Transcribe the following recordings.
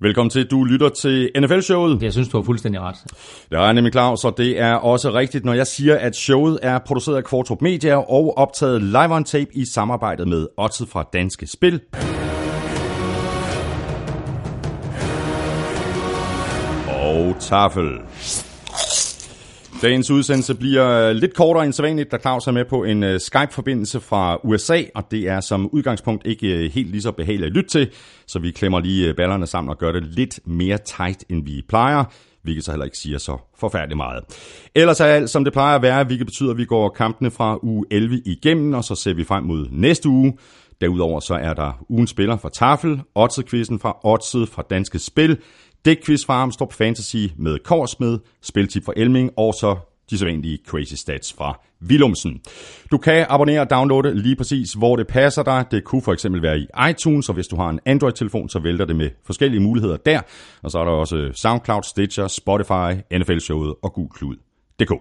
Velkommen til. Du lytter til NFL-showet. Jeg synes, du har fuldstændig ret. Det er nemlig Claus, og det er også rigtigt, når jeg siger, at showet er produceret af Kvartrup Media og optaget live on tape i samarbejdet med Otted fra Danske Spil. Og Tafel. Dagens udsendelse bliver øh, lidt kortere end sædvanligt, da Claus er med på en øh, Skype-forbindelse fra USA, og det er som udgangspunkt ikke øh, helt lige så behageligt at lytte til, så vi klemmer lige ballerne sammen og gør det lidt mere tight, end vi plejer, hvilket så heller ikke siger så forfærdeligt meget. Ellers er alt, som det plejer at være, hvilket betyder, at vi går kampene fra uge 11 igennem, og så ser vi frem mod næste uge. Derudover så er der ugens spiller fra Tafel, Odds-quizzen fra Odds fra Danske Spil, Dækquiz fra Armstrong Fantasy med Korsmed, spiltip fra Elming og så de sædvanlige crazy stats fra Willumsen. Du kan abonnere og downloade lige præcis, hvor det passer dig. Det kunne for eksempel være i iTunes, og hvis du har en Android-telefon, så vælter det med forskellige muligheder der. Og så er der også SoundCloud, Stitcher, Spotify, NFL-showet og Google Klud. DK.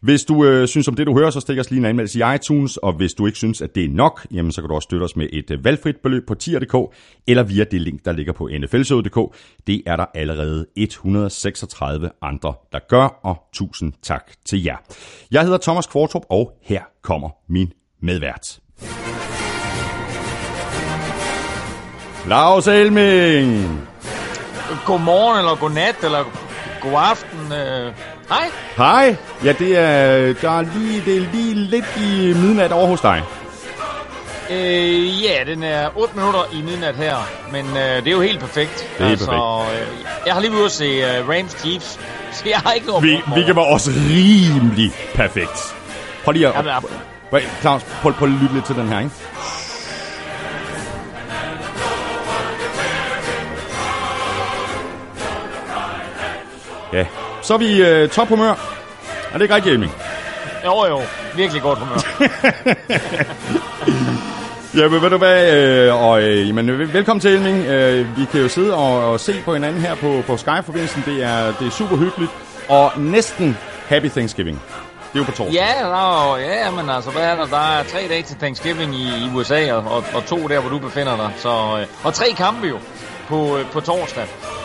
Hvis du øh, synes om det, du hører, så stik os lige en anmeldelse i iTunes, og hvis du ikke synes, at det er nok, jamen, så kan du også støtte os med et øh, valgfrit beløb på tier.dk, eller via det link, der ligger på nflsøde.dk. Det er der allerede 136 andre, der gør, og tusind tak til jer. Jeg hedder Thomas Kvartrup, og her kommer min medvært. Lars Elming! Godmorgen, eller godnat, eller god aften. Øh. Hej. Hej. Ja, det er, der er lige, det er lige lidt i midnat over hos dig. Øh, ja, den er 8 minutter i midnat her, men øh, det er jo helt perfekt. Det er altså, perfekt. Øh, jeg har lige været ude at se øh, Rams Chiefs, så jeg har ikke noget Vi, vi kan være også rimelig perfekt. Prøv lige at... Jamen, Claus, prøv, prøv at lytte lidt til den her, ikke? Ja, så er vi øh, tophumør. Er det ikke rigtigt, Emil? Jo, jo. Virkelig godt humør. Ja, men ved du hvad, øh, og, øh, jamen, vel- velkommen til Elming. Øh, vi kan jo sidde og, og se på hinanden her på, på Skype-forbindelsen. Det er, det er super hyggeligt. Og næsten Happy Thanksgiving. Det er jo på torsdag. ja, er- ja, men altså, hvad er der? Der er tre dage til Thanksgiving i, i USA, og, og, og to der, hvor du befinder dig. Så, øh, og tre kampe jo på, øh, på torsdag.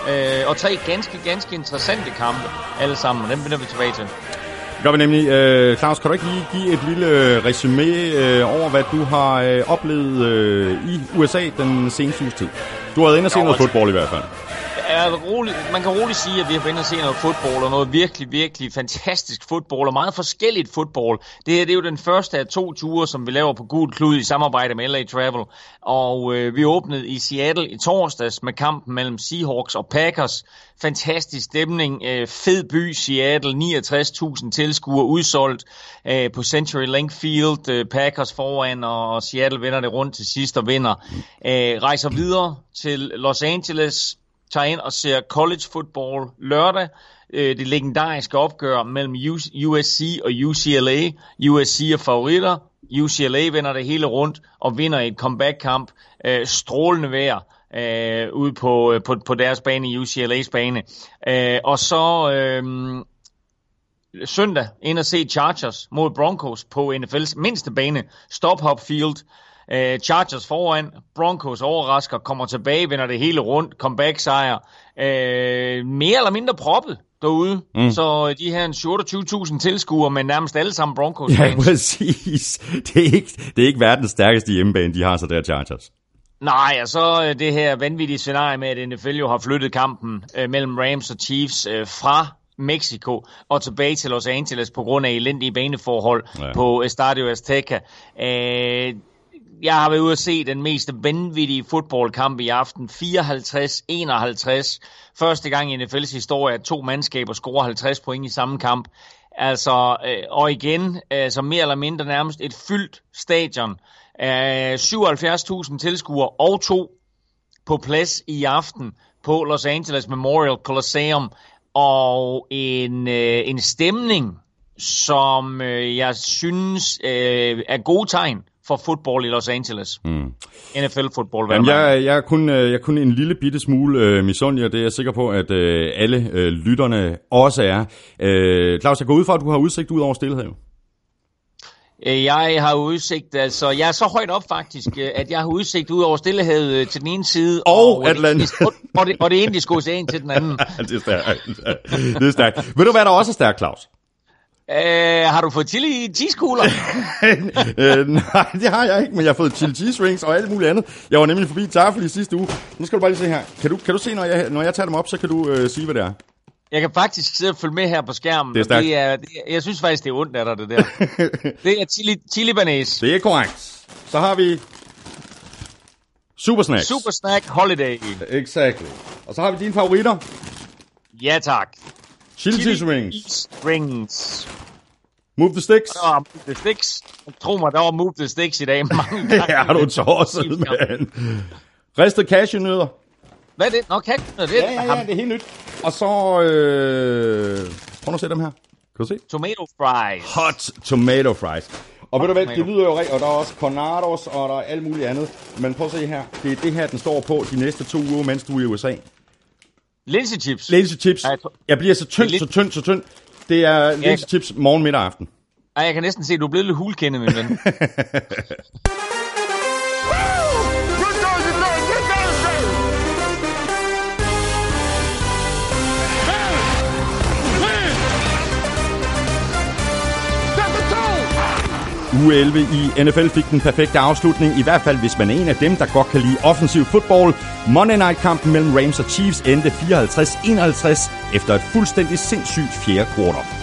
Øh, og tre ganske, ganske interessante kampe, alle sammen. og Dem vender vi tilbage til. Det gør vi nemlig. Øh, Claus, kan du ikke lige give et lille øh, resume øh, over, hvad du har øh, oplevet øh, i USA den seneste uges tid? Du har været inde og se noget fodbold i hvert fald er roligt, man kan roligt sige, at vi har været inde og se noget fodbold, og noget virkelig, virkelig fantastisk fodbold, og meget forskelligt fodbold. Det her det er jo den første af to ture, som vi laver på Gul Klud i samarbejde med LA Travel. Og øh, vi åbnede i Seattle i torsdags med kampen mellem Seahawks og Packers. Fantastisk stemning, øh, fed by Seattle, 69.000 tilskuere udsolgt øh, på Century Link Field. Øh, Packers foran, og Seattle vender det rundt til sidst og vinder. Øh, rejser videre til Los Angeles, tager ind og ser college football lørdag. Øh, det legendariske opgør mellem USC og UCLA. USC er favoritter. UCLA vinder det hele rundt og vinder et comeback-kamp. Øh, strålende vejr øh, ude på, øh, på, på deres bane, UCLA's bane. Øh, og så øh, søndag ind og se Chargers mod Broncos på NFL's mindste bane, Stop Hop Field. Uh, Chargers foran, Broncos overrasker, kommer tilbage, vender det hele rundt, comeback sejr. Uh, mere eller mindre proppet derude, mm. så de her en 27.000 tilskuere, men nærmest alle sammen Broncos Ja, fans. præcis. Det er, ikke, det er ikke verdens stærkeste hjemmebane, de har så der Chargers. Nej, og så øh, det her vanvittige scenarie med, at NFL jo har flyttet kampen øh, mellem Rams og Chiefs øh, fra Mexico og tilbage til Los Angeles på grund af elendige baneforhold Ja. ja. på Estadio Azteca. Øh, jeg har været ude at se den mest vanvittige fodboldkamp i aften. 54-51. Første gang i NFL's historie, at to mandskaber scorer 50 point i samme kamp. Altså, øh, og igen, altså mere eller mindre nærmest et fyldt stadion. Øh, 77.000 tilskuere og to på plads i aften på Los Angeles Memorial Coliseum. Og en, øh, en stemning, som øh, jeg synes øh, er gode tegn for fodbold i Los Angeles. Mm. NFL-fodbold, hvad Jamen, jeg, jeg, er kun, øh, jeg er kun en lille bitte smule øh, misundelig, og det er jeg sikker på, at øh, alle øh, lytterne også er. Øh, Claus, jeg går ud fra, at du har udsigt ud over Stillehavet. Øh, jeg har udsigt, altså jeg er så højt op faktisk, øh, at jeg har udsigt ud over Stillehavet til den ene side, og, og Atlantis. Og det, og det indiske ocean til den anden. det er stærkt. Det er stærkt. Ved du, hvad der også er stærkt, Claus? Øh, har du fået chili cheese cooler? øh, nej, det har jeg ikke, men jeg har fået chili cheese rings og alt muligt andet. Jeg var nemlig forbi Tafel i sidste uge. Nu skal du bare lige se her. Kan du, kan du se, når jeg, når jeg tager dem op, så kan du øh, sige, hvad det er? Jeg kan faktisk sidde og følge med her på skærmen. Det er stærkt. Det er, det jeg synes faktisk, det er ondt af dig, det der. det er chili, chili banæs. Det er korrekt. Så har vi Super Snacks. Super Snack Holiday. Exactly. Og så har vi dine favoritter. Ja, tak. Chili, cheese rings. Rings. Move the sticks. Der var Move the Sticks. Tro mig, der var Move the Sticks i dag mange gange. ja, er du tosset, mand. Ristet cashewnødder. Hvad er det? Nå, kan det? Ja, ja, ja, det er helt nyt. Og så... Øh... Prøv nu at se dem her. Kan du se? Tomato fries. Hot tomato fries. Og ved du hvad, det lyder jo rigtigt, og der er også cornados, og der er alt muligt andet. Men prøv at se her. Det er det her, den står på de næste to uger, mens du er i USA. Linse chips. Linse chips. Jeg bliver så tynd, så tynd, så tynd. Det er linse chips morgen, middag og aften. Ej, jeg kan næsten se, at du er blevet lidt hulkendet, min ven. Uge 11 i NFL fik den perfekte afslutning, i hvert fald hvis man er en af dem, der godt kan lide offensiv fodbold. Monday Night-kampen mellem Rams og Chiefs endte 54-51 efter et fuldstændig sindssygt fjerde kvartal.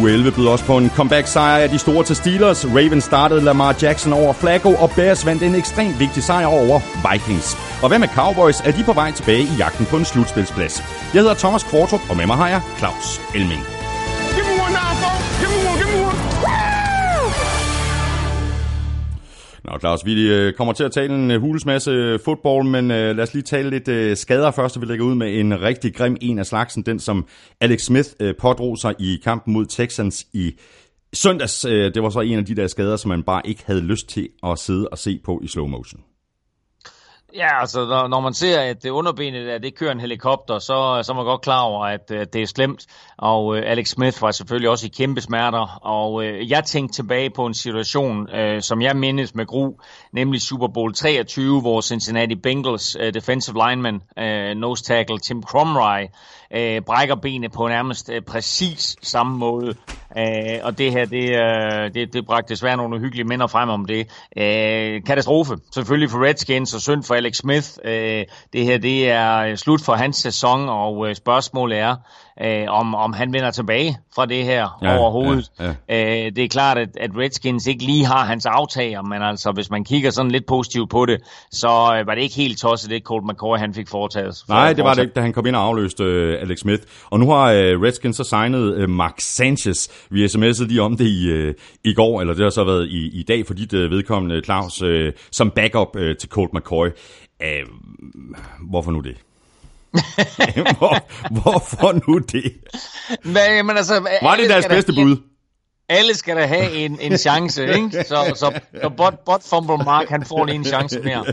Uge 11 bød også på en comeback-sejr af de store til Steelers. Ravens startede Lamar Jackson over Flacco, og Bears vandt en ekstremt vigtig sejr over Vikings. Og hvad med Cowboys? Er de på vej tilbage i jagten på en slutspilsplads? Jeg hedder Thomas Kvartrup, og med mig har jeg Claus Elming. Nå, Claus, vi øh, kommer til at tale en øh, hules masse øh, fodbold, men øh, lad os lige tale lidt øh, skader først. Vi lægger ud med en rigtig grim en af slagsen, den som Alex Smith uh, pådrog sig i kampen mod Texans i søndags. Det var så en af de der skader, som man bare ikke havde lyst til at sidde og se på i slow motion. Ja, altså når, når man ser, at det underbenet at det kører en helikopter, så, så er man godt klar over, at, at det er slemt. Og øh, Alex Smith var selvfølgelig også i kæmpe smerter. Og øh, jeg tænkte tilbage på en situation, øh, som jeg mindes med gru, nemlig Super Bowl 23, hvor Cincinnati Bengals øh, defensive lineman, øh, nose tackle Tim Cromry, øh, brækker benet på nærmest øh, præcis samme måde. Uh, og det her, det, øh, det, det bragte desværre nogle hyggelige minder frem om det. Uh, katastrofe, selvfølgelig for Redskins og synd for Alex Smith. Øh, det her det er slut for hans sæson, og øh, spørgsmålet er, øh, om, om han vender tilbage fra det her ja, overhovedet. Ja, ja. Øh, det er klart, at, at Redskins ikke lige har hans aftager, men altså, hvis man kigger sådan lidt positivt på det, så øh, var det ikke helt tosset, det Colt McCoy han fik foretaget. For Nej, det var det ikke, da han kom ind og afløste øh, Alex Smith. Og nu har øh, Redskins så signet øh, Mark Sanchez. Vi sms'ede lige om det i, øh, i går, eller det har så været i, i dag for dit øh, vedkommende, Claus, øh, som backup øh, til Colt McCoy. Øh, hvorfor nu det? Hvor, hvorfor nu det? Men, men altså, Var det deres bedste bud? Alle skal da have en, en chance, ikke? Så, så, så bot, bot fumble Mark, han får lige en chance mere.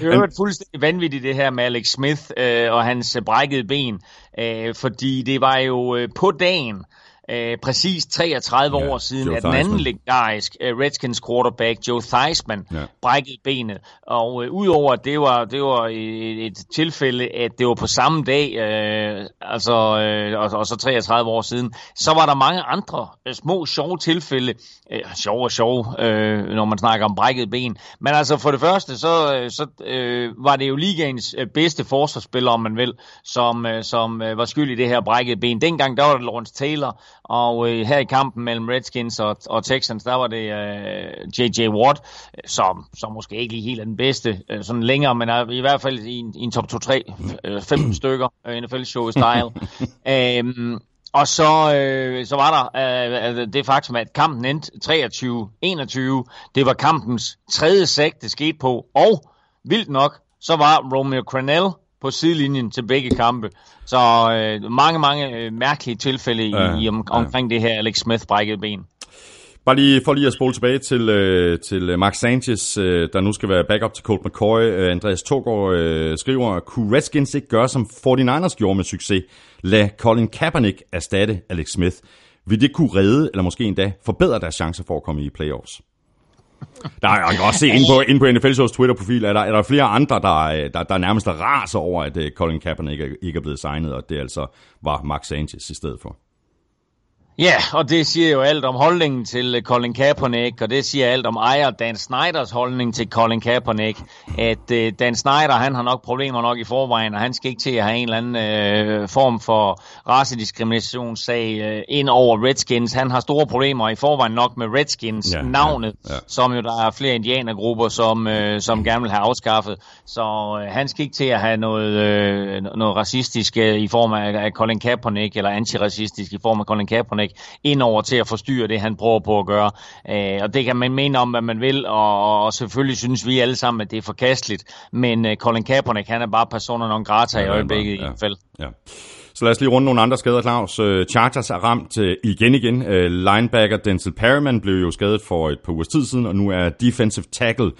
Det er jo et fuldstændig vanvittigt det her med Alex Smith øh, og hans brækkede ben, øh, fordi det var jo øh, på dagen, øh, præcis 33 ja, år siden, Joe at den anden legendarisk uh, Redskins quarterback, Joe Theismann, ja. brækkede benet. Og uh, udover at det var, det var et, et tilfælde, at det var på samme dag, uh, altså, uh, og, og så 33 år siden, så var der mange andre uh, små, sjove tilfælde, uh, sjove og sjove, uh, når man snakker om brækket ben. Men altså for det første, så, uh, så uh, var det jo ligaens uh, bedste forsvarsspiller, om man vil, som, uh, som uh, var skyld i det her brækket ben. Dengang der var det Lawrence Taylor, og øh, her i kampen mellem Redskins og, og Texans, der var det øh, J.J. Watt, som, som måske ikke lige helt er den bedste øh, sådan længere, men er i hvert fald i en, i en top 2-3, øh, fem stykker øh, NFL-show style. øhm, og så, øh, så var der øh, det faktum, at kampen endte 23-21. Det var kampens tredje sæk, det skete på. Og vildt nok, så var Romeo Cranell på sidelinjen til begge kampe. Så øh, mange, mange øh, mærkelige tilfælde i, ja, i om, omkring ja. det her Alex Smith brækket ben. Bare lige for lige at spole tilbage til, øh, til Mark Sanchez, øh, der nu skal være backup til Colt McCoy. Øh, Andreas Togård øh, skriver, kunne Redskins ikke gøre, som 49ers gjorde med succes? Lad Colin Kaepernick erstatte Alex Smith. Vil det kunne redde, eller måske endda forbedre deres chancer for at komme i playoffs? Der er, jeg kan også se ind på, ind på NFL-shows Twitter-profil, er der, er der flere andre, der, øh, der, der nærmest raser over, at øh, Colin Kaepernick ikke, ikke er blevet signet, og det altså var Mark Sanchez i stedet for. Ja, og det siger jo alt om holdningen til øh, Colin Kaepernick, og det siger alt om ejer Dan Snyders holdning til Colin Kaepernick, at uh, Dan Snyder, han har nok problemer nok i forvejen, og han skal ikke til at have en eller anden uh, form for racediskriminationssag uh, ind over Redskins. Han har store problemer i forvejen nok med Redskins ja, navnet, ja, ja. som jo der er flere indianergrupper, som, uh, som gerne vil have afskaffet. Så uh, han skal ikke til at have noget, uh, noget racistisk uh, i form af, af Colin Kaepernick, eller antiracistisk i form af Colin Kaepernick ind over til at forstyrre det, han prøver på at gøre. Øh, og det kan man mene om, hvad man vil, og, og selvfølgelig synes vi alle sammen, at det er forkasteligt. Men øh, Colin Kaepernick, han er bare personer non grata i øjeblikket ja, i hvert fald. Ja. Så lad os lige runde nogle andre skader, Claus. Øh, Chargers er ramt igen igen. Linebacker Denzel Perryman blev jo skadet for et par ugers tid siden, og nu er defensive tackle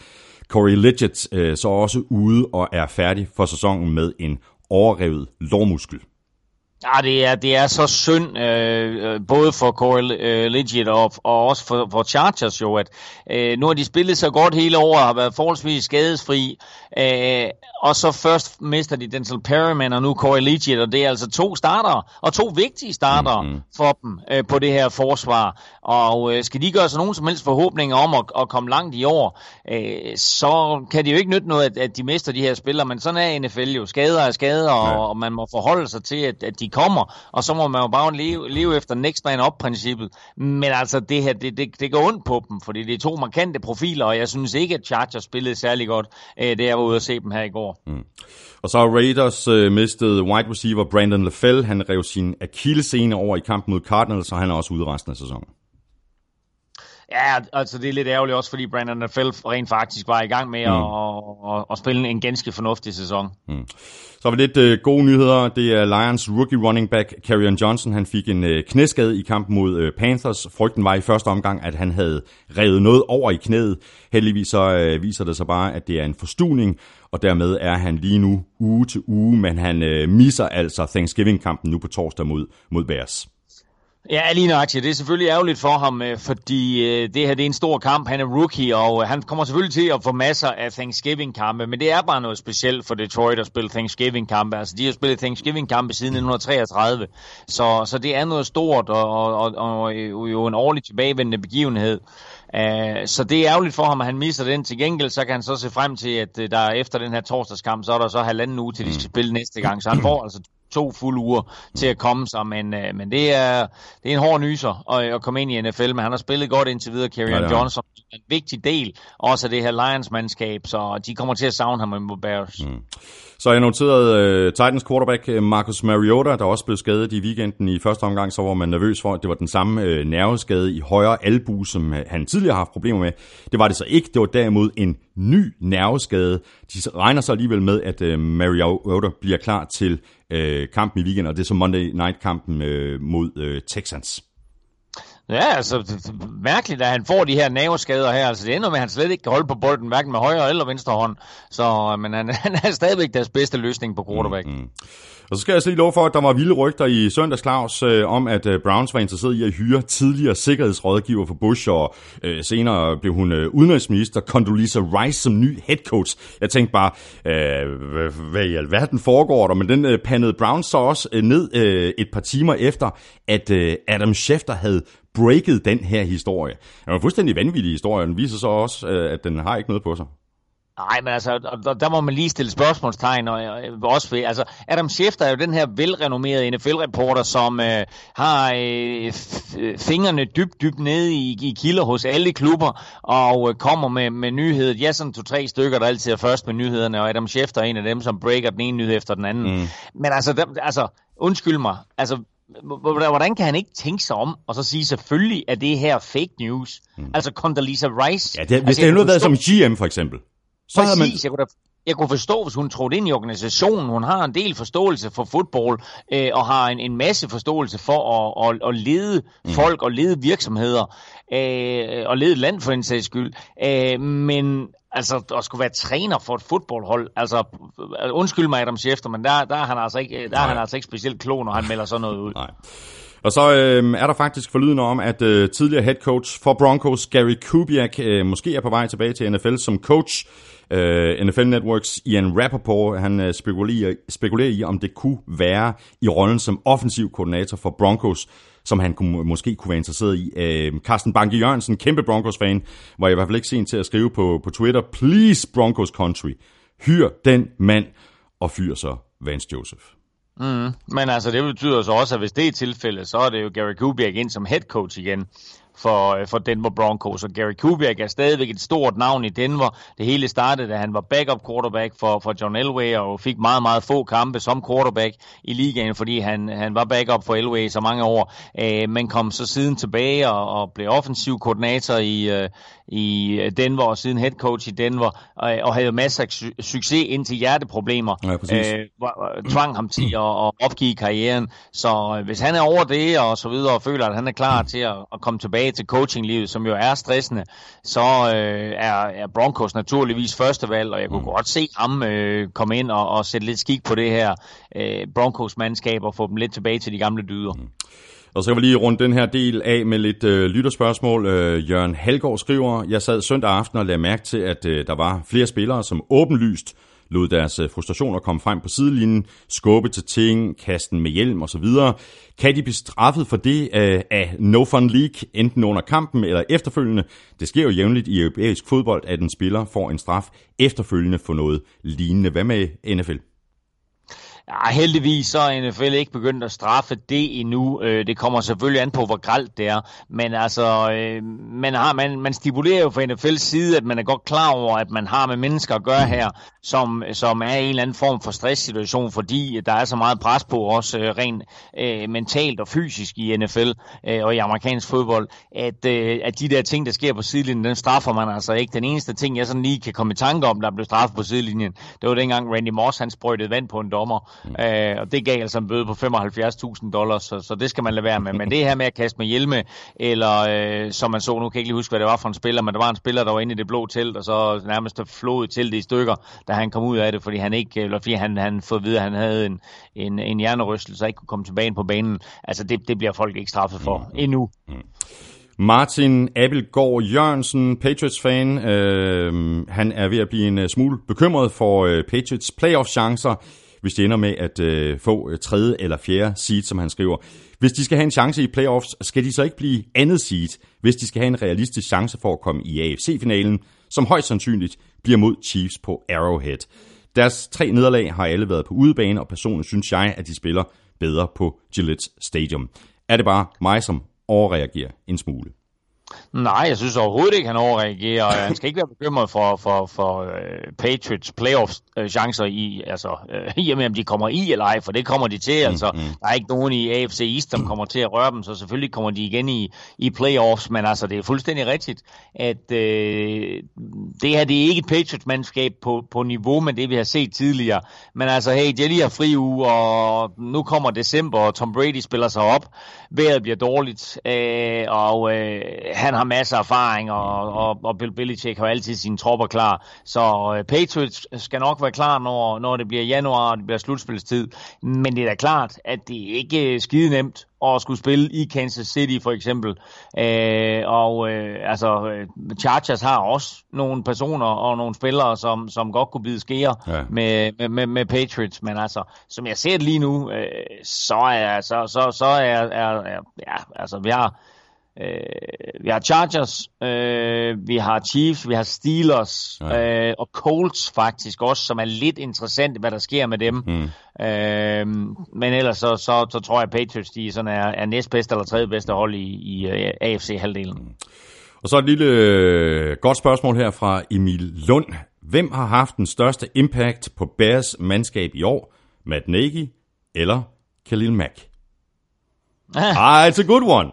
Corey Lidget så også ude og er færdig for sæsonen med en overrevet lårmuskel. Ja, det er, det er så synd, øh, øh både for Corey øh, Legit og, og også for, for Chargers jo, at øh, nu har de spillet så godt hele året, har været forholdsvis skadesfri, øh, og så først mister de Denzel Perryman og nu Corey Legit, og det er altså to starter, og to vigtige starter mm-hmm. for dem øh, på det her forsvar. Og øh, skal de gøre sig nogen som helst forhåbninger om at, at komme langt i år, øh, så kan det jo ikke nytte noget, at, at de mister de her spillere, men sådan er NFL jo. Skader er skader, ja. og, og man må forholde sig til, at, at de kommer, og så må man jo bare leve, leve efter next man up-princippet. Men altså, det her, det, det, det går ondt på dem, fordi det er to markante profiler, og jeg synes ikke, at Chargers spillede særlig godt, øh, da jeg var ude at se dem her i går. Mm. Og så har Raiders øh, mistet wide receiver Brandon LaFell. Han rev sin akillescene over i kampen mod Cardinals, og han er også ude resten af sæsonen. Ja, altså det er lidt ærgerligt også, fordi Brandon Nafel rent faktisk var i gang med mm. at, at, at spille en ganske fornuftig sæson. Mm. Så vi lidt uh, gode nyheder. Det er Lions rookie running back, Carrion Johnson. Han fik en uh, knæskade i kampen mod uh, Panthers. Frygten var i første omgang, at han havde revet noget over i knæet. Heldigvis så uh, viser det sig bare, at det er en forstuning, og dermed er han lige nu uge til uge, men han uh, misser altså Thanksgiving-kampen nu på torsdag mod, mod Bears. Ja, lige nøjagtigt. Det er selvfølgelig ærgerligt for ham, øh, fordi øh, det her det er en stor kamp. Han er rookie, og øh, han kommer selvfølgelig til at få masser af Thanksgiving-kampe, men det er bare noget specielt for Detroit at spille Thanksgiving-kampe. Altså, de har spillet Thanksgiving-kampe siden 1933, så, så det er noget stort og, og, og, og jo en årlig tilbagevendende begivenhed. Uh, så det er ærgerligt for ham, at han misser den. Til gengæld så kan han så se frem til, at der efter den her torsdagskamp, så er der så halvanden uge til, de skal spille næste gang. Så han får altså to fulde uger til at komme sig, men, øh, men det, er, det er en hård nyser at, at komme ind i NFL, men han har spillet godt indtil videre, Kerryon ja, Johnson, en vigtig del også af det her Lions-mandskab, så de kommer til at savne ham med Bears. Mm. Så jeg noterede uh, Titans quarterback øh, Marcus Mariota, der også blev skadet i weekenden i første omgang, så var man nervøs for, at det var den samme uh, nerveskade i højre albu, som uh, han tidligere har haft problemer med. Det var det så ikke, det var derimod en ny nerveskade. De regner så alligevel med, at uh, Mariota bliver klar til uh, kampen i weekenden, og det er så Monday Night-kampen uh, mod uh, Texans. Ja, altså mærkeligt, at han får de her naveskader her. Altså det ender med, at han slet ikke kan holde på bolden, hverken med højre eller venstre hånd. Så, øh, men han, han er stadigvæk deres bedste løsning på quarterback. Mm-hmm. Og så skal jeg også lige love for, at der var vilde rygter i søndags, Claus, øh, om at øh, Browns var interesseret i at hyre tidligere sikkerhedsrådgiver for Bush, og øh, senere blev hun øh, udenrigsminister Condoleezza Rice som ny head coach. Jeg tænkte bare, øh, hvad i alverden foregår der? Men den øh, pandede Browns så også øh, ned øh, et par timer efter, at øh, Adam Schefter havde breaket den her historie. Det var en fuldstændig vanvittig historie, den viser så også, øh, at den har ikke noget på sig. Nej, men altså, der må man lige stille spørgsmålstegn, og også ved, altså, Adam Schefter er jo den her velrenommerede NFL-reporter, som øh, har øh, fingrene dybt, dybt nede i, i kilder hos alle klubber, og øh, kommer med, med nyheder. Ja, sådan to-tre stykker, der altid er først med nyhederne, og Adam Schefter er en af dem, som breaker den ene nyhed efter den anden. Mm. Men altså, der, altså, undskyld mig, altså, hvordan kan han ikke tænke sig om, og så sige, selvfølgelig er det her fake news? Mm. Altså Condoleezza Rice. Ja, det, hvis altså, det havde været som GM for eksempel, så Præcis, man... jeg kunne da jeg kunne forstå, hvis hun troede ind i organisationen. Hun har en del forståelse for fodbold, øh, og har en, en masse forståelse for at, at, at lede mm. folk og lede virksomheder, øh, og lede land for en sags skyld. Øh, men altså at skulle være træner for et fodboldhold, altså undskyld mig Adam Schefter, men der, der, er han altså ikke, der er han altså ikke specielt klog, når han melder sådan noget ud. Nej. Og så øh, er der faktisk forlydende om, at øh, tidligere head coach for Broncos, Gary Kubiak, øh, måske er på vej tilbage til NFL som coach. Øh, NFL Networks Ian Rappaport, han øh, spekulerer, spekulerer i, om det kunne være i rollen som offensiv koordinator for Broncos, som han kunne, måske kunne være interesseret i. Øh, Carsten Banke Jørgensen, kæmpe Broncos-fan, var i hvert fald ikke sent til at skrive på, på Twitter, please Broncos country, hyr den mand, og fyr så Vance Joseph. Mm, men altså, det betyder så også, at hvis det er tilfældet, så er det jo Gary Kubiak ind som head coach igen for, øh, for Denver Broncos. Og Gary Kubiak er stadigvæk et stort navn i Denver. Det hele startede, da han var backup quarterback for, for John Elway og fik meget, meget få kampe som quarterback i ligaen, fordi han, han var backup for Elway så mange år. Øh, men kom så siden tilbage og, og blev offensiv koordinator i, øh, i Denver og siden head coach i Denver og, og havde masser af su- succes indtil hjerteproblemer. Ja, øh, tvang ham til at, at opgive karrieren. Så øh, hvis han er over det og så videre og føler, at han er klar til at, at komme tilbage til coachinglivet, som jo er stressende, så øh, er, er Broncos naturligvis første valg, og jeg kunne mm. godt se ham øh, komme ind og, og sætte lidt skik på det her øh, Broncos-mandskab og få dem lidt tilbage til de gamle dyder. Mm. Og så kan vi lige runde den her del af med lidt øh, lytterspørgsmål. Øh, Jørgen Halgaard skriver, jeg sad søndag aften og lagde mærke til, at øh, der var flere spillere, som åbenlyst lod deres øh, frustrationer komme frem på sidelinjen, skubbe til ting, kasten med hjelm osv. Kan de blive straffet for det øh, af No Fun League, enten under kampen eller efterfølgende? Det sker jo jævnligt i europæisk fodbold, at en spiller får en straf efterfølgende for noget lignende. Hvad med NFL? Ja, heldigvis så er NFL ikke begyndt at straffe det endnu. Øh, det kommer selvfølgelig an på, hvor gralt det er. Men altså, øh, man, har, man, man stipulerer jo fra NFL's side, at man er godt klar over, at man har med mennesker at gøre her, som, som er i en eller anden form for stresssituation, fordi der er så meget pres på os øh, rent øh, mentalt og fysisk i NFL øh, og i amerikansk fodbold, at, øh, at de der ting, der sker på sidelinjen, den straffer man altså ikke. Den eneste ting, jeg sådan lige kan komme i tanke om, der blev straffet på sidelinjen, det var dengang Randy Moss, han sprøjtede vand på en dommer. Mm. Øh, og det gav altså en bøde på 75.000 dollars, så, så det skal man lade være med. Men det her med at kaste med hjelme, eller øh, som man så, nu kan jeg ikke lige huske, hvad det var for en spiller, men der var en spiller, der var inde i det blå telt, og så nærmest flod til det i stykker, da han kom ud af det, fordi han ikke, eller fordi han, han fået at vide, at han havde en, en, en hjernerystelse, og ikke kunne komme tilbage på banen. Altså det, det bliver folk ikke straffet for mm. endnu. Mm. Martin Abelgaard Jørgensen, Patriots-fan, øh, han er ved at blive en smule bekymret for øh, Patriots playoff-chancer hvis de ender med at øh, få øh, tredje eller fjerde seed, som han skriver. Hvis de skal have en chance i playoffs, skal de så ikke blive andet seed, hvis de skal have en realistisk chance for at komme i AFC-finalen, som højst sandsynligt bliver mod Chiefs på Arrowhead. Deres tre nederlag har alle været på udebane, og personligt synes jeg, at de spiller bedre på Gillette Stadium. Er det bare mig, som overreagerer en smule? Nej, jeg synes overhovedet ikke, han overreagerer, han skal ikke være bekymret for, for, for uh, Patriots playoff-chancer i, altså, uh, i og med, om de kommer i eller ej, for det kommer de til. Altså, mm-hmm. Der er ikke nogen i AFC East, som kommer til at røre dem, så selvfølgelig kommer de igen i, i playoffs, men altså, det er fuldstændig rigtigt, at uh, det her, det er ikke et Patriots-mandskab på, på niveau med det, vi har set tidligere. Men altså, hey, de lige har fri uge, og nu kommer december, og Tom Brady spiller sig op. Vejret bliver dårligt, uh, og uh, han har masser af erfaring, og, og, og Bill Belichick har altid sine tropper klar. Så uh, Patriots skal nok være klar, når, når det bliver januar, og det bliver slutspilstid. Men det er da klart, at det ikke er skide nemt at skulle spille i Kansas City for eksempel. Uh, og uh, altså, Chargers har også nogle personer og nogle spillere, som, som godt kunne bide skære ja. med, med, med, med Patriots. Men altså, som jeg ser det lige nu, uh, så er, så, så, så er, er, er ja, altså, vi har Øh, vi har Chargers, øh, vi har Chiefs, vi har Steelers ja. øh, og Colts faktisk også, som er lidt interessant, hvad der sker med dem. Mm. Øh, men ellers så, så, så tror jeg, at Patriots de sådan er, er næstbedste eller tredje bedste hold i, i uh, øh, AFC-halvdelen. Mm. Og så et lille øh, godt spørgsmål her fra Emil Lund. Hvem har haft den største impact på Bears mandskab i år? Matt Nagy eller Khalil Mack? Ah, it's a good one.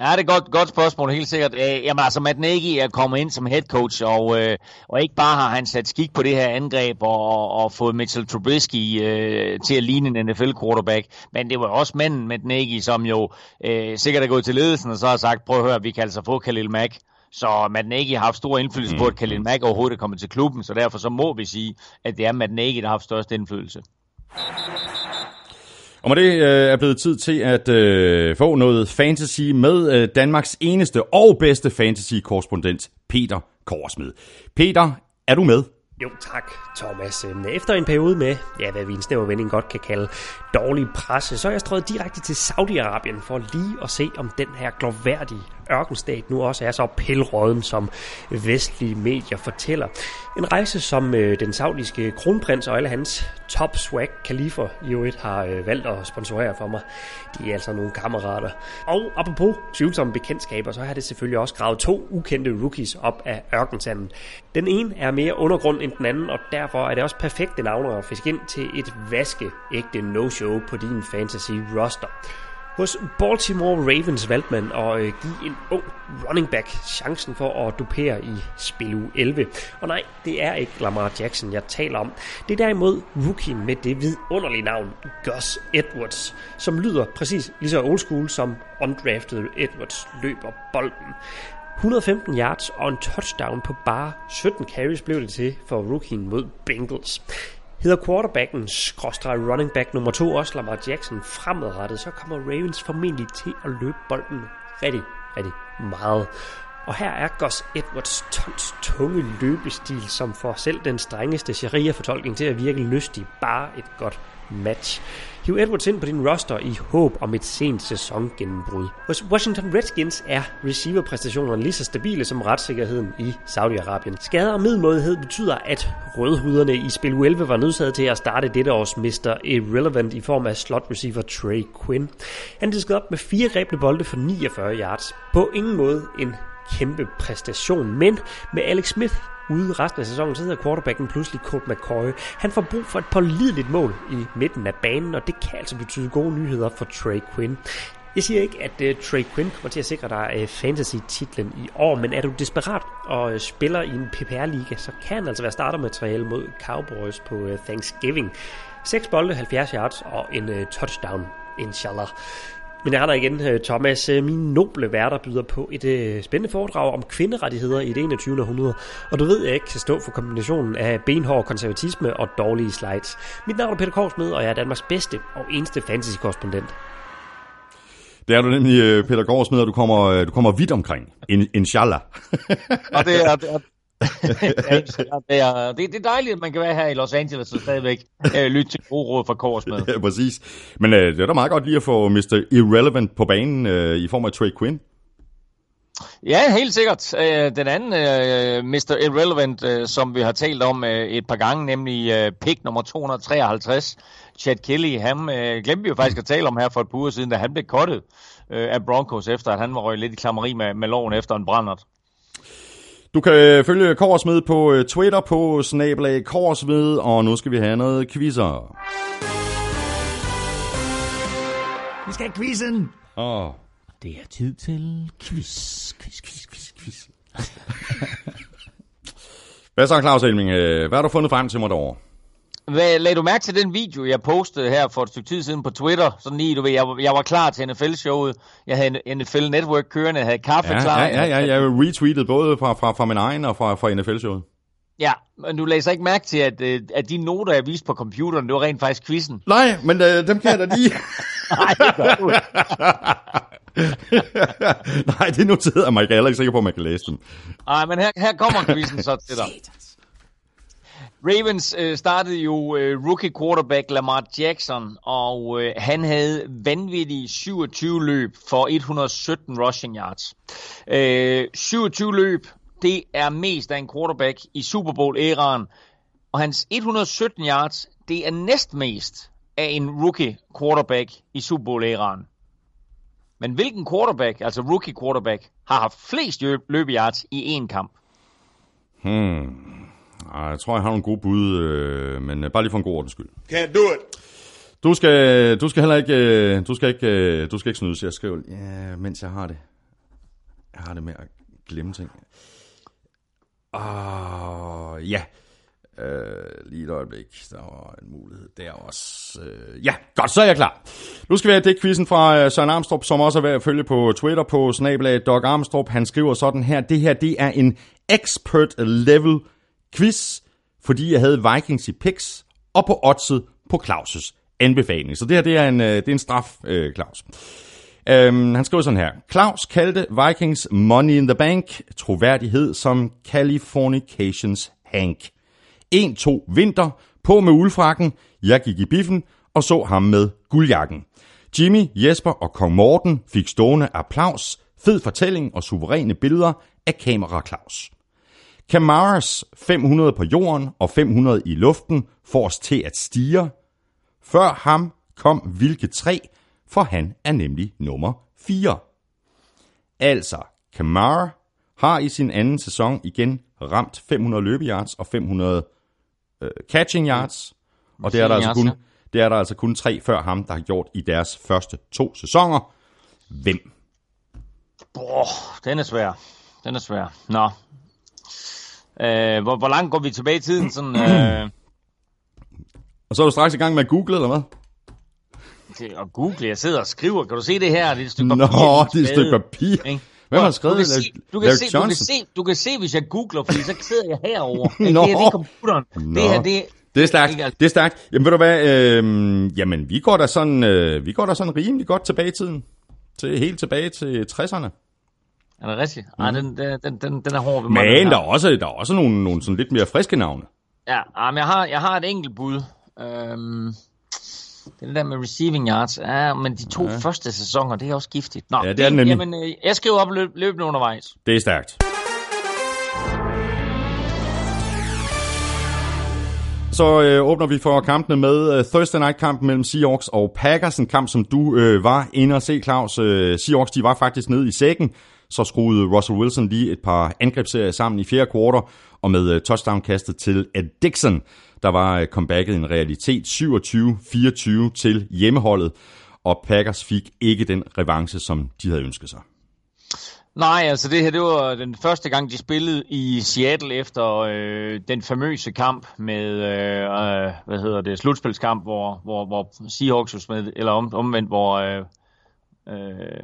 Ja, det er et godt, godt spørgsmål, helt sikkert. Øh, jamen altså, Matt Nagy er kommet ind som head coach, og, øh, og ikke bare har han sat skik på det her angreb og, og, og fået Mitchell Trubisky øh, til at ligne en NFL-quarterback, men det var også manden Matt Nagy, som jo øh, sikkert er gået til ledelsen og så har sagt, prøv at høre, vi kan altså få Khalil Mack. Så Matt Nagy har haft stor indflydelse på, at Khalil Mack overhovedet er kommet til klubben, så derfor så må vi sige, at det er Matt Nagy, der har haft størst indflydelse. Og med det øh, er blevet tid til at øh, få noget fantasy med øh, Danmarks eneste og bedste fantasy-korrespondent, Peter Korsmed. Peter, er du med? Jo tak, Thomas. Øhm, efter en periode med, ja, hvad vi en snæver vending godt kan kalde dårlig presse, så er jeg strøget direkte til Saudi-Arabien for lige at se, om den her glorværdige ørkenstat nu også er så pilråden, som vestlige medier fortæller. En rejse, som øh, den saudiske kronprins og alle hans top swag kalifer i øvrigt har øh, valgt at sponsorere for mig. De er altså nogle kammerater. Og apropos tvivlsomme bekendtskaber, så har det selvfølgelig også gravet to ukendte rookies op af ørkensanden. Den ene er mere undergrund end den anden, og derfor er det også perfekte navne at fiske ind til et vaskeægte no-show på din fantasy roster. Hos Baltimore Ravens valgte man at øh, give en ung running back chancen for at dupere i spil u 11. Og nej, det er ikke Lamar Jackson, jeg taler om. Det er derimod rookien med det vidunderlige navn, Gus Edwards, som lyder præcis lige så old school som undrafted Edwards løber bolden. 115 yards og en touchdown på bare 17 carries blev det til for rookien mod Bengals. Hedder quarterbacken, skråstrej running back nummer to også Lamar Jackson fremadrettet, så kommer Ravens formentlig til at løbe bolden rigtig, rigtig meget. Og her er Gus Edwards tons tunge løbestil, som får selv den strengeste sharia-fortolkning til at virke lystig, bare et godt match. Hiv Edwards ind på din roster i håb om et sent sæsongennembrud. Hos Washington Redskins er receiverpræstationerne lige så stabile som retssikkerheden i Saudi-Arabien. Skader og middelmådighed betyder, at rødhuderne i spil 11 var nødsaget til at starte dette års Mr. Irrelevant i form af slot receiver Trey Quinn. Han diskede op med fire grebne bolde for 49 yards. På ingen måde en kæmpe præstation, men med Alex Smith ude resten af sæsonen, så hedder quarterbacken pludselig Colt McCoy. Han får brug for et pålideligt mål i midten af banen, og det kan altså betyde gode nyheder for Trey Quinn. Jeg siger ikke, at uh, Trey Quinn kommer til at sikre dig uh, fantasy-titlen i år, men er du desperat og uh, spiller i en PPR-liga, så kan han altså være startermateriale mod Cowboys på uh, Thanksgiving. 6 bolde, 70 yards og en uh, touchdown, inshallah. Men jeg er der igen, øh, Thomas. Øh, min noble værter byder på et øh, spændende foredrag om kvinderettigheder i det 21. århundrede. Og du ved, jeg ikke kan stå for kombinationen af benhård konservatisme og dårlige slides. Mit navn er Peter Korsmed, og jeg er Danmarks bedste og eneste fantasy-korrespondent. Det er du nemlig, Peter Gårdsmed, og du kommer, du kommer vidt omkring. In, inshallah. og det er, det er, det, er, det, er dejligt, at man kan være her i Los Angeles og stadigvæk uh, lytte til gode råd fra Kors med. Ja, præcis. Men uh, det er da meget godt lige at få Mr. Irrelevant på banen uh, i form af Trey Quinn. Ja, helt sikkert. Uh, den anden uh, Mr. Irrelevant, som vi har talt om et par gange, nemlig pick nummer 253, Chad Kelly, han uh, glemte vi jo faktisk at tale om her for et par uger siden, da han blev kottet af Broncos, efter at han var røget lidt i klammeri med, med loven efter en brændert. Du kan følge Korsmed på øh, Twitter på snabelag Korsmed, og nu skal vi have noget quizzer. Vi skal have quizzen! Åh. Oh. Det er tid til quiz, quiz, quiz, quiz, quiz. Hvad så, Claus Elming? Øh, hvad har du fundet frem til mig derovre? Hvad, lagde du mærke til den video, jeg postede her for et stykke tid siden på Twitter? Sådan lige, du ved, jeg, jeg var klar til NFL-showet. Jeg havde NFL Network kørende, jeg havde kaffe ja, klar. Ja, ja, ja, jeg retweetet både fra, fra, fra min egen og fra, fra NFL-showet. Ja, men du lagde så ikke mærke til, at, øh, at de noter, jeg viste på computeren, det var rent faktisk quizzen. Nej, men øh, dem kan jeg da lige. Nej, det gør du Nej, det noterede jeg mig ikke. Jeg er ikke sikker på, at man kan læse dem. Nej, men her, her kommer quizzen så til dig. Ravens øh, startede jo øh, rookie quarterback Lamar Jackson, og øh, han havde vanvittige 27 løb for 117 rushing yards. Øh, 27 løb, det er mest af en quarterback i Super Bowl-æraen, og hans 117 yards, det er næstmest af en rookie quarterback i Super Bowl-æraen. Men hvilken quarterback, altså rookie quarterback, har haft flest løbeyards i én kamp? Hmm. Jeg tror, jeg har nogle gode bud, øh, men øh, bare lige for en god ordens skyld. Can't do it. Du skal, du skal heller ikke, øh, du skal ikke, øh, du skal ikke snyde, så jeg skriver, ja, mens jeg har det. Jeg har det med at glemme ting. Ah, ja. Øh, lige et øjeblik. Der var en mulighed der også. Øh, ja, godt, så er jeg klar. Nu skal vi have det quizzen fra Søren Armstrong, som også er ved at følge på Twitter på snabelag Doc Armstrong. Han skriver sådan her. Det her, det er en expert level quiz, fordi jeg havde Vikings i picks og på oddset på Claus' anbefaling. Så det her, det er en, øh, det er en straf, øh, Claus. Øhm, han skriver sådan her. Claus kaldte Vikings Money in the Bank troværdighed som Californications Hank. 1-2 vinter, på med ulfrakken, jeg gik i biffen og så ham med guldjakken. Jimmy, Jesper og Kong Morten fik stående applaus, fed fortælling og suveræne billeder af kamera Claus. Camaras 500 på jorden og 500 i luften får os til at stige. Før ham kom hvilke tre, for han er nemlig nummer 4. Altså, Kamara har i sin anden sæson igen ramt 500 løbeyards og 500 øh, catching yards, og det er, der altså kun, det er der altså kun tre før ham, der har gjort i deres første to sæsoner. Hvem? Boah, den er svær. Den er svær. Nå. Øh, hvor, hvor langt går vi tilbage i tiden? Sådan, øh, Og så er du straks i gang med at google, eller hvad? til at google, jeg sidder og skriver. Kan du se det her? Det er et stykke Nå, papir. det er et stykke papir. Ikke? Hvem har Du skrevet kan, det? se, du, kan se, du, kan se, du kan se, hvis jeg googler, fordi så sidder jeg herovre. Nå. Det her, det er computeren. Nå. Det her, det, Det er stærkt. Det er stærkt. Jamen ved du hvad, øh, jamen vi går da sådan, øh, vi går da sådan rimelig godt tilbage i tiden. Til, helt tilbage til 60'erne. Er det rigtigt? Ej, den, den, den, den, den er hård ved mig. Mm. Men den der er også, der er også nogle, nogle sådan lidt mere friske navne. Ja, men jeg har, jeg har et enkelt bud. Øhm, det er det der med receiving yards. Ja, men de to ja. første sæsoner, det er også giftigt. Nå, Ja, det er nemlig. Jamen, øh, jeg skriver op løb, løbende undervejs. Det er stærkt. Så øh, åbner vi for kampene med øh, Thursday Night-kampen mellem Seahawks og Packers. En kamp, som du øh, var inde og se, Claus. Øh, Seahawks de var faktisk nede i sækken. Så skruede Russell Wilson lige et par angrebsserier sammen i fjerde kvartal, og med øh, touchdown-kastet til Ed Dixon, der var øh, comebacket en realitet 27-24 til hjemmeholdet, og Packers fik ikke den revanche, som de havde ønsket sig. Nej, altså det her, det var den første gang, de spillede i Seattle efter øh, den famøse kamp med, øh, øh hvad hedder det, slutspilskamp, hvor, hvor, hvor Seahawks var med, eller om, omvendt, hvor, øh, øh,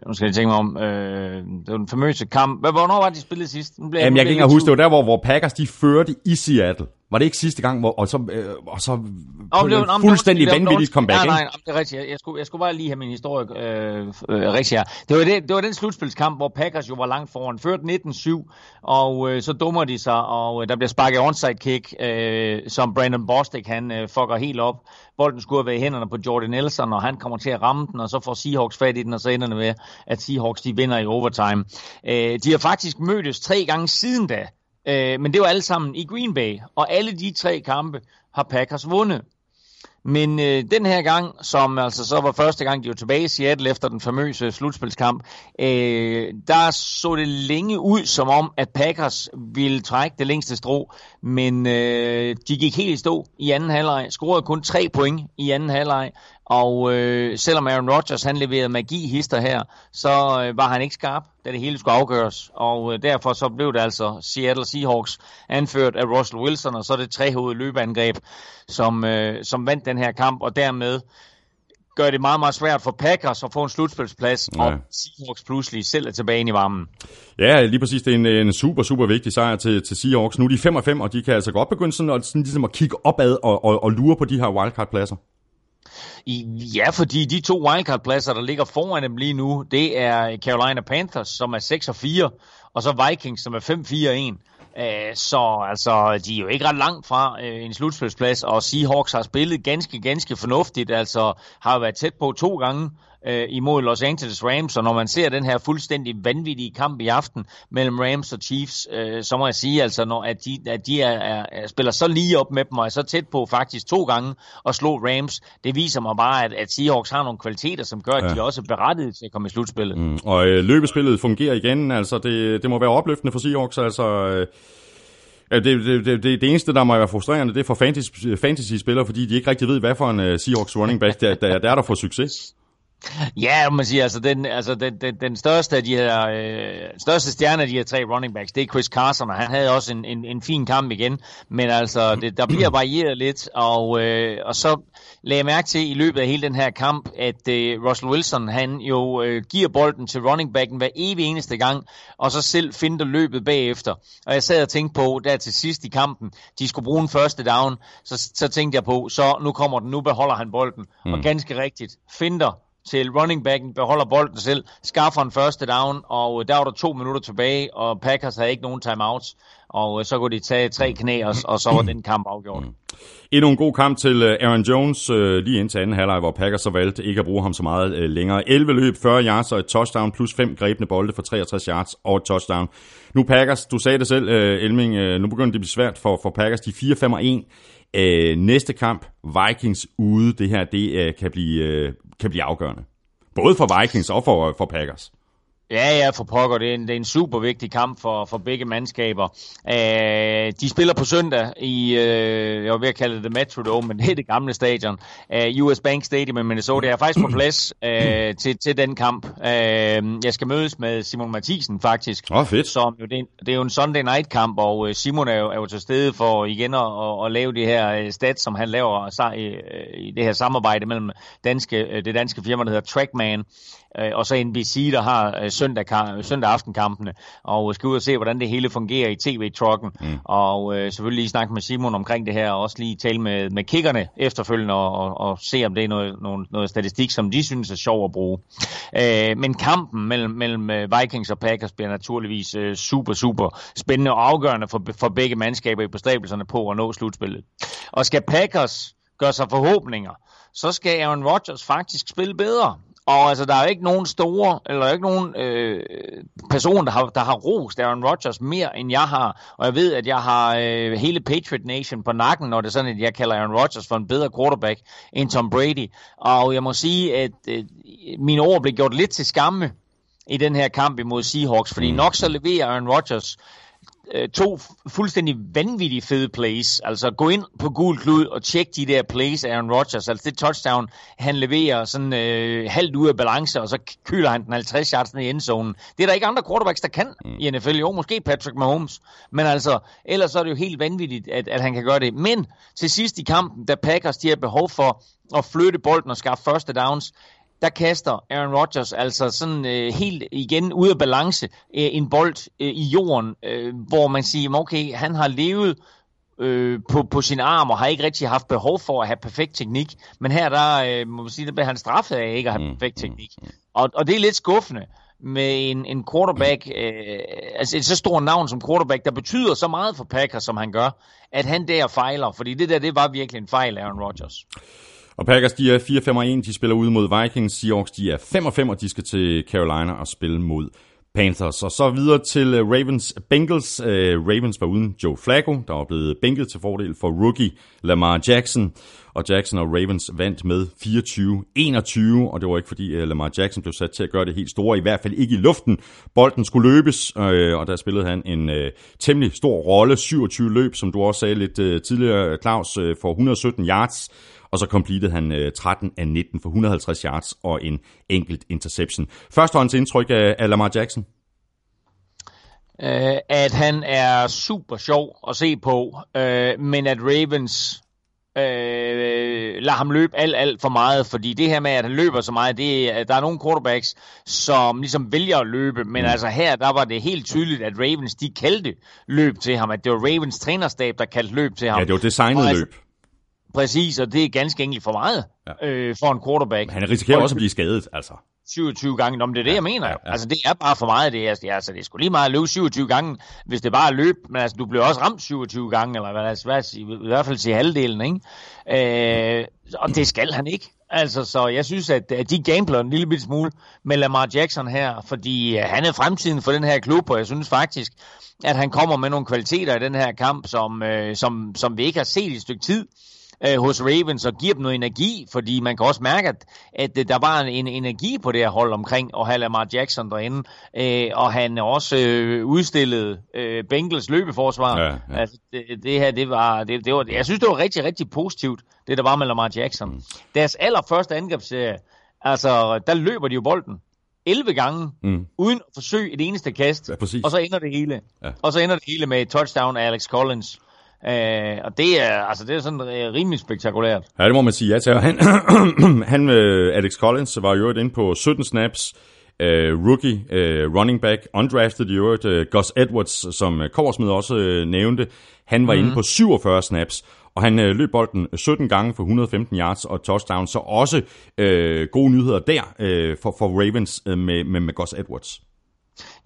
nu skal jeg tænke mig om, øh, det var den famøse kamp. Hvornår var de spillet sidst? Nu bliver Jamen, jeg kan ikke huske, det var der, hvor, hvor Packers de førte i Seattle. Var det ikke sidste gang, hvor, og så, øh, og så om det var- fuldstændig vanvittigt comeback, nej, ikke? nej, det er rigtigt. Jeg, jeg, skulle, jeg skulle bare lige have min historie øh, øh, rigtig her. Det var, det, det var den slutspilskamp, hvor Packers jo var langt foran. Ført 19-7, og øh, så dummer de sig, og øh, der bliver sparket onside kick, øh, som Brandon Bostic, han øh, fucker helt op. Bolden skulle have været i hænderne på Jordan Nelson, og han kommer til at ramme den, og så får Seahawks fat i den, og så ender det med, at Seahawks de vinder i overtime. Øh, de har faktisk mødtes tre gange siden da, øh, men det var alle sammen i Green Bay, og alle de tre kampe har Packers vundet. Men øh, den her gang, som altså så var første gang, de var tilbage i Seattle efter den famøse slutspilskamp, øh, der så det længe ud som om, at Packers ville trække det længste strå, men øh, de gik helt i stå i anden halvleg, scorede kun tre point i anden halvleg, og øh, selvom Aaron Rodgers han leverede magi hister her, så øh, var han ikke skarp, da det hele skulle afgøres, og øh, derfor så blev det altså Seattle Seahawks anført af Russell Wilson, og så det trehovedede løbeangreb, som, øh, som vandt den her kamp, og dermed gør det meget, meget svært for Packers at få en slutspilsplads, Ja. og Seahawks pludselig selv er tilbage ind i varmen. Ja, lige præcis. Det er en, en super, super vigtig sejr til, til Seahawks. Nu er de 5 og 5, og de kan altså godt begynde sådan, at, sådan ligesom at kigge opad og, og, og lure på de her wildcard-pladser. I, ja, fordi de to wildcard-pladser, der ligger foran dem lige nu, det er Carolina Panthers, som er 6 og 4, og så Vikings, som er 5-4-1. Øh, så altså, de er jo ikke ret langt fra øh, en slutspilsplads, og Seahawks har spillet ganske, ganske fornuftigt, altså har jo været tæt på to gange øh, imod Los Angeles Rams, og når man ser den her fuldstændig vanvittige kamp i aften mellem Rams og Chiefs, øh, så må jeg sige, altså, når, at de, at de er, er, er, spiller så lige op med dem, og er så tæt på faktisk to gange at slå Rams, det viser mig bare, at, at Seahawks har nogle kvaliteter, som gør, at Ja. de også er berettiget til at komme i slutspillet. Mm. Og øh, løbespillet fungerer igen. Altså, det, det må være opløftende for Seahawks. Altså, øh, det, det, det, det, eneste, der må være frustrerende, det er for fantasy, fantasy-spillere, fordi de ikke rigtig ved, hvad for en uh, Seahawks running back, der, der, der er der for succes. Ja, man siger, altså den, altså den, den, den største af de her, øh, største stjerne af de her tre running backs, det er Chris Carson, og han havde også en, en, en fin kamp igen, men altså, det, der bliver varieret lidt, og, øh, og så lagde jeg mærke til i løbet af hele den her kamp, at øh, Russell Wilson, han jo øh, giver bolden til running backen hver evig eneste gang, og så selv finder løbet bagefter. Og jeg sad og tænkte på, der til sidst i kampen, de skulle bruge en første down, så, så tænkte jeg på, så nu kommer den, nu beholder han bolden, mm. og ganske rigtigt, finder til running backen, beholder bolden selv, skaffer en første down, og øh, der var der to minutter tilbage, og Packers havde ikke nogen timeouts, og øh, så kunne de tage tre knæ, og, og så var den kamp afgjort. Mm. Endnu en god kamp til øh, Aaron Jones, lige indtil anden halvleg, hvor Packers så valgte ikke at bruge ham så meget længere. 11 løb, 40 yards og et touchdown, plus 5 grebne bolde for 63 yards og et touchdown. Nu Packers, du sagde det selv, Elming, nu begynder det at blive svært for, for Packers, de 4-5 og 1. næste kamp, Vikings ude, det her, det kan blive kan blive afgørende. Både for Vikings og for, for Packers. Ja, ja, for pokker. Det er en, det er en super vigtig kamp for, for begge mandskaber. Uh, de spiller på søndag i, uh, jeg var ved at kalde det Metrodome, men det er det gamle stadion. Uh, US Bank Stadium i Minnesota. Jeg er faktisk på plads uh, til, til den kamp. Uh, jeg skal mødes med Simon Mathisen faktisk. Åh, oh, fedt. Som, jo, det, det er jo en Sunday night kamp, og Simon er jo, er jo til stede for igen at, at, at lave de her stats, som han laver i, i det her samarbejde mellem danske, det danske firma, der hedder Trackman øh, og så NBC, der har øh, søndag, søndag aftenkampene, og skal ud og se, hvordan det hele fungerer i tv-trucken, mm. og øh, selvfølgelig lige snakke med Simon omkring det her, og også lige tale med, med kiggerne efterfølgende, og, og, og se, om det er noget, noget, noget statistik, som de synes er sjov at bruge. Øh, men kampen mellem, mellem øh, Vikings og Packers bliver naturligvis øh, super, super spændende og afgørende for, for begge mandskaber i bestræbelserne på at nå slutspillet. Og skal Packers gøre sig forhåbninger, så skal Aaron Rodgers faktisk spille bedre. Og altså, der er ikke nogen store, eller ikke nogen øh, person, der har, der har rost Aaron Rodgers mere, end jeg har. Og jeg ved, at jeg har øh, hele Patriot Nation på nakken, når det er sådan, at jeg kalder Aaron Rodgers for en bedre quarterback end Tom Brady. Og jeg må sige, at øh, mine ord blev gjort lidt til skamme i den her kamp imod Seahawks, fordi mm. nok så leverer Aaron Rodgers øh, to fuldstændig vanvittige fede plays. Altså gå ind på gul klud og tjek de der plays af Aaron Rodgers. Altså det touchdown, han leverer sådan øh, halvt ud af balance, og så køler han den 50 yards ned i endzonen. Det er der ikke andre quarterbacks, der kan mm. i NFL. Jo, måske Patrick Mahomes. Men altså, ellers så er det jo helt vanvittigt, at, at han kan gøre det. Men til sidst i kampen, da Packers de har behov for at flytte bolden og skaffe første downs, der kaster Aaron Rodgers altså sådan øh, helt igen ud af balance øh, en bold øh, i jorden, øh, hvor man siger, okay, han har levet øh, på, på sin arm og har ikke rigtig haft behov for at have perfekt teknik, men her der øh, må man sige, der bliver han straffet af ikke at have mm, perfekt mm, teknik. Mm. Og, og det er lidt skuffende med en, en quarterback, øh, altså et så stort navn som quarterback, der betyder så meget for Packers, som han gør, at han der fejler, fordi det der, det var virkelig en fejl, Aaron Rodgers. Og Packers, de er 4-5-1, de spiller ude mod Vikings. Seahawks, de er 5-5, og de skal til Carolina og spille mod Panthers. Og så videre til øh, Ravens Bengals. Øh, Ravens var uden Joe Flacco, der var blevet bænket til fordel for rookie Lamar Jackson. Og Jackson og Ravens vandt med 24-21, og det var ikke fordi øh, Lamar Jackson blev sat til at gøre det helt store, i hvert fald ikke i luften. Bolden skulle løbes, og der spillede han en temmelig stor rolle, 27 løb, som du også sagde lidt tidligere, Claus, for 117 yards og så completed han 13 af 19 for 150 yards og en enkelt interception. Førstehånds indtryk af Lamar Jackson? Uh, at han er super sjov at se på, uh, men at Ravens uh, lader ham løbe alt, alt for meget, fordi det her med, at han løber så meget, det, der er nogle quarterbacks, som ligesom vælger at løbe, men mm. altså her, der var det helt tydeligt, at Ravens, de kaldte løb til ham, at det var Ravens trænerstab, der kaldte løb til ham. Ja, det var designet altså, løb. Præcis, og det er ganske enkelt for meget ja. øh, for en quarterback. Men han risikerer også at blive skadet, altså. 27 gange, om det er det, ja, jeg mener. Ja, ja. Altså, det er bare for meget. Det er, det er, altså, det er sgu lige meget at løbe 27 gange, hvis det bare er løb. Men altså, du bliver også ramt 27 gange, eller hvad, altså, hvad, i, i hvert fald til halvdelen, ikke? Øh, og det skal han ikke. Altså, så jeg synes, at, at de gambler en lille smule med Lamar Jackson her, fordi uh, han er fremtiden for den her klub, og jeg synes faktisk, at han kommer med nogle kvaliteter i den her kamp, som, uh, som, som vi ikke har set i et stykke tid øh, hos Ravens og giver dem noget energi, fordi man kan også mærke, at, at øh, der var en, en energi på det her hold omkring at have Lamar Jackson derinde, øh, og han også øh, udstillede øh, Bengals løbeforsvar. Ja, ja. Altså, det, det her, det var, det, det var, jeg synes, det var rigtig, rigtig positivt, det der var med Lamar Jackson. Mm. Deres allerførste angrebsserie, Altså, der løber de jo bolden 11 gange, mm. uden at forsøge et eneste kast, Ja, præcis. og så ender det hele. Ja. Og så ender det hele med et touchdown af Alex Collins. Uh, og det er, altså, det er sådan uh, rimelig spektakulært. Ja, det må man sige ja til. Han, han øh, Alex Collins var i øvrigt inde på 17 snaps. Øh, rookie, øh, running back, undrafted i øvrigt. Øh, Gus Edwards, som øh, Korsmed også øh, nævnte, han var mm. inde på 47 snaps. Og han øh, løb bolden 17 gange for 115 yards og touchdown. Så også øh, gode nyheder der øh, for, for Ravens øh, med, med, med Gus Edwards.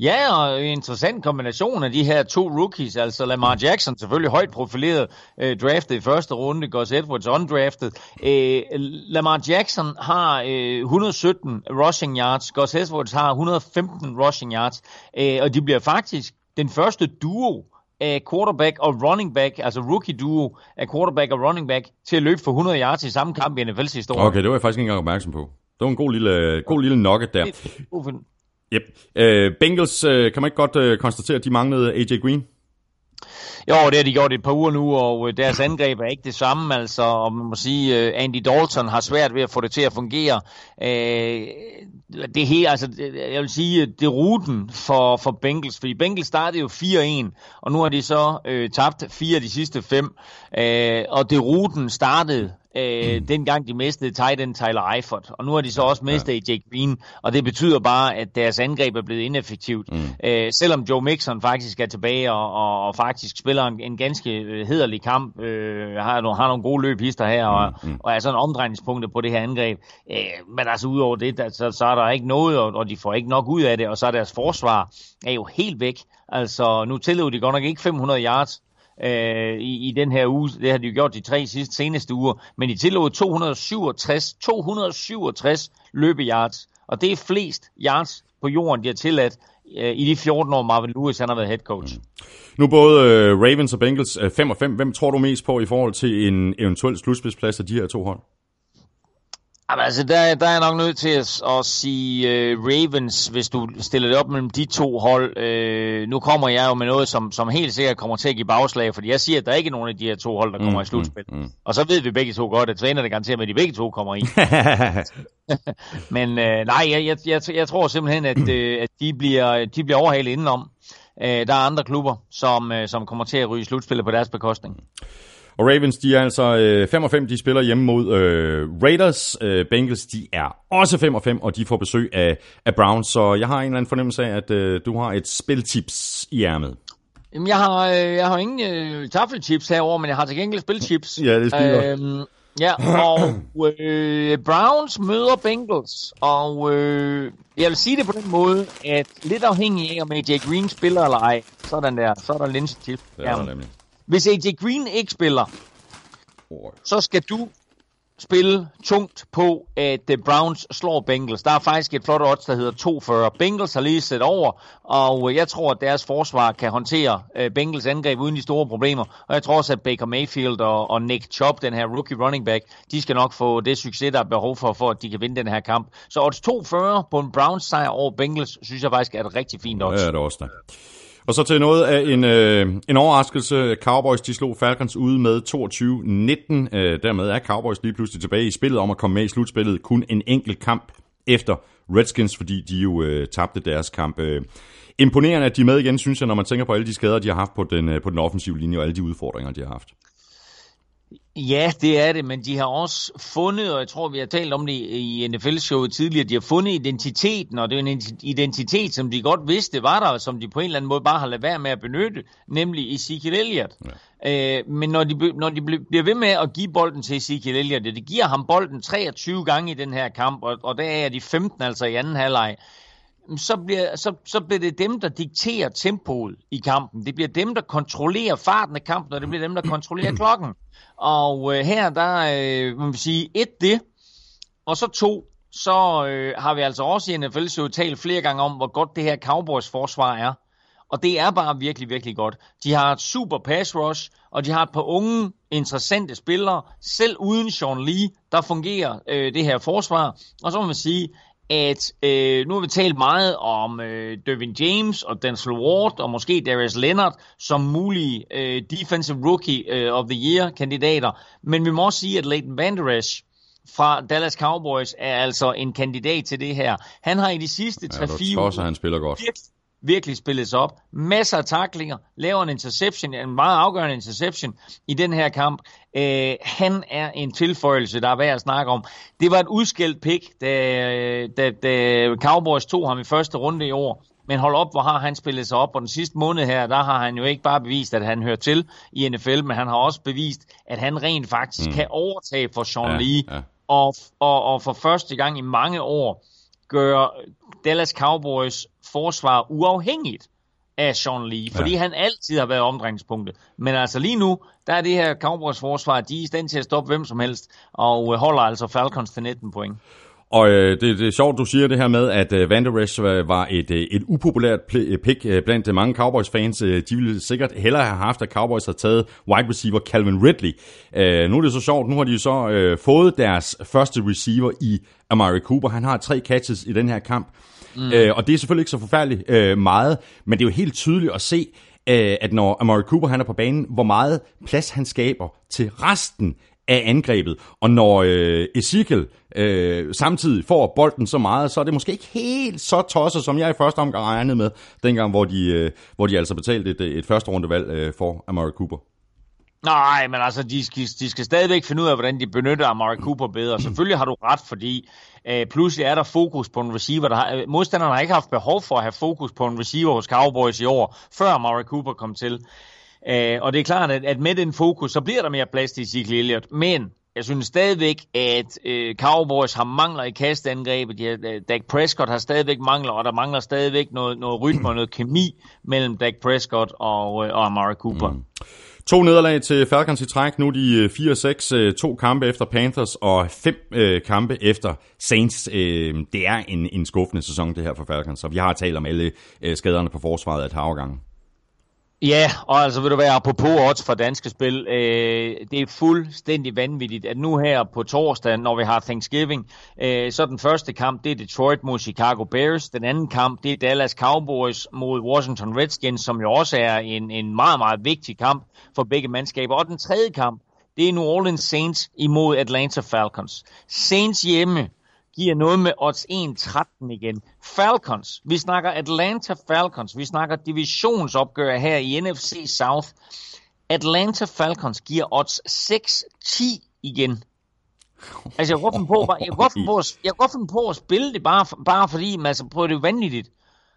Ja, og en interessant kombination af de her to rookies, altså Lamar Jackson, selvfølgelig højt profileret, øh, draftet i første runde, Gus Edwards undrafted. Øh, Lamar Jackson har øh, 117 rushing yards, Gus Edwards har 115 rushing yards, øh, og de bliver faktisk den første duo af quarterback og running back, altså rookie duo af quarterback og running back, til at løbe for 100 yards i samme kamp i NFL's historie. Okay, det var jeg faktisk ikke engang opmærksom på. Det var en god lille, god lille nugget der. Yep. Øh, Bengals, øh, kan man ikke godt øh, konstatere, at de manglede AJ Green? Jo, det har de gjort et par uger nu, og øh, deres angreb er ikke det samme. Altså, og man må sige, øh, Andy Dalton har svært ved at få det til at fungere. Øh, det her, altså, jeg vil sige, det er ruten for, for Bengals, fordi Bengals startede jo 4-1, og nu har de så øh, tabt fire af de sidste fem. Øh, og det ruten startede øh, dengang de mistede tight end Tyler Eifert, og nu har de så også mistet ja. AJ Green, og det betyder bare, at deres angreb er blevet ineffektivt. Mm. Øh, selvom Joe Mixon faktisk er tilbage og, og, og faktisk spiller en, en ganske øh, hederlig kamp, øh, har, nogle- har nogle gode løbhister her, og, mm. og er sådan omdrejningspunktet på det her angreb. Øh, men altså udover det, der, så, så er der ikke noget, og, og de får ikke nok ud af det, og så er deres forsvar er jo helt væk. Altså nu tillod de godt nok ikke 500 yards, øh, i, i den her uge. Det har de jo gjort de tre sidste seneste uger. Men de tillod 267, 267 løbeyards. Og det er flest yards på jorden, de har tilladt øh, i de 14 år, Marvin Lewis han har været head coach. Mm. Nu både øh, Ravens og Bengals øh, 5 og 5. Hvem tror du mest på i forhold til en eventuel slutspidsplads af de her to hold? Jamen, altså, der, der er jeg nok nødt til at, at sige uh, Ravens, hvis du stiller det op mellem de to hold. Uh, nu kommer jeg jo med noget, som, som helt sikkert kommer til at give bagslag, fordi jeg siger, at der er ikke nogen af de her to hold, der kommer Mm, i slutspil. mm, mm. Og så ved vi begge to godt, at det garanteret med, at de begge to kommer i. Men øh, nej, jeg, jeg, jeg, jeg tror simpelthen, at, øh, at de, bliver, de bliver overhalet indenom. Øh, der er andre klubber, som, øh, som kommer til at ryge slutspillet på deres bekostning. Og Ravens, de er altså øh, 5 og 5, de spiller hjemme mod øh, Raiders. Øh, Bengals, de er også 5 og 5, og de får besøg af, af Browns. Så jeg har en eller anden fornemmelse af, at øh, du har et spiltips i ærmet. Jamen, jeg har, øh, jeg har ingen øh, taffelchips herover, men jeg har til gengæld spilchips. Ja, det er øhm, Ja, og øh, Browns møder Bengals, og øh, jeg vil sige det på den måde, at lidt afhængig af, om AJ Green spiller eller ej, sådan der, så er der Lynch til. Det er der nemlig. Hvis AJ Green ikke spiller, så skal du spille tungt på, at uh, Browns slår Bengals. Der er faktisk et flot odds, der hedder 240. Bengals har lige set over, og uh, jeg tror, at deres forsvar kan håndtere uh, Bengals angreb uden de store problemer. Og jeg tror også, at Baker Mayfield og, og Nick Chubb, den her rookie running back, de skal nok få det succes, der er behov for, for at de kan vinde den her kamp. Så odds 240 på en Browns sejr over Bengals, synes jeg faktisk er et rigtig fint odds. Ja, det er også der. Og så til noget af en, øh, en overraskelse. Cowboys de slog Falcons ude med 22-19. Øh, dermed er Cowboys lige pludselig tilbage i spillet om at komme med i slutspillet. Kun en enkelt kamp efter Redskins, fordi de jo øh, tabte deres kamp. Øh, imponerende, at de er med igen, synes jeg, når man tænker på alle de skader, de har haft på den, øh, på den offensive linje, og alle de udfordringer, de har haft. Ja, det er det, men de har også fundet, og jeg tror, vi har talt om det i NFL-showet tidligere, de har fundet identiteten, og det er en identitet, som de godt vidste var der, og som de på en eller anden måde bare har ladet være med at benytte, nemlig Ezekiel Elliott. Ja. Øh, men når de, når de bliver ved med at give bolden til Ezekiel Elliott, det giver ham bolden 23 gange i den her kamp, og, og der er de 15 altså i anden halvleg, så bliver, så, så bliver det dem, der dikterer tempoet i kampen. Det bliver dem, der kontrollerer farten af kampen, og det bliver dem, der kontrollerer klokken. Og øh, her, der øh, må vi sige, et det, og så to, så øh, har vi altså også i NFL show talt flere gange om, hvor godt det her Cowboys forsvar er. Og det er bare virkelig, virkelig godt. De har et super pass rush, og de har et par unge, interessante spillere. Selv uden Sean Lee, der fungerer øh, det her forsvar. Og så må man sige, at øh, nu har vi talt meget om øh, Dervin James og Denzel Ward og måske Darius Leonard som mulige øh, defensive rookie øh, of the year kandidater. Men vi må også sige, at Leighton Van Der Esch fra Dallas Cowboys er altså en kandidat til det her. Han har i de sidste 3-4 ja, uger han spiller godt. Virkelig, virkelig spillet sig op. Masser af taklinger, laver en interception, en meget afgørende interception i den her kamp. Øh, han er en tilføjelse, der er værd at snakke om. Det var et udskældt pick, da, da, da Cowboys tog ham i første runde i år. Men hold op, hvor har han spillet sig op. Og den sidste måned her, der har han jo ikke bare bevist, at han hører til i NFL, men han har også bevist, at han rent faktisk mm. kan overtage for Sean ja, Lee. Ja. Og, og, og for første gang i mange år gøre Dallas Cowboys forsvar uafhængigt af Sean Lee, fordi ja. han altid har været omdrejningspunktet. Men altså lige nu, der er det her Cowboys forsvar, de er i stand til at stoppe hvem som helst, og holder altså Falcons til 19 point. Og øh, det, det er sjovt, du siger det her med, at øh, Van Der Esch øh, var et, øh, et upopulært øh, pick øh, blandt øh, mange Cowboys-fans. Øh, de ville sikkert hellere have haft, at Cowboys havde taget wide receiver Calvin Ridley. Øh, nu er det så sjovt, nu har de så øh, fået deres første receiver i Amari Cooper. Han har tre catches i den her kamp. Mm. Øh, og det er selvfølgelig ikke så forfærdeligt øh, meget, men det er jo helt tydeligt at se, øh, at når Amari Cooper han er på banen, hvor meget plads han skaber til resten af angrebet. Og når øh, Ezekiel øh, samtidig får bolden så meget, så er det måske ikke helt så tosset, som jeg i første omgang regnede med, dengang hvor de, øh, hvor de altså betalte et, et første rundevalg øh, for Amari Cooper. Nej, men altså, de skal, de skal stadigvæk finde ud af, hvordan de benytter Amari Cooper bedre. Selvfølgelig har du ret, fordi øh, pludselig er der fokus på en receiver. Der har, øh, modstanderne har ikke haft behov for at have fokus på en receiver hos Cowboys i år, før Amari Cooper kom til. Øh, og det er klart, at, at med den fokus, så bliver der mere plads til Ezekiel Elliott. Men jeg synes stadigvæk, at øh, Cowboys har mangler i kastangrebet. Ja, øh, Dak Prescott har stadigvæk mangler, og der mangler stadigvæk noget, noget rytme og noget kemi mellem Dak Prescott og, øh, og Amari Cooper. Mm. To nederlag til Falcons i træk. Nu de øh, 4-6. Øh, to kampe efter Panthers og fem øh, kampe efter Saints. Øh, det er en, en skuffende sæson, det her for Falcons. Og vi har talt om alle øh, skaderne på forsvaret et par gange. Ja, og altså vil du være apropos odds for danske spil, øh, det er fuldstændig vanvittigt, at nu her på torsdag, når vi har Thanksgiving, øh, så den første kamp, det er Detroit mod Chicago Bears, den anden kamp, det er Dallas Cowboys mod Washington Redskins, som jo også er en, en meget, meget vigtig kamp for begge mandskaber, og den tredje kamp, det er New Orleans Saints imod Atlanta Falcons. Saints hjemme, giver noget med odds 1-13 igen. Falcons, vi snakker Atlanta Falcons, vi snakker divisionsopgør her i NFC South. Atlanta Falcons giver odds 6-10 igen. Altså, jeg går på, jeg går på, jeg på at spille det bare, bare fordi, man altså, prøver det vanvittigt.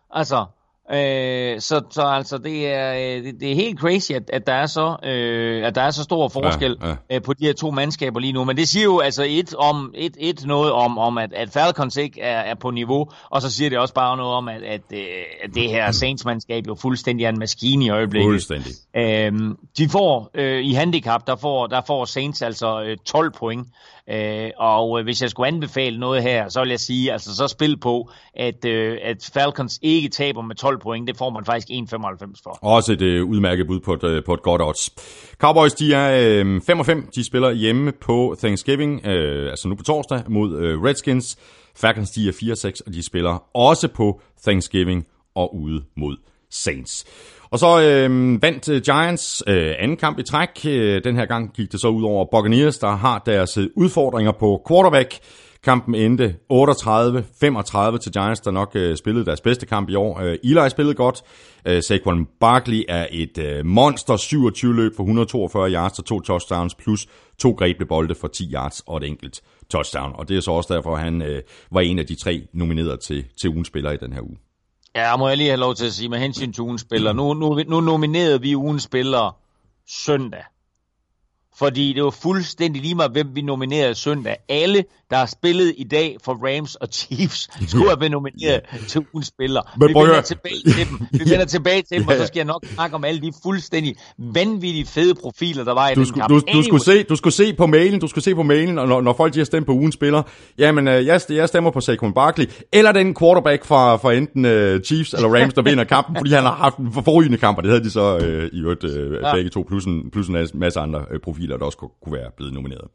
Altså, Øh, så, så altså det er øh, det, det er helt crazy at, at der er så øh, at der er så stor forskel ja, ja. Øh, på de her to mandskaber lige nu, men det siger jo altså et om et, et noget om om at, at Falcons ikke er, er på niveau, og så siger det også bare noget om at, at, øh, at det her Saints mandskab jo fuldstændig er en maskine i øjeblikket. Fuldstændig. Øh, de får øh, i handicap der får der får Saints altså øh, 12 point. Øh, og øh, hvis jeg skulle anbefale noget her, så vil jeg sige, altså så spil på, at, øh, at Falcons ikke taber med 12 point. Det får man faktisk 1,95 for. Også et øh, udmærket bud på et, øh, på et godt odds. Cowboys, de er øh, 5 og 5. De spiller hjemme på Thanksgiving, øh, altså nu på torsdag, mod øh, Redskins. Falcons, de er 4-6, og de spiller også på Thanksgiving og ude mod Saints. Og så øh, vandt øh, Giants øh, anden kamp i træk. Øh, den her gang gik det så ud over Buccaneers, der har deres øh, udfordringer på quarterback. Kampen endte 38-35 til Giants, der nok øh, spillede deres bedste kamp i år. Øh, Eli spillede godt. Øh, Saquon Barkley er et øh, monster 27 løb for 142 yards og to touchdowns, plus to grebne bolde for 10 yards og et enkelt touchdown. Og det er så også derfor, at han øh, var en af de tre nominerede til, til ugens spiller i den her uge. Ja, må jeg lige have lov til at sige, med hensyn til ugens spiller. Nu, nu, nu nominerede vi ugens spillere søndag. Fordi det var fuldstændig lige meget, hvem vi nominerede søndag. Alle, der har spillet i dag for Rams og Chiefs, skulle have været nomineret til ugens spiller. Men vi vender tilbage til dem, vi vender tilbage til dem, yeah. og så skal jeg nok snakke om alle de fuldstændig vanvittige fede profiler, der var i du den skulle, kamp. Du, du, skulle se, du skulle se på mailen, du skulle se på mailen, og når, når folk har stemt på ugens spiller, jamen øh, jeg, jeg stemmer på Saquon Barkley, eller den quarterback fra, fra enten uh, Chiefs eller Rams, der vinder kampen, fordi han har haft en forrygende kamp, og det havde de så uh, i øvrigt uh, ja. begge to, plus en, plus en masse andre uh, profiler profiler, der også kunne være blevet nomineret.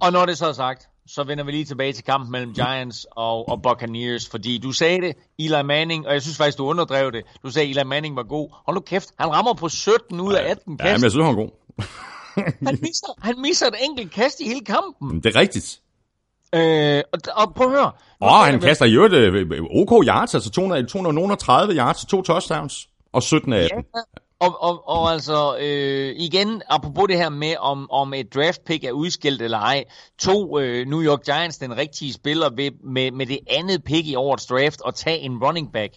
Og når det så er sagt, så vender vi lige tilbage til kampen mellem Giants og, og Buccaneers, fordi du sagde det, Eli Manning, og jeg synes faktisk, du underdrev det. Du sagde, Eli Manning var god. Hold nu kæft, han rammer på 17 ud af 18 kast. Ja, men jeg synes, han var god. Han misser, han misser et enkelt kast i hele kampen. Det er rigtigt. Øh, og, og prøv at høre. Åh, oh, han kaster i øvrigt øh, OK yards, altså 200, 230 yards to touchdowns, og 17 af dem. Ja, og, og, og altså, øh, igen, apropos det her med, om, om et draft pick er udskilt eller ej, to øh, New York Giants den rigtige spiller ved, med, med det andet pick i årets draft og tage en running back.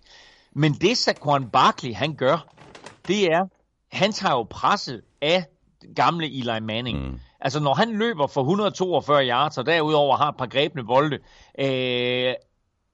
Men det Saquon Barkley, han gør, det er, han tager jo presset af gamle Eli Manning. Mm. Altså, når han løber for 142 yards, og derudover har et par grebne bolde, øh,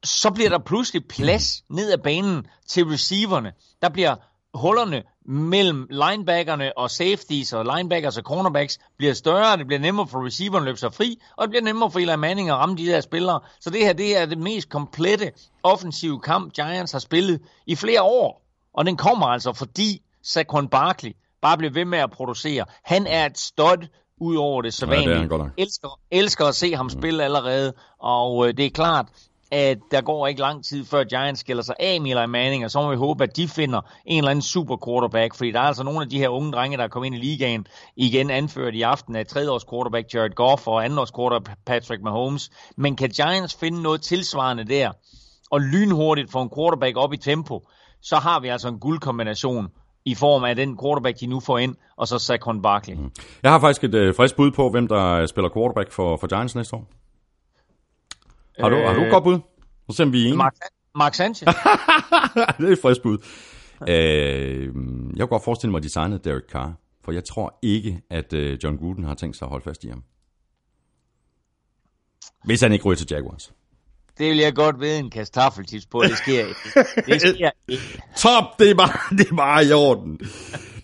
så bliver der pludselig plads ned ad banen til receiverne. Der bliver hullerne mellem linebackerne og safeties og linebackers og cornerbacks bliver større, det bliver nemmere for receiveren at løbe sig fri, og det bliver nemmere for Eli Manning at ramme de der spillere. Så det her, det er det mest komplette offensive kamp, Giants har spillet i flere år. Og den kommer altså, fordi Saquon Barkley bare bliver ved med at producere. Han er et stud ud over det sædvanlige. Ja, det er elsker, elsker at se ham spille allerede, og øh, det er klart, at der går ikke lang tid før Giants skiller sig af med Eli Manning, og så må vi håbe, at de finder en eller anden super quarterback, fordi der er altså nogle af de her unge drenge, der er kommet ind i ligaen, igen anført i aften af tredjeårs quarterback Jared Goff og andenårs quarterback Patrick Mahomes. Men kan Giants finde noget tilsvarende der, og lynhurtigt få en quarterback op i tempo, så har vi altså en guldkombination i form af den quarterback, de nu får ind, og så Saquon Barkley. Mm-hmm. Jeg har faktisk et øh, frisk bud på, hvem der spiller quarterback for, for Giants næste år. Har du, øh, har du et godt bud? Så ser vi en. Mark, Mark Sanchez. det er et frisk bud. Øh, jeg kunne godt forestille mig, at de signede Derek Carr. For jeg tror ikke, at øh, John Gruden har tænkt sig at holde fast i ham. Hvis han ikke ryger til Jaguars. Det vil jeg godt ved en kast taffeltips på. Det sker ikke. Det sker ikke. Top, det er bare, det er bare i orden.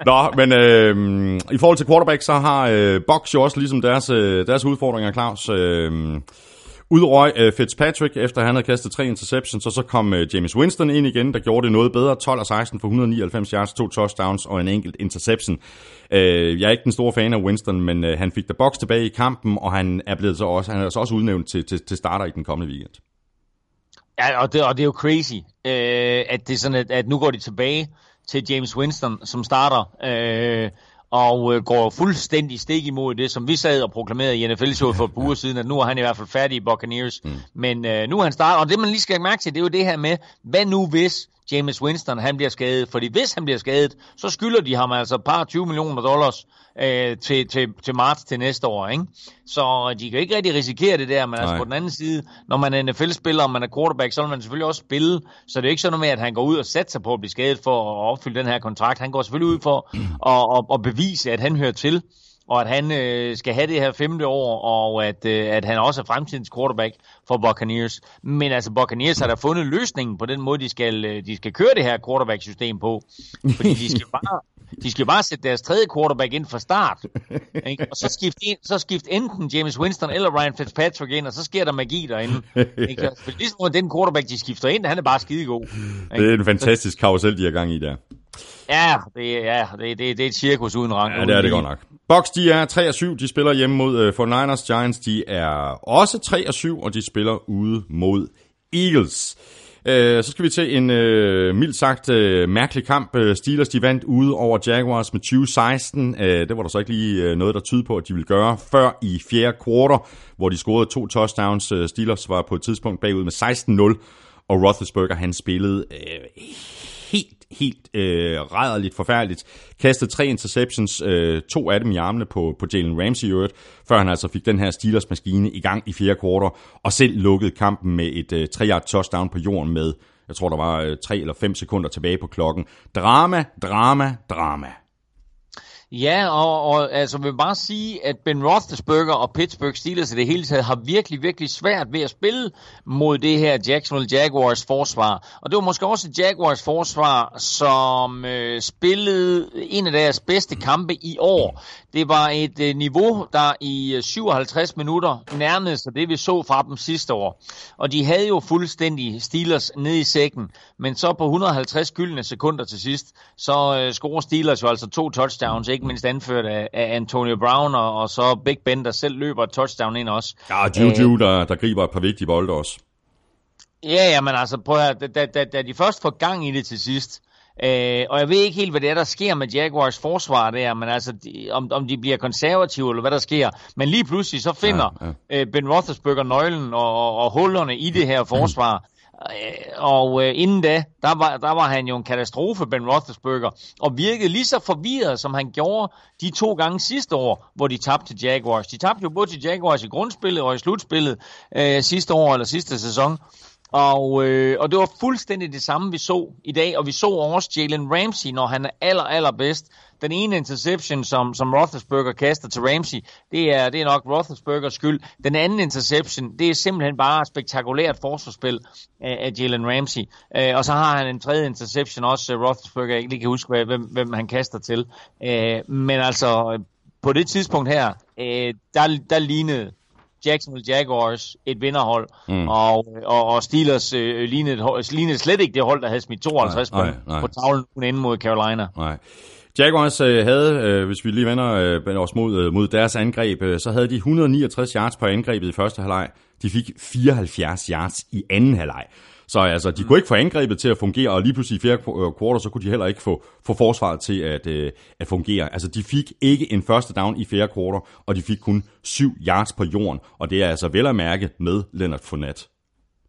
Nå, men øh, i forhold til quarterback, så har øh, Box jo også ligesom deres, øh, deres udfordringer, Claus. Øh, Udrøg øh, Fitzpatrick, efter han havde kastet tre interceptions, og så kom øh, James Winston ind igen, der gjorde det noget bedre. 12 og 16 for 199 yards, to touchdowns og en enkelt interception. Øh, jeg er ikke den store fan af Winston, men øh, han fik da box tilbage i kampen, og han er blevet så også, han er så også udnævnt til, til, til starter i den kommende weekend. Ja, og det, og det er jo crazy, øh, at det er sådan, at, at nu går de tilbage til James Winston, som starter. Øh, og øh, går fuldstændig stik imod det, som vi sad og proklamerede i NFL-showet for et par uger siden, at nu er han i hvert fald færdig i Buccaneers. Mm. Men øh, nu er han startet, og det man lige skal mærke til, det er jo det her med, hvad nu hvis James Winston han bliver skadet? Fordi hvis han bliver skadet, så skylder de ham altså et par 20 millioner dollars øh, til, til, til marts til næste år. Ikke? Så de kan ikke rigtig risikere det der, men altså på den anden side, når man er NFL-spiller, og man er quarterback, så vil man selvfølgelig også spille, så det er ikke sådan noget med, at han går ud og sætter sig på at blive skadet for at opfylde den her kontrakt. Han går selvfølgelig ud for at, at, at bevise, at han hører til og at han øh, skal have det her femte år, og at, øh, at han også er fremtidens quarterback for Buccaneers. Men altså, Buccaneers har da fundet løsningen på den måde, de skal, øh, de skal køre det her quarterback-system på. Fordi de skal bare, de skal bare sætte deres tredje quarterback ind fra start. Ikke? Og så skift, ind, så skift enten James Winston eller Ryan Fitzpatrick ind, og så sker der magi derinde. Ikke? For ligesom den quarterback, de skifter ind, han er bare skidegod. Ikke? Det er en fantastisk karusel, de har gang i der. Ja, det, ja det, det, det er et cirkus uden rang. Ja, det er det godt nok. Box, de er 3 og 7, de spiller hjemme mod uh, 49ers. Giants, de er også 3 og 7, og de spiller ude mod Eagles. Øh, så skal vi til en uh, mildt sagt øh, mærkelig kamp. Øh, Steelers de vandt ude over Jaguars med 2016. Uh, det var der så ikke lige noget, der tyder på, at de ville gøre før i fjerde kvartal, hvor de scorede to touchdowns. Steelers var på et tidspunkt bagud med 16-0, og Roethlisberger han spillede helt, øh, rædderligt forfærdeligt. Kastede tre interceptions, øh, to af dem i armene på, på Jalen Ramsey i øvrigt, før han altså fik den her Steelers-maskine i gang i fjerde kvartal, og selv lukkede kampen med et øh, 3-yard touchdown på jorden med, jeg tror der var øh, 3 eller 5 sekunder tilbage på klokken. Drama, drama, drama. Ja, og, og altså vil bare sige, at Ben Roethlisberger og Pittsburgh Steelers i det hele taget har virkelig, virkelig svært ved at spille mod det her Jacksonville Jaguars forsvar. Og det var måske også Jaguars forsvar, som øh, spillede en af deres bedste kampe i år. Det var et øh, niveau, der i øh, 57 minutter nærmede sig det, vi så fra dem sidste år. Og de havde jo fuldstændig Steelers ned i sækken, men så på 150 gyldne sekunder til sidst, så øh, scorer Steelers jo altså to touchdowns, ikke mindst anført af, af Antonio Brown, og, og så Big Ben, der selv løber et touchdown ind også. Ja, Juju, der, der griber et par vigtige bolde også. Ja, ja, men altså prøv at da, da, da de først får gang i det til sidst, Øh, og jeg ved ikke helt, hvad det er, der sker med Jaguars forsvar der, men altså, de, om, om de bliver konservative, eller hvad der sker. Men lige pludselig så finder ja, ja. Øh, Ben Roethlisberger nøglen og, og, og hullerne i det her forsvar. Øh, og øh, inden da, der var, der var han jo en katastrofe, Ben Roethlisberger, og virkede lige så forvirret, som han gjorde de to gange sidste år, hvor de tabte til Jaguars. De tabte jo både til Jaguars i grundspillet og i slutspillet øh, sidste år eller sidste sæson. Og, øh, og det var fuldstændig det samme, vi så i dag, og vi så også Jalen Ramsey, når han er aller, allerbedst. Den ene interception, som, som Roethlisberger kaster til Ramsey, det er, det er nok Roethlisbergers skyld. Den anden interception, det er simpelthen bare spektakulært forsvarsspil af, af Jalen Ramsey. Øh, og så har han en tredje interception også, øh, Roethlisberger, jeg ikke lige kan huske, hvem, hvem han kaster til. Øh, men altså, øh, på det tidspunkt her, øh, der, der lignede Jacksonville Jaguars et vinderhold, mm. og, og, og Steelers øh, lignede, lignede slet ikke det hold, der havde smidt 52 nej, point nej, nej. på tavlen inde mod Carolina. Nej. Jaguars øh, havde, øh, hvis vi lige vender øh, os mod, øh, mod deres angreb, øh, så havde de 169 yards på angrebet i første halvleg. De fik 74 yards i anden halvleg. Så altså, de kunne ikke få angrebet til at fungere, og lige pludselig i fjerde kvartal, så kunne de heller ikke få, få forsvaret til at, øh, at fungere. Altså, de fik ikke en første down i fjerde kvartal, og de fik kun syv yards på jorden, og det er altså vel at mærke med Leonard Fournette.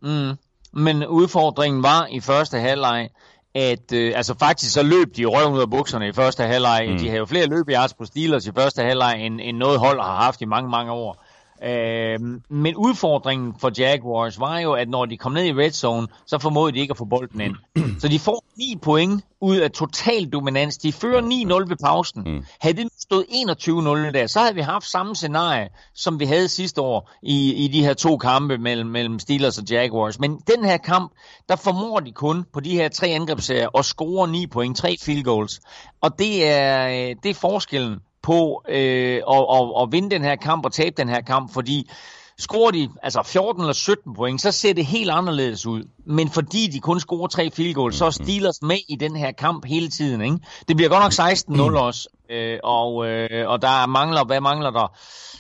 Mm. Men udfordringen var i første halvleg, at øh, altså faktisk så løb de røven ud af bukserne i første halvleg. Mm. De havde jo flere løb yards på Steelers i første halvleg, end, end noget hold har haft i mange, mange år. Øh, men udfordringen for Jaguars var jo, at når de kom ned i red zone, så formåede de ikke at få bolden ind. Så de får 9 point ud af total dominans. De fører 9-0 ved pausen. Mm. Havde det stået 21-0 der, så havde vi haft samme scenarie, som vi havde sidste år i, i de her to kampe mellem, mellem Steelers og Jaguars. Men den her kamp, der formår de kun på de her tre angrebsserier at score 9 point, tre field goals. Og det er, øh, det er forskellen på øh, at, at, at vinde den her kamp og tabe den her kamp, fordi scorer de altså 14 eller 17 point, så ser det helt anderledes ud. Men fordi de kun scorer tre field goals, så er Steelers med i den her kamp hele tiden. Ikke? Det bliver godt nok 16-0 mm. også, øh, og, øh, og der mangler, hvad mangler der?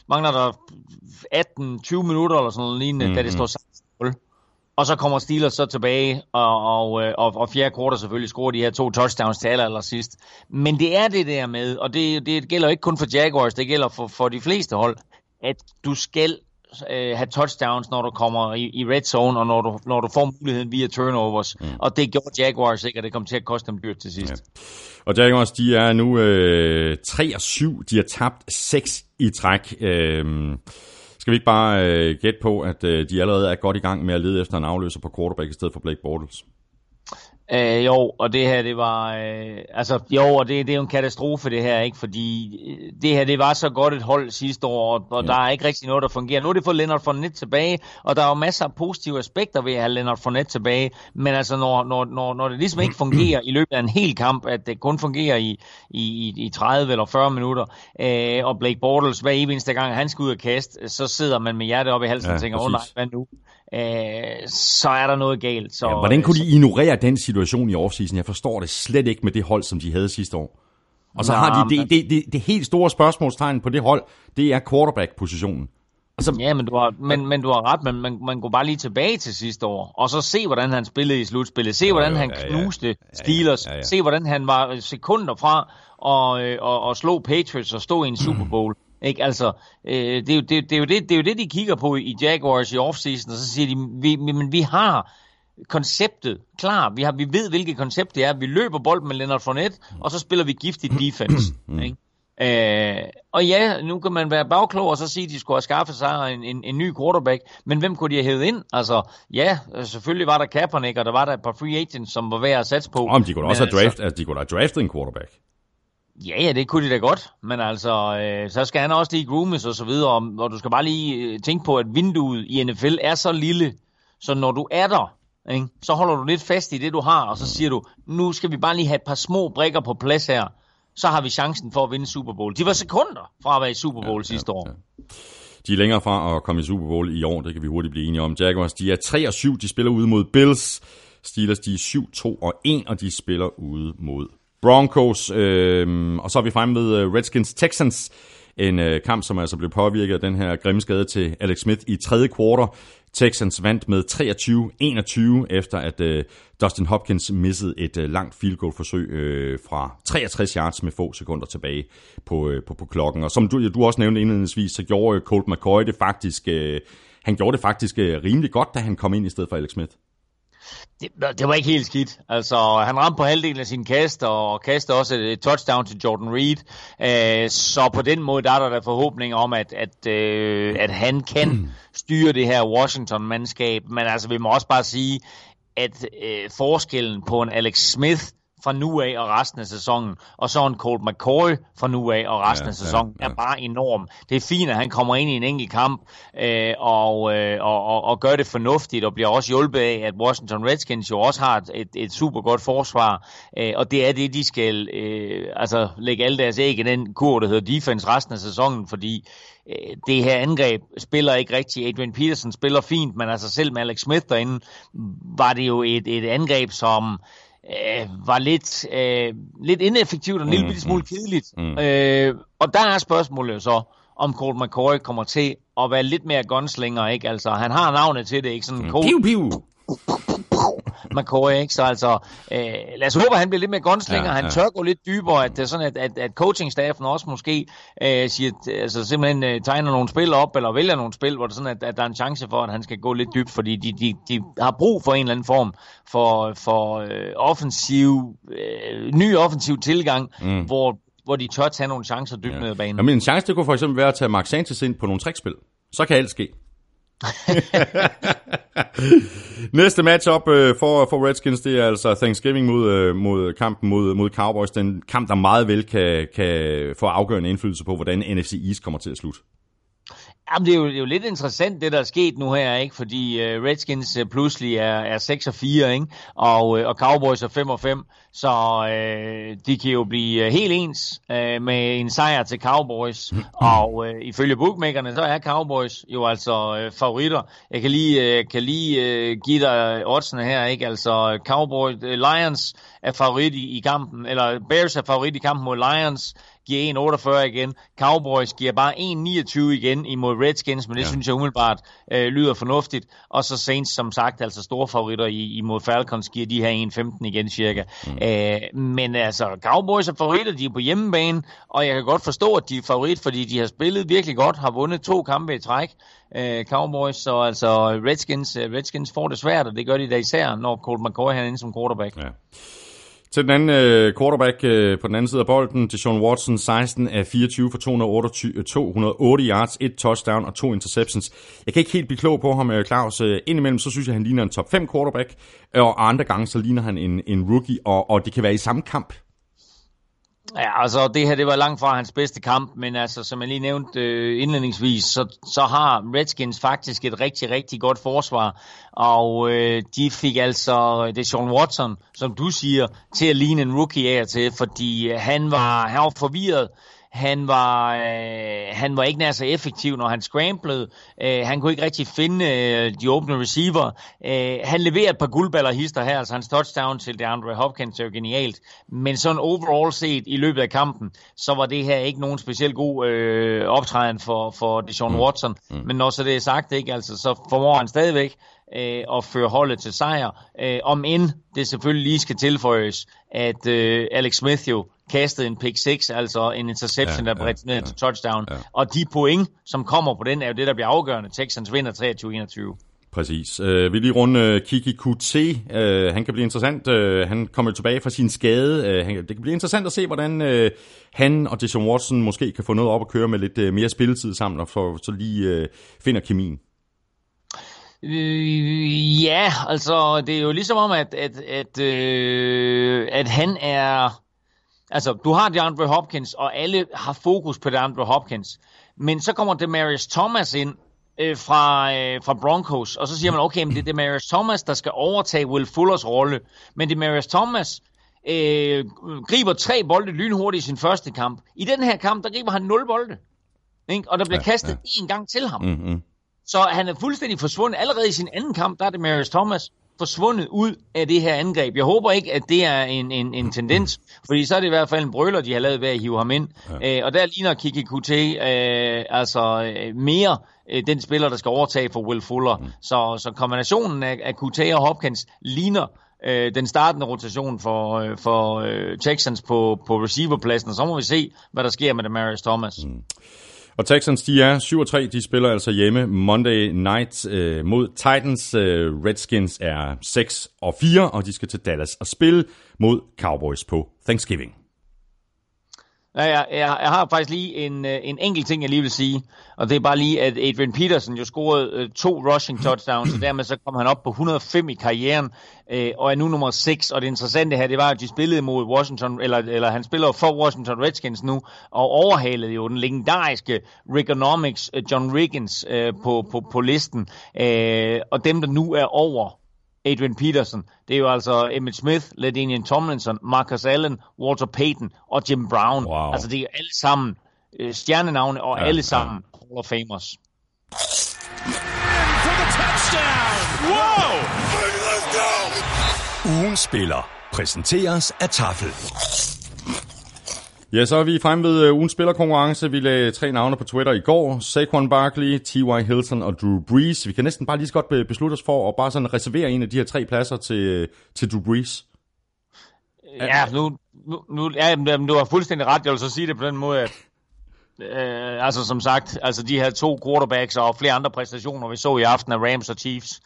Mangler der 18-20 minutter eller sådan noget lignende, mm. da det står 16-0. Og så kommer Steelers så tilbage, og, og, øh, og, og fjerde kvartal selvfølgelig scorer de her to touchdowns til aller, aller sidst. Men det er det der med, og det, det gælder ikke kun for Jaguars, det gælder for, for de fleste hold, at du skal øh, have touchdowns, når du kommer i, i red zone, og når du, når du får muligheden via turnovers. Mm. Og det gjorde Jaguars ikke, og det kom til at koste dem dyrt til sidst. Ja. Og Jaguars, de er nu øh, 3 og 7. De har tabt 6 i træk. Øh, skal vi ikke bare øh, gætte på, at øh, de allerede er godt i gang med at lede efter en afløser på quarterback i stedet for Blake Bortles? Øh, jo, og det her, det var, øh, altså, jo, og det, det er jo en katastrofe, det her, ikke? Fordi øh, det her, det var så godt et hold sidste år, og, og ja. der er ikke rigtig noget, der fungerer. Nu er det fået Leonard Fournette tilbage, og der er jo masser af positive aspekter ved at have Leonard Fournette tilbage, men altså, når, når, når, når det ligesom ikke fungerer i løbet af en hel kamp, at det kun fungerer i, i, i 30 eller 40 minutter, øh, og Blake Bortles, hver eneste gang, han skal ud og kaste, så sidder man med hjertet op i halsen ja, og tænker, åh oh, nej, hvad nu? Øh, så er der noget galt. Så, ja, hvordan kunne de ignorere den situation i offseason? Jeg forstår det slet ikke med det hold, som de havde sidste år. Og så Nå, har de det, det, det, det helt store spørgsmålstegn på det hold, det er quarterback-positionen. Altså, ja, men du har, men, men du har ret, men man, man går bare lige tilbage til sidste år, og så se, hvordan han spillede i slutspillet. Se, hvordan han knuste ja, ja. Steelers. Ja, ja, ja. Se, hvordan han var sekunder fra at, øh, og, og slå Patriots og stå i en Super Bowl. Ikke? Altså, øh, det, er jo, det, det, er jo det, det er jo det, de kigger på i Jaguars i offseason, og så siger de, vi, men vi har konceptet klar. Vi, har, vi ved, hvilket koncept det er. Vi løber bolden med Leonard Fournette, og så spiller vi giftig defense. ikke? Øh, og ja, nu kan man være bagklog og så sige, at de skulle have skaffet sig en, en, en ny quarterback, men hvem kunne de have hævet ind? Altså, ja, selvfølgelig var der Kaepernick, og der var der et par free agents, som var værd at satse på. Om de kunne også have altså, draft, altså, de kunne have draftet en quarterback. Ja, ja, det kunne de da godt, men altså, øh, så skal han også lige groomes og så videre, og, du skal bare lige øh, tænke på, at vinduet i NFL er så lille, så når du er der, ikke, så holder du lidt fast i det, du har, og så siger du, nu skal vi bare lige have et par små brikker på plads her, så har vi chancen for at vinde Super Bowl. De var sekunder fra at være i Super Bowl ja, sidste ja, år. Ja. De er længere fra at komme i Super Bowl i år, det kan vi hurtigt blive enige om. Jaguars, de er 3 og 7, de spiller ude mod Bills. Steelers, de er 7, 2 og 1, og de spiller ude mod Broncos, øh, og så er vi fremme med øh, Redskins Texans. En øh, kamp, som altså blev påvirket af den her grimme skade til Alex Smith i tredje kvartal. Texans vandt med 23-21 efter at øh, Dustin Hopkins missede et øh, langt field goal forsøg øh, fra 63 yards med få sekunder tilbage på, øh, på, på klokken. Og som du, du også nævnte indledningsvis, så gjorde øh, Colt McCoy det faktisk, øh, han gjorde det faktisk øh, rimelig godt, da han kom ind i stedet for Alex Smith. Det, det var ikke helt skidt. Altså, han ramte på halvdelen af sin kast, og kastede også et touchdown til Jordan Reed. Uh, så på den måde, der er der, der forhåbninger om, at, at, uh, at han kan styre det her Washington-mandskab. Men altså, vi må også bare sige, at uh, forskellen på en Alex Smith fra nu af og resten af sæsonen, og så en Colt McCoy fra nu af og resten ja, af sæsonen, ja, ja. er bare enorm. Det er fint, at han kommer ind i en enkelt kamp øh, og, øh, og, og, og gør det fornuftigt, og bliver også hjulpet af, at Washington Redskins jo også har et, et super godt forsvar, øh, og det er det, de skal øh, altså lægge alle deres æg i den kur, der hedder defense resten af sæsonen, fordi øh, det her angreb spiller ikke rigtigt. Adrian Peterson spiller fint, men altså selv med Alex Smith derinde, var det jo et, et angreb, som øh, var lidt, øh, lidt ineffektivt og en lille mm, smule mm. kedeligt. Mm. Øh, og der er spørgsmålet så, om Colt McCoy kommer til at være lidt mere gunslinger, ikke? Altså, han har navnet til det, ikke? Sådan mm. Colt... Piu, piu. McCoy, ikke? Så altså, øh, lad os håbe, at han bliver lidt mere gunslinger. Ja, han ja. tør gå lidt dybere, at det er sådan, at, at, at coachingstaffen også måske øh, siger, altså simpelthen øh, tegner nogle spil op, eller vælger nogle spil, hvor det er sådan, at, at der er en chance for, at han skal gå lidt dybt, fordi de, de, de har brug for en eller anden form for, for øh, offensiv, øh, ny offensiv tilgang, mm. hvor hvor de tør tage nogle chancer dybt ja. ned ad banen. Jamen en chance, det kunne for eksempel være at tage Mark Sanchez ind på nogle trickspil. Så kan alt ske. Næste matchup øh, for, for Redskins, det er altså Thanksgiving mod, øh, mod kampen mod, mod Cowboys. Den kamp, der meget vel kan, kan få afgørende indflydelse på, hvordan NFC East kommer til at slutte. Jamen, det er, jo, det er jo lidt interessant, det der er sket nu her, ikke? Fordi øh, Redskins øh, pludselig er, er 6 og 4, ikke? Og, øh, og Cowboys er 5 og 5, så uh, de kan jo blive uh, helt ens uh, med en sejr til Cowboys. Og uh, ifølge bookmakerne, så er Cowboys jo altså uh, favoritter. Jeg kan lige, uh, kan lige uh, give dig oddsene her, ikke? Altså Cowboys, uh, Lions er favorit i, i kampen, eller Bears er favorit i kampen mod Lions giver 1,48 igen. Cowboys giver bare 1,29 igen imod Redskins, men det ja. synes jeg umiddelbart øh, lyder fornuftigt. Og så Saints, som sagt, altså store favoritter i, imod Falcons, giver de her 1,15 igen cirka. Mm. Øh, men altså, Cowboys er favoritter, de er på hjemmebane, og jeg kan godt forstå, at de er favorit, fordi de har spillet virkelig godt, har vundet to kampe i træk. Øh, Cowboys, så altså Redskins, øh, Redskins får det svært, og det gør de da især, når Colt McCoy er inde som quarterback. Ja. Til den anden øh, quarterback øh, på den anden side af bolden, Deshaun Watson, 16 af 24 for 228, 208 yards, et touchdown og to interceptions. Jeg kan ikke helt blive klog på ham, øh, Claus. Øh, indimellem så synes jeg, han ligner en top 5 quarterback, og andre gange så ligner han en, en rookie, og, og det kan være i samme kamp. Ja, altså det her, det var langt fra hans bedste kamp, men altså som jeg lige nævnte øh, indledningsvis, så, så har Redskins faktisk et rigtig, rigtig godt forsvar, og øh, de fik altså det Sean Watson, som du siger, til at ligne en rookie af til, fordi øh, han var, han var forvirret, han var, øh, han var ikke nær så effektiv, når han scramblede. Øh, han kunne ikke rigtig finde øh, de åbne receiver. Øh, han leverer et par guldballer hister her, altså hans touchdown til DeAndre Hopkins er jo genialt. Men sådan overall set i løbet af kampen, så var det her ikke nogen specielt god øh, optræden for, for Deshaun mm. Watson. Mm. Men når så det er sagt, ikke, altså, så formår han stadigvæk øh, og føre holdet til sejr. Øh, om end det selvfølgelig lige skal tilføjes, at øh, Alex Smith jo kastede en pick 6, altså en interception, ja, der bredt ja, ned ja, til touchdown. Ja. Og de point, som kommer på den, er jo det, der bliver afgørende. Texans vinder 23-21. Præcis. Uh, vi lige runde uh, Kiki QT. Uh, han kan blive interessant. Uh, han kommer tilbage fra sin skade. Uh, han, det kan blive interessant at se, hvordan uh, han og Deshaun Watson måske kan få noget op at køre med lidt uh, mere spilletid sammen, og for, så lige uh, finder kemien. Øh, ja, altså det er jo ligesom om, at, at, at, øh, at han er... Altså, du har DeAndre Hopkins, og alle har fokus på DeAndre Hopkins. Men så kommer Demarius Thomas ind øh, fra, øh, fra Broncos, og så siger man, okay, men det er Demarius Thomas, der skal overtage Will Fullers rolle. Men Demarius Thomas øh, griber tre bolde lynhurtigt i sin første kamp. I den her kamp, der griber han nul bolde. Ikke? Og der bliver ja, kastet ja. én gang til ham. Mm-hmm. Så han er fuldstændig forsvundet. Allerede i sin anden kamp, der er det Marius Thomas, forsvundet ud af det her angreb. Jeg håber ikke, at det er en, en, en tendens, fordi så er det i hvert fald en brøler, de har lavet ved at hive ham ind. Ja. Øh, og der ligner Kiki Kute øh, altså øh, mere øh, den spiller, der skal overtage for Will Fuller. Mm. Så, så kombinationen af, af Kute og Hopkins ligner øh, den startende rotation for, øh, for øh, Texans på, på receiverpladsen, og så må vi se, hvad der sker med Demarius Thomas. Mm. Og Texans, de er 7-3, de spiller altså hjemme Monday night øh, mod Titans. Øh, Redskins er 6 og 4, og de skal til Dallas og spille mod Cowboys på Thanksgiving. Ja, jeg, jeg, jeg har faktisk lige en, øh, en enkelt ting, jeg lige vil sige, og det er bare lige, at Adrian Peterson jo scorede øh, to rushing touchdowns, og dermed så kom han op på 105 i karrieren, øh, og er nu nummer 6, og det interessante her, det var, at de spillede mod Washington, eller, eller han spiller for Washington Redskins nu, og overhalede jo den legendariske Reaganomics øh, John Riggins øh, på, på, på listen, øh, og dem, der nu er over Adrian Peterson. Det er jo altså Emmett Smith, Ladinian Tomlinson, Marcus Allen, Walter Payton og Jim Brown. Wow. Altså det er alle sammen øh, stjernenavne og ja, alle sammen ja. Hall of Famers. Ugen spiller præsenteres af Tafel. Ja, så er vi fremme ved uh, ugens spillerkonkurrence. Vi lagde tre navne på Twitter i går. Saquon Barkley, T.Y. Hilton og Drew Brees. Vi kan næsten bare lige så godt beslutte os for at bare sådan reservere en af de her tre pladser til, til Drew Brees. Ja, nu, nu, nu ja, du har fuldstændig ret. Jeg vil så sige det på den måde, at øh, altså som sagt, altså de her to quarterbacks og flere andre præstationer, vi så i aften af Rams og Chiefs,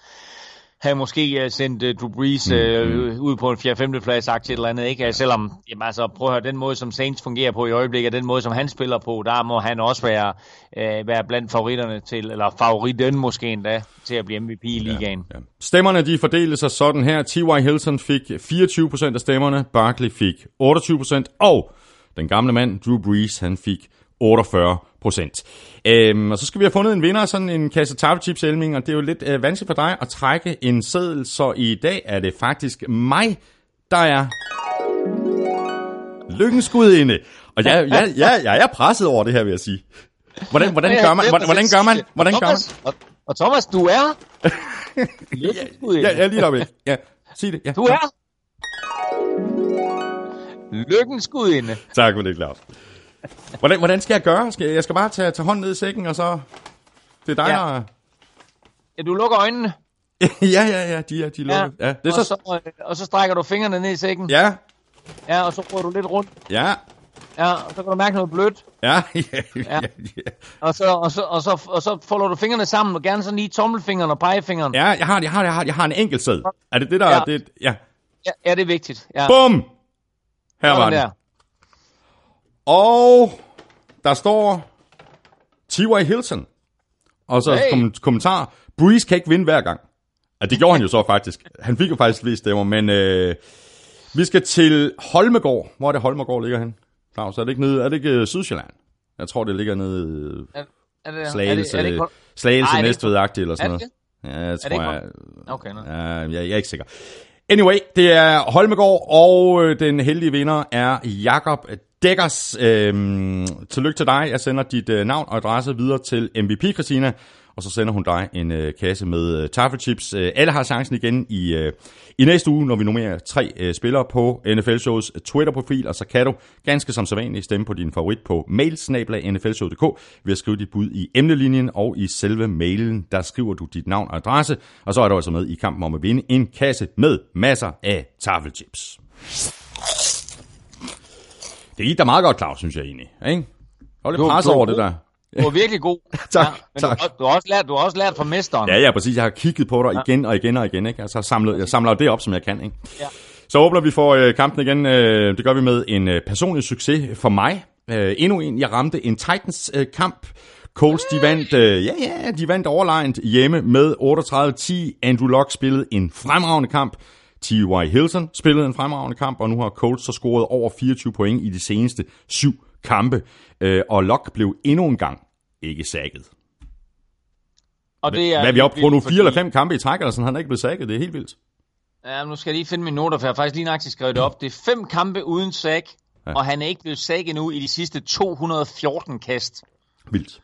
havde måske uh, sendt uh, Drew Brees uh, mm. ud på en 4-5. plads aktie eller andet, ikke? Selvom, jamen altså, prøv at høre, den måde, som Saints fungerer på i øjeblikket, den måde, som han spiller på, der må han også være, uh, være blandt favoritterne til, eller favoritten måske endda, til at blive MVP i ligaen. Ja, ja. Stemmerne, de fordelte sig sådan her. T.Y. Hilton fik 24% af stemmerne, Barkley fik 28%, og den gamle mand, Drew Brees, han fik 48 procent. Øhm, og så skal vi have fundet en vinder af sådan en kasse chips Elming, og det er jo lidt øh, vanskeligt for dig at trække en seddel, så i dag er det faktisk mig, der er lykkens gudinde. Og jeg, jeg, jeg, jeg er presset over det her, vil jeg sige. Hvordan, hvordan gør man? Hvordan, hvordan gør man? Hvordan gør man? Og, og Thomas, du er. Ja, ja, lige deroppe. Ja, sig det. Ja. Du er lykkens gudinde. Tak for det, Claus. Hvordan, hvordan skal jeg gøre? Skal, jeg skal bare tage, tage hånden ned i sækken, og så... Det er dig, ja. der... Ja, du lukker øjnene. ja, ja, ja, de er, de er lukket. Ja. ja det er og, så... Så, øh, og så strækker du fingrene ned i sækken. Ja. Ja, og så prøver du lidt rundt. Ja. Ja, og så kan du mærke noget blødt. Ja, ja, ja. ja. Og, så, og, så, og, så, og så folder du fingrene sammen, og gerne så lige tommelfingeren og pegefingeren. Ja, jeg har, jeg har, jeg har, jeg har en enkelt sæd. Er det det, der... Ja. Det, ja. Ja, ja, det er vigtigt. Ja. Bum! Her var den. Og der står T.Y. Hilton. Og så hey. kom kommentar, Breeze kan ikke vinde hver gang. Ja, det gjorde han jo så faktisk. Han fik jo faktisk flest stemmer, men øh, vi skal til Holmegård. Hvor er det Holmegård ligger hen? Claus, er det ikke nede, er det ikke uh, Sydsjælland? Jeg tror, det ligger nede er, er det, Slagelse, er det, er det, Slagelse Næstved-agtigt eller sådan noget. Ja, det tror jeg. Okay, no. ja, jeg, jeg er ikke sikker. Anyway, det er Holmegård, og øh, den heldige vinder er Jakob Dækkers. øh, tillykke til dig. Jeg sender dit øh, navn og adresse videre til MVP Christina, og så sender hun dig en øh, kasse med øh, taffelchips. Øh, alle har chancen igen i, øh, i næste uge, når vi nominerer tre øh, spillere på NFL-shows øh, Twitter-profil, og så kan du ganske som sædvanligt stemme på din favorit på mailsnabla.nflshow.dk ved at skrive dit bud i emnelinjen, og i selve mailen, der skriver du dit navn og adresse, og så er du altså med i kampen om at vinde en kasse med masser af taffelchips. Det gik da meget godt, Claus, synes jeg egentlig. Ikke? Var lidt presset over det der. Du var virkelig god. tak, ja, men tak. Du, du, har også lært, du har også lært fra mesteren. Ja, ja, præcis. Jeg har kigget på dig ja. igen og igen og igen. Ikke? Altså, samlet, jeg samler det op, som jeg kan. Ikke? Ja. Så åbner vi for øh, kampen igen. Øh, det gør vi med en øh, personlig succes for mig. Øh, endnu en. Jeg ramte en Titans-kamp. Øh, Colts, de vandt, øh, ja, ja, de vandt overlegnet hjemme med 38-10. Andrew Luck spillede en fremragende kamp. T.Y. Hilton spillede en fremragende kamp, og nu har Colts så scoret over 24 point i de seneste syv kampe. Øh, og Luck blev endnu en gang ikke sækket. Og det er Hvad er vi oppe på nu? Fire eller fem kampe i træk, eller sådan, han er ikke blevet sækket. Det er helt vildt. Ja, nu skal jeg lige finde mine noter, for jeg har faktisk lige nøjagtigt skrevet det op. Det er fem kampe uden sæk, ja. og han er ikke blevet sækket nu i de sidste 214 kast. Vildt.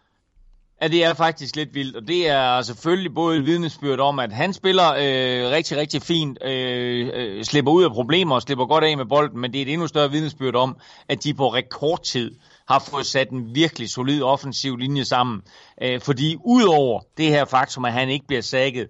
Ja, det er faktisk lidt vildt, og det er selvfølgelig både et vidnesbyrd om, at han spiller øh, rigtig, rigtig fint, øh, øh, slipper ud af problemer og slipper godt af med bolden, men det er et endnu større vidnesbyrd om, at de på rekordtid har fået sat en virkelig solid offensiv linje sammen. Øh, fordi udover det her faktum, at han ikke bliver sækket,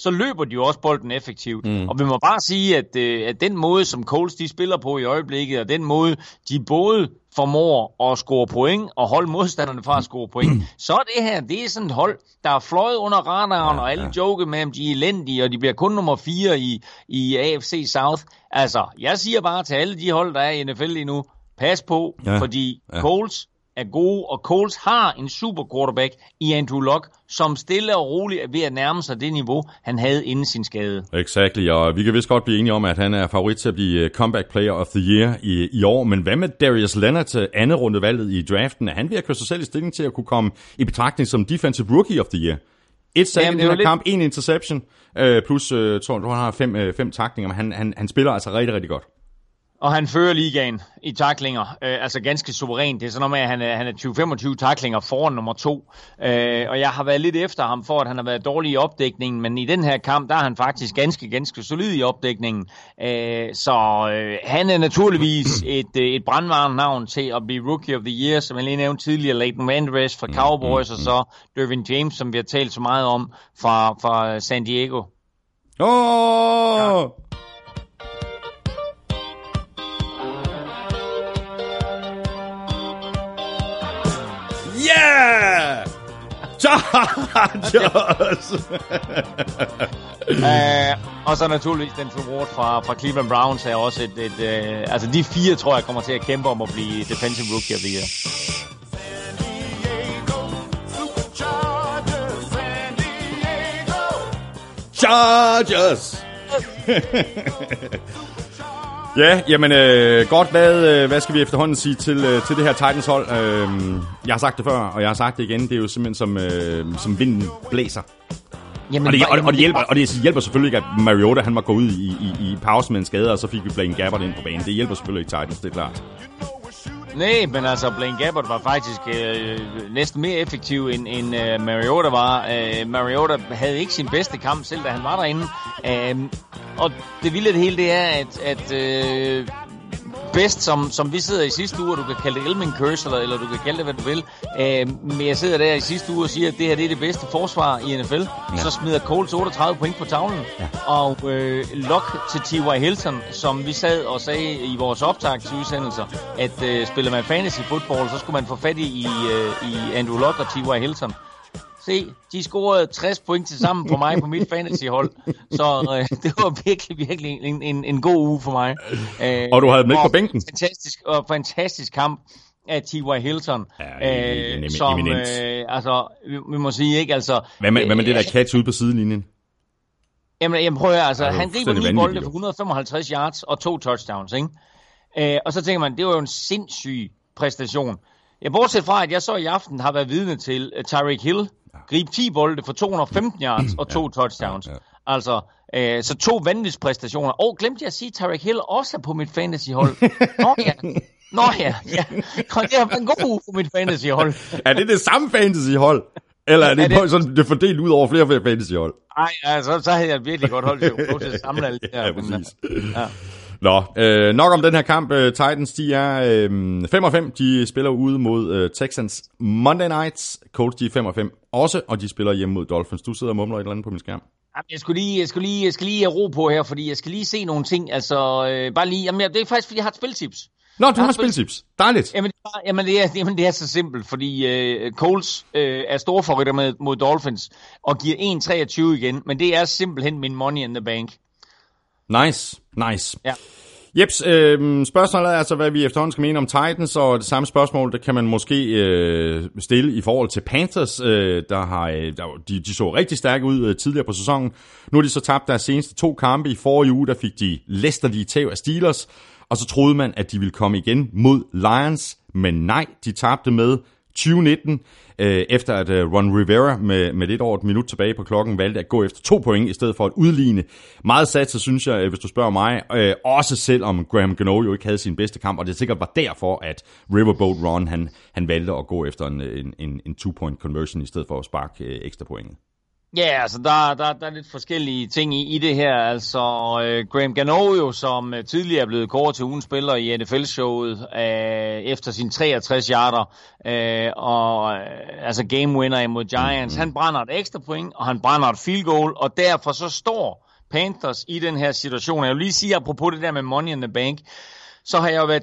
så løber de jo også bolden effektivt. Mm. Og vi må bare sige, at, øh, at den måde, som Coles de spiller på i øjeblikket, og den måde, de både formår at score point og holde modstanderne fra at score point, så er det her, det er sådan et hold, der er fløjet under radaren, ja, og alle ja. joker med, om de er elendige, og de bliver kun nummer 4 i, i AFC South. Altså, jeg siger bare til alle de hold, der er i NFL lige nu, pas på, ja. fordi ja. Coles er gode, og Coles har en super quarterback i Andrew Luck, som stille og roligt er ved at nærme sig det niveau, han havde inden sin skade. Exakt, og vi kan vist godt blive enige om, at han er favorit til at blive øh, comeback player of the year i, i år, men hvad med Darius Leonard til anden runde valget i draften? Er han ved at køre sig selv i stilling til at kunne komme i betragtning som defensive rookie of the year? Et sack i den her lidt... kamp, en interception, øh, plus, øh, tror, han har fem, øh, fem takninger, men han, han, han spiller altså rigtig, rigtig godt. Og han fører ligaen i taklinger, øh, altså ganske suverænt. Det er sådan noget med, at han er, han er 20-25 taklinger foran nummer to. Øh, og jeg har været lidt efter ham for, at han har været dårlig i opdækningen, men i den her kamp, der er han faktisk ganske, ganske solid i opdækningen. Øh, så øh, han er naturligvis et, øh, et brandvarmt navn til at blive Rookie of the Year, som jeg lige nævnte tidligere, Leighton Vandres fra mm, Cowboys, mm, og så Dervin James, som vi har talt så meget om fra, fra San Diego. Åh! Oh! Ja. Chargers! uh, og så naturligvis den award fra, fra Cleveland Browns er også et, et uh, altså de fire tror jeg kommer til at kæmpe om at blive Defensive Rookie of the Year. Chargers! Ja, jamen øh, godt. Hvad, øh, hvad skal vi efterhånden sige til, øh, til det her Titans hold? Øh, jeg har sagt det før, og jeg har sagt det igen. Det er jo simpelthen som, øh, som vinden blæser. Jamen, og, det, og, og, det hjælper, og det hjælper selvfølgelig ikke, at Mariota han var gået ud i, i, i pause med en skade, og så fik vi Blaine Gabbert ind på banen. Det hjælper selvfølgelig ikke Titans, det er klart. Nej, men altså Blaine Gabbert var faktisk øh, øh, næsten mere effektiv end, end øh, Mariota var. Øh, Mariota havde ikke sin bedste kamp selv, da han var derinde. Øh, og det vilde det hele, det er, at, at øh, bedst, som, som vi sidder i sidste uge, og du kan kalde det Elming Curse, eller, eller du kan kalde det, hvad du vil. Øh, men jeg sidder der i sidste uge og siger, at det her det er det bedste forsvar i NFL. Ja. Så smider Coles 38 point på tavlen. Ja. Og øh, Lock til T.Y. Hilton, som vi sad og sagde i vores optagsudsendelser, at øh, spiller man fantasy football, så skulle man få fat i, øh, i Andrew Luck og T.Y. Hilton. Se, de scorede 60 point til sammen på mig på mit fantasyhold. Så øh, det var virkelig, virkelig en, en, en god uge for mig. Øh, og du havde dem ikke på bænken? Fantastisk, og fantastisk kamp af T.Y. Hilton. Ja, øh, som, øh, altså, vi, vi må sige, ikke? Altså, hvad med, øh, hvad med det der catch ude på sidelinjen? Jamen, jamen prøv at altså, ja, han griber lige bolden for 155 yards og to touchdowns, ikke? Øh, og så tænker man, det var jo en sindssyg præstation. Ja, bortset fra, at jeg så i aften har været vidne til uh, Tyreek Hill gribe 10 bolde for 215 yards og to ja, touchdowns. Ja, ja. Altså, øh, så to præstationer. Og glemte jeg at sige, at Tyreek Hill også er på mit fantasyhold. Nå ja. Nå ja, ja. Det har været en god uge på mit fantasyhold. er det det samme fantasyhold? Eller er det, er det... sådan, det fordelt ud over flere fantasyhold? Nej, altså, så havde jeg virkelig godt holdt til at samle alt det her. ja, præcis. Ja. Nå, øh, nok om den her kamp. Uh, Titans, de er øh, 5 og 5. De spiller ude mod uh, Texans Monday Nights. Colts, de er 5 og 5 også, og de spiller hjemme mod Dolphins. Du sidder og mumler et eller andet på min skærm. Jeg skulle lige, jeg skulle lige, jeg skal lige have ro på her, fordi jeg skal lige se nogle ting. Altså, øh, bare lige, jamen, det er faktisk, fordi jeg har et spiltips. Nå, du har, har spiltips. Dejligt. Jamen, jamen, det er, jamen, det er så simpelt, fordi øh, Coles øh, er store favoritter med, mod Dolphins, og giver 1-23 igen, men det er simpelthen min money in the bank. Nice, nice. Ja. Jeps, øh, spørgsmålet er altså, hvad vi efterhånden skal mene om Titans, og det samme spørgsmål, det kan man måske øh, stille i forhold til Panthers, øh, der har, øh, der, de, de så rigtig stærke ud øh, tidligere på sæsonen. Nu har de så tabt deres seneste to kampe. I forrige uge, der fik de læsterlige tæv af Steelers, og så troede man, at de ville komme igen mod Lions, men nej, de tabte med 2019, øh, efter at øh, Ron Rivera med, med lidt over et minut tilbage på klokken valgte at gå efter to point i stedet for at udligne. Meget sat, så synes jeg, øh, hvis du spørger mig, øh, også selvom Graham Gano jo ikke havde sin bedste kamp, og det sikkert var derfor, at Riverboat Ron han, han valgte at gå efter en, øh, en, en two-point conversion i stedet for at sparke øh, ekstra pointet. Ja, altså der, der, der er lidt forskellige ting i, i det her. Altså øh, Graham Gano som øh, tidligere er blevet kåret til ugen spiller i NFL-showet øh, efter sin 63 yarder øh, og øh, altså game winner imod Giants. Mm-hmm. Han brænder et ekstra point, og han brænder et field goal, og derfor så står Panthers i den her situation. Jeg vil lige sige, apropos det der med Money in the Bank, så har jeg jo været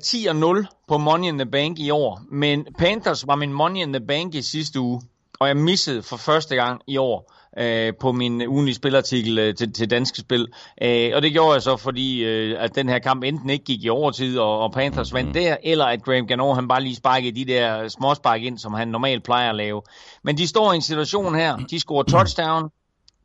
10-0 på Money in the Bank i år, men Panthers var min Money in the Bank i sidste uge, og jeg missede for første gang i år øh, på min ugenlige spilartikel øh, til, til danske spil. Øh, og det gjorde jeg så, fordi øh, at den her kamp enten ikke gik i overtid, og, og Panthers vandt mm-hmm. der, eller at Graham Gano han bare lige sparkede de der småspark ind, som han normalt plejer at lave. Men de står i en situation her, de scorer touchdown,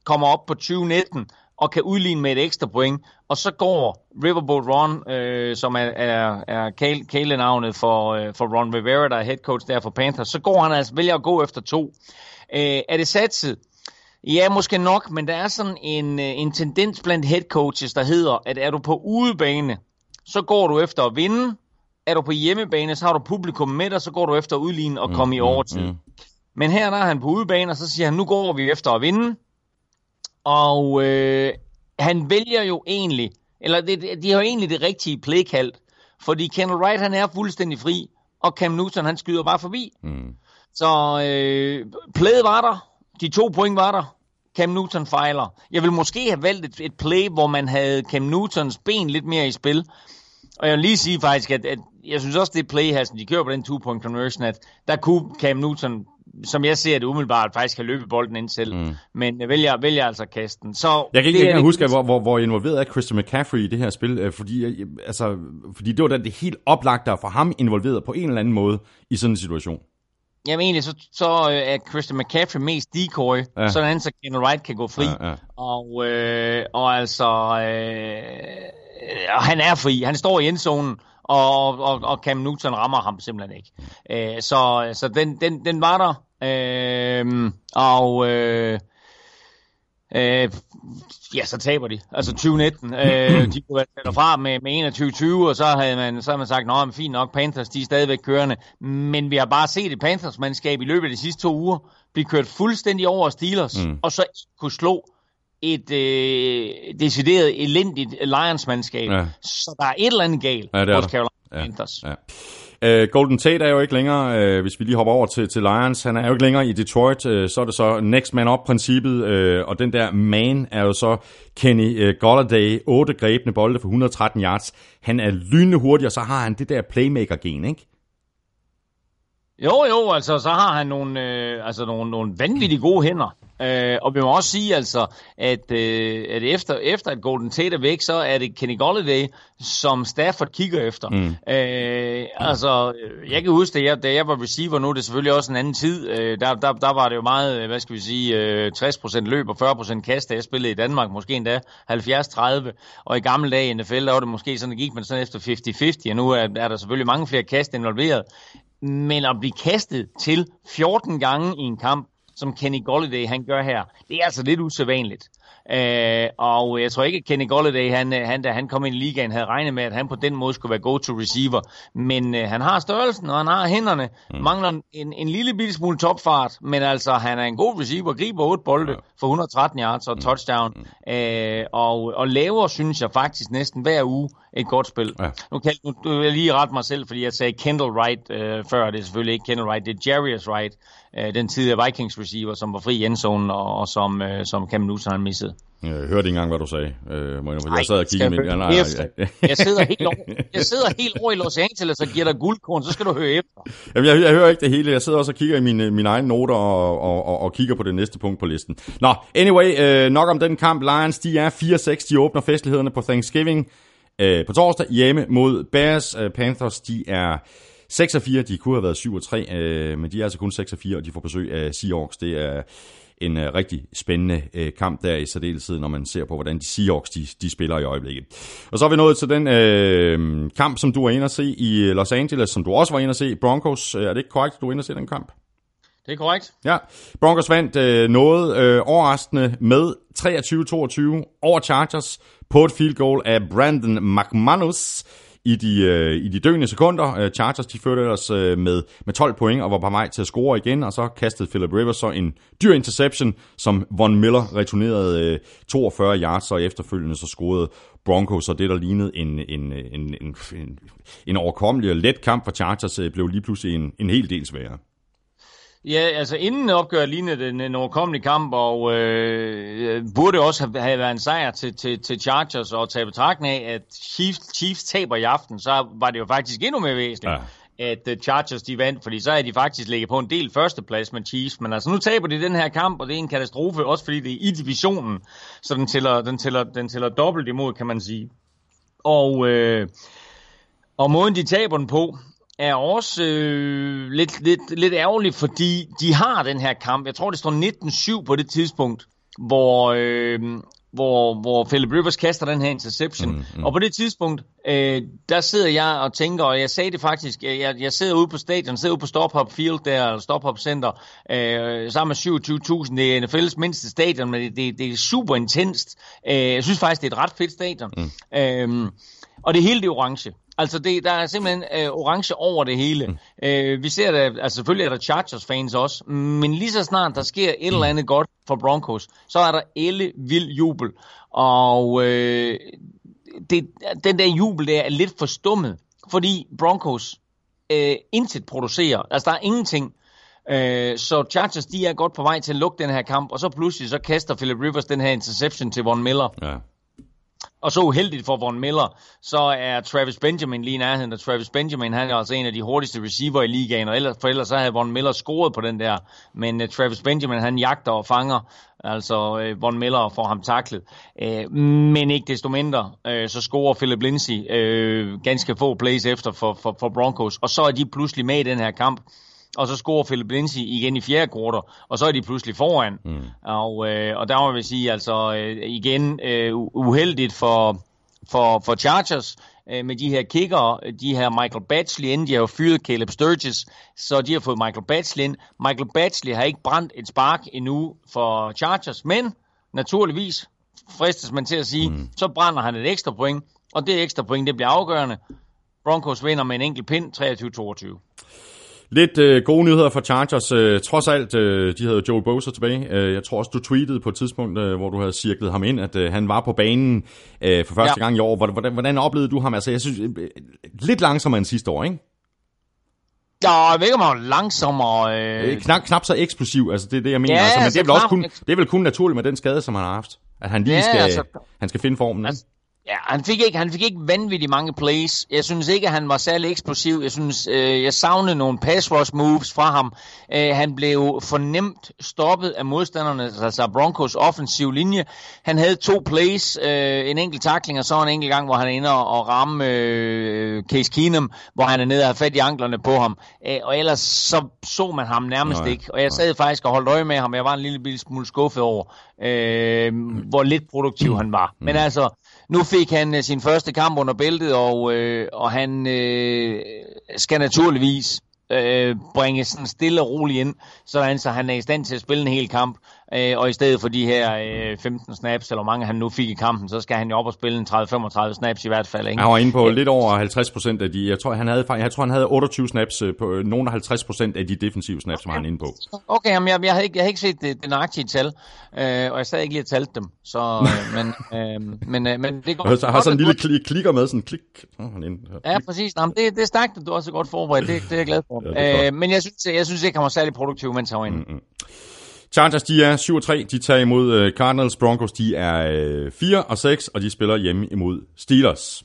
kommer op på 2019, og kan udligne med et ekstra point. Og så går Riverboat Ron, øh, som er, er, er kælenavnet for, øh, for Ron Rivera, der er head coach der for Panthers, så går han altså, vælger at gå efter to. Øh, er det satset? Ja, måske nok, men der er sådan en, øh, en tendens blandt head coaches, der hedder, at er du på udebane, så går du efter at vinde. Er du på hjemmebane, så har du publikum med dig, så går du efter at udligne og komme mm, i overtid. Mm, mm. Men her der er han på udebane, og så siger han, nu går vi efter at vinde. Og øh, han vælger jo egentlig, eller det, de har jo egentlig det rigtige play kaldt, fordi Kendall Wright han er fuldstændig fri, og Cam Newton han skyder bare forbi. Mm. Så øh, playet var der, de to point var der. Cam Newton fejler. Jeg vil måske have valgt et, et play, hvor man havde Cam Newtons ben lidt mere i spil. Og jeg vil lige sige faktisk, at, at jeg synes også, det play her, som de kører på den two-point conversion, at der kunne Cam Newton, som jeg ser det umiddelbart, faktisk have løbet bolden ind selv. Mm. Men jeg vælger, vælger altså at kaste den. Så jeg kan ikke, kan huske, hvor, hvor, hvor involveret er Christian McCaffrey i det her spil, øh, fordi, altså, fordi det var da det helt oplagte at få ham involveret på en eller anden måde i sådan en situation. Jamen egentlig, så, så øh, er Christian McCaffrey mest decoy, ja. sådan så Ken Wright kan gå fri. Ja, ja. Og, øh, og altså, øh, han er fri. Han står i endzonen, og, og, og Cam Newton rammer ham simpelthen ikke. Øh, så så den, den, den var der. Øh, og øh, øh, ja, så taber de. Altså 2019. Øh, de kunne være derfra med, med 21-20, og så havde man, så havde man sagt, at fint nok, Panthers, de er stadigvæk kørende. Men vi har bare set et Panthers-mandskab i løbet af de sidste to uger blive kørt fuldstændig over Steelers, mm. og så kunne slå et øh, decideret elendigt Lions-mandskab. Ja. Så der er et eller andet galt ja, hos Carolina ja. Panthers. Ja. Uh, Golden Tate er jo ikke længere, uh, hvis vi lige hopper over til, til Lions, han er jo ikke længere i Detroit, uh, så er det så next man up-princippet, uh, og den der man er jo så Kenny uh, Golladay, 8 grebne bolde for 113 yards. Han er lynende hurtig, og så har han det der playmaker-gen, ikke? Jo, jo, altså så har han nogle, øh, altså nogle, nogle vanvittigt gode hænder. Øh, og vi må også sige altså, at, øh, at efter, efter at Golden Tate er væk, så er det Kenny Golladay, som Stafford kigger efter. Mm. Øh, altså, jeg kan huske, da jeg, da jeg var receiver, nu er det selvfølgelig også en anden tid, øh, der, der, der var det jo meget, hvad skal vi sige, øh, 60% løb og 40% kast, da jeg spillede i Danmark, måske endda 70-30, og i gamle dage i NFL, der var det måske sådan, at gik man sådan efter 50-50, og nu er, er der selvfølgelig mange flere kast involveret. Men at blive kastet til 14 gange i en kamp, som Kenny Golladay han gør her, det er altså lidt usædvanligt. Øh, og jeg tror ikke, at Kenny Golladay, han, han, da han kom ind i ligaen, havde regnet med, at han på den måde skulle være go-to receiver. Men øh, han har størrelsen, og han har hænderne. Mm. Mangler en, en lille bitte smule topfart, men altså, han er en god receiver, griber otte bolde for 113 yards og mm. touchdown. Mm. Øh, og, og laver, synes jeg faktisk næsten hver uge et godt spil. Ja. Nu kan nu, nu vil jeg lige rette mig selv, fordi jeg sagde Kendall Wright øh, før. Det er selvfølgelig ikke Kendall Wright, det er Jarius Wright, øh, den tidligere Vikings receiver, som var fri i endzonen, og, og som, øh, som Cam Newton har misset. Jeg hørte ikke engang, hvad du sagde. Øh, må jeg, jeg sad og kiggede med. Ja, nej, nej, jeg, sidder helt over, jeg sidder helt over i Los Angeles og giver dig guldkorn, så skal du høre efter. Jamen, jeg, jeg hører ikke det hele. Jeg sidder også og kigger i mine, mine egne noter og, og, og, og kigger på det næste punkt på listen. Nå, anyway, øh, nok om den kamp. Lions, de er 4-6. De åbner festlighederne på Thanksgiving øh, på torsdag hjemme mod Bears. Øh, Panthers, de er 6 4. De kunne have været 7 3, øh, men de er altså kun 6 4, og de får besøg af Seahawks. Det er en uh, rigtig spændende uh, kamp der i særdeleshed, når man ser på, hvordan de Seahawks de, de spiller i øjeblikket. Og så er vi nået til den uh, kamp, som du var inde at se i Los Angeles, som du også var inde at se. Broncos, er det ikke korrekt, du var inde at se den kamp? Det er korrekt. Ja, Broncos vandt øh, noget øh, overraskende med 23-22 over Chargers på et field goal af Brandon McManus i de, øh, i de døende sekunder. Øh, Chargers de førte ellers øh, med, med 12 point og var på vej til at score igen, og så kastede Philip Rivers så en dyr interception, som Von Miller returnerede øh, 42 yards, og efterfølgende så scorede Broncos, og det der lignede en, en, en, en, en, en overkommelig og let kamp for Chargers, øh, blev lige pludselig en, en hel del sværere. Ja, altså inden opgøret lignede den en overkommelig kamp, og øh, burde også have, have været en sejr til, til, til Chargers, og tage betragtning af, at Chiefs, Chiefs taber i aften, så var det jo faktisk endnu mere væsentligt. Ja at uh, Chargers de vandt, fordi så er de faktisk ligget på en del førsteplads med Chiefs, men altså nu taber de den her kamp, og det er en katastrofe, også fordi det er i divisionen, så den tæller, den tæller, den tæller dobbelt imod, kan man sige. Og, øh, og måden de taber den på, er også øh, lidt, lidt, lidt ærgerlig, fordi de har den her kamp. Jeg tror, det står 19-7 på det tidspunkt, hvor, øh, hvor, hvor Philip Rivers kaster den her interception. Mm, mm. Og på det tidspunkt, øh, der sidder jeg og tænker, og jeg sagde det faktisk, jeg, jeg sidder ude på stadion, sidder ude på Stophop Field der, eller Stophop Center, øh, sammen med 27.000. Det er NFL's mindste stadion, men det, det, det er super intenst. Øh, jeg synes faktisk, det er et ret fedt stadion. Mm. Øh, og det hele det orange. Altså, det, der er simpelthen øh, orange over det hele. Mm. Øh, vi ser det, altså selvfølgelig er der Chargers-fans også, men lige så snart der sker et eller andet godt for Broncos, så er der elle vild jubel. Og øh, det, den der jubel der er lidt forstummet, fordi Broncos øh, intet producerer. Altså, der er ingenting. Øh, så Chargers, de er godt på vej til at lukke den her kamp, og så pludselig så kaster Philip Rivers den her interception til Von Miller. Ja. Og så uheldigt for Von Miller, så er Travis Benjamin lige i nærheden, og Travis Benjamin han er altså en af de hurtigste receiver i ligaen, og ellers, for ellers så havde Von Miller scoret på den der, men uh, Travis Benjamin han jagter og fanger, altså uh, Von Miller får ham taklet. Uh, men ikke desto mindre, uh, så scorer Philip Lindsay uh, ganske få plays efter for, for, for Broncos, og så er de pludselig med i den her kamp og så scorer Philip Lindsay igen i fjerde kvartal, og så er de pludselig foran. Mm. Og, øh, og der må vi sige, altså øh, igen øh, uheldigt for, for, for Chargers øh, med de her kicker, de her Michael Batchley ind, de har jo fyret Caleb Sturgis, så de har fået Michael Batchley ind. Michael Batchley har ikke brændt et spark endnu for Chargers, men naturligvis fristes man til at sige, mm. så brænder han et ekstra point, og det ekstra point, det bliver afgørende. Broncos vinder med en enkelt pind, 23-22. Lidt øh, gode nyheder for Chargers. Øh, trods alt, øh, de havde Joel Bosa tilbage. Øh, jeg tror også, du tweetede på et tidspunkt, øh, hvor du havde cirklet ham ind, at øh, han var på banen øh, for første ja. gang i år. Hvordan, hvordan oplevede du ham? Altså, jeg synes, øh, lidt langsommere end sidste år, ikke? Ja, jeg ved ikke, om han var langsommere. Øh... Knap, knap så eksplosiv, altså det er det, jeg mener. Ja, altså, men det er, vel også kun, det er vel kun naturligt med den skade, som han har haft. At han lige ja, skal, altså, han skal finde formen. Altså, Ja, han fik, ikke, han fik ikke vanvittigt mange plays. Jeg synes ikke, at han var særlig eksplosiv. Jeg synes, øh, jeg savnede nogle pass rush moves fra ham. Øh, han blev fornemt stoppet af modstanderne, altså Broncos offensiv linje. Han havde to plays, øh, en enkelt tackling, og så en enkelt gang, hvor han er inde og ramme øh, Case Keenum, hvor han er nede og har fat i anklerne på ham. Øh, og ellers så så man ham nærmest nej, ikke. Og jeg sad nej. faktisk og holdt øje med ham. Jeg var en lille smule skuffet over, øh, hvor lidt produktiv han var. Men altså, nu fik han øh, sin første kamp under bæltet, og, øh, og han øh, skal naturligvis øh, bringe sådan stille og roligt ind, så, så han er i stand til at spille en hel kamp. Øh, og i stedet for de her øh, 15 snaps, eller mange han nu fik i kampen, så skal han jo op og spille en 30-35 snaps i hvert fald. Ikke? Han var inde på lidt over 50 procent af de, jeg tror han havde, jeg tror han havde 28 snaps øh, på øh, nogle af 50 procent af de defensive snaps, okay. som han inde på. Okay, jamen, jeg, jeg, havde ikke, jeg havde ikke set det, det nøjagtige tal, øh, og jeg stadig ikke lige talt dem, så, øh, men, øh, men, øh, men det går... Så har sådan en lille klik, klikker med, sådan klik. Oh, han ind, ja, præcis. Nå, det, det er stærkt, at du også er godt forberedt, det, det er jeg glad for. ja, øh, men jeg synes, jeg synes ikke, han var særlig produktiv, mens han var inde. Mm-hmm. Chargers, de er 7-3, de tager imod uh, Cardinals. Broncos, de er uh, 4 og 6, og de spiller hjemme imod Steelers.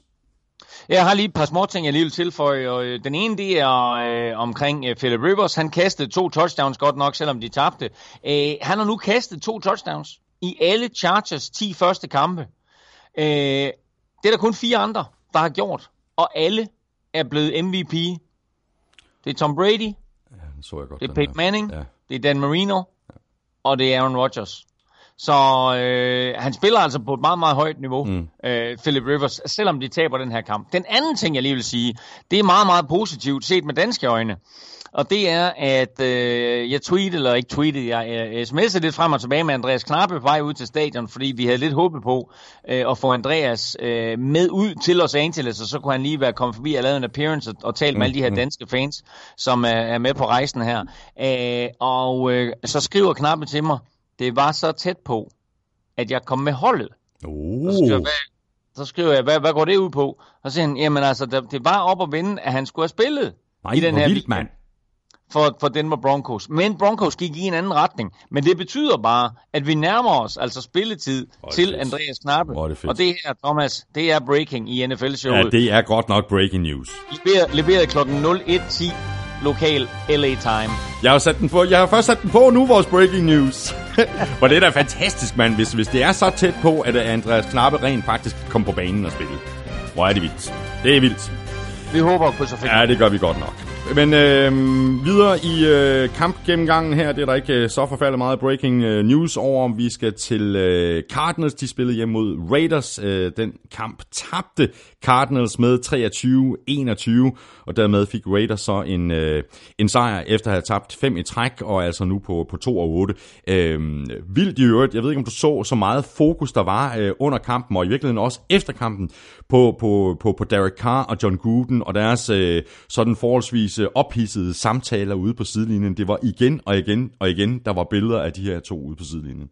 Jeg har lige et par små ting, jeg lige vil tilføje. Og, øh, den ene, det er øh, omkring øh, Philip Rivers. Han kastede to touchdowns godt nok, selvom de tabte. Øh, han har nu kastet to touchdowns i alle Chargers 10 første kampe. Øh, det er der kun fire andre, der har gjort. Og alle er blevet MVP. Det er Tom Brady. Ja, så jeg godt, det er Peyton Manning. Ja. Det er Dan Marino og det er Aaron Rodgers. Så øh, han spiller altså på et meget, meget højt niveau, mm. øh, Philip Rivers, selvom de taber den her kamp. Den anden ting, jeg lige vil sige, det er meget, meget positivt set med danske øjne. Og det er, at øh, jeg tweetede, eller ikke tweetede, jeg øh, sms'ede lidt frem og tilbage med Andreas Knappe på vej ud til stadion, fordi vi havde lidt håbet på øh, at få Andreas øh, med ud til Los Angeles, og så kunne han lige være kommet forbi og lavet en appearance og, og talt med alle de her mm-hmm. danske fans, som er, er med på rejsen her. Øh, og øh, så skriver Knappe til mig, det var så tæt på, at jeg kom med holdet. Uh. Så, skriver, så skriver jeg, hvad, hvad går det ud på? Og så siger han, jamen altså, det, var op at vinde, at han skulle have spillet Nej, i den her vildt, mand. For, for Denver Broncos. Men Broncos gik i en anden retning. Men det betyder bare, at vi nærmer os altså spilletid det til fedt. Andreas Knappe. Er det. Og det her, Thomas, det er breaking i NFL-showet. Ja, det er godt nok breaking news. Leveret, leveret kl. 01.10 lokal LA time. Jeg har, sat den på, jeg har først sat den på nu, vores breaking news. Hvor det er da fantastisk, mand, hvis, hvis det er så tæt på, at Andreas Knappe rent faktisk kom på banen og spille. Hvor er det vildt. Det er vildt. Vi håber på så fedt. Ja, det gør vi godt nok. Men øh, videre i øh, kampgennemgangen her, det er der ikke øh, så forfærdeligt meget breaking øh, news over. om Vi skal til øh, Cardinals, de spillede hjem mod Raiders. Øh, den kamp tabte Cardinals med 23-21, og dermed fik Raiders så en, øh, en sejr efter at have tabt fem i træk, og altså nu på, på 2 og 8. Øh, vildt i øvrigt, jeg ved ikke om du så så meget fokus der var øh, under kampen, og i virkeligheden også efter kampen, på, på, på, på Derek Carr og John Gruden og deres øh, sådan forholdsvis øh, ophidsede samtaler ude på sidelinjen. Det var igen og igen og igen, der var billeder af de her to ude på sidelinjen.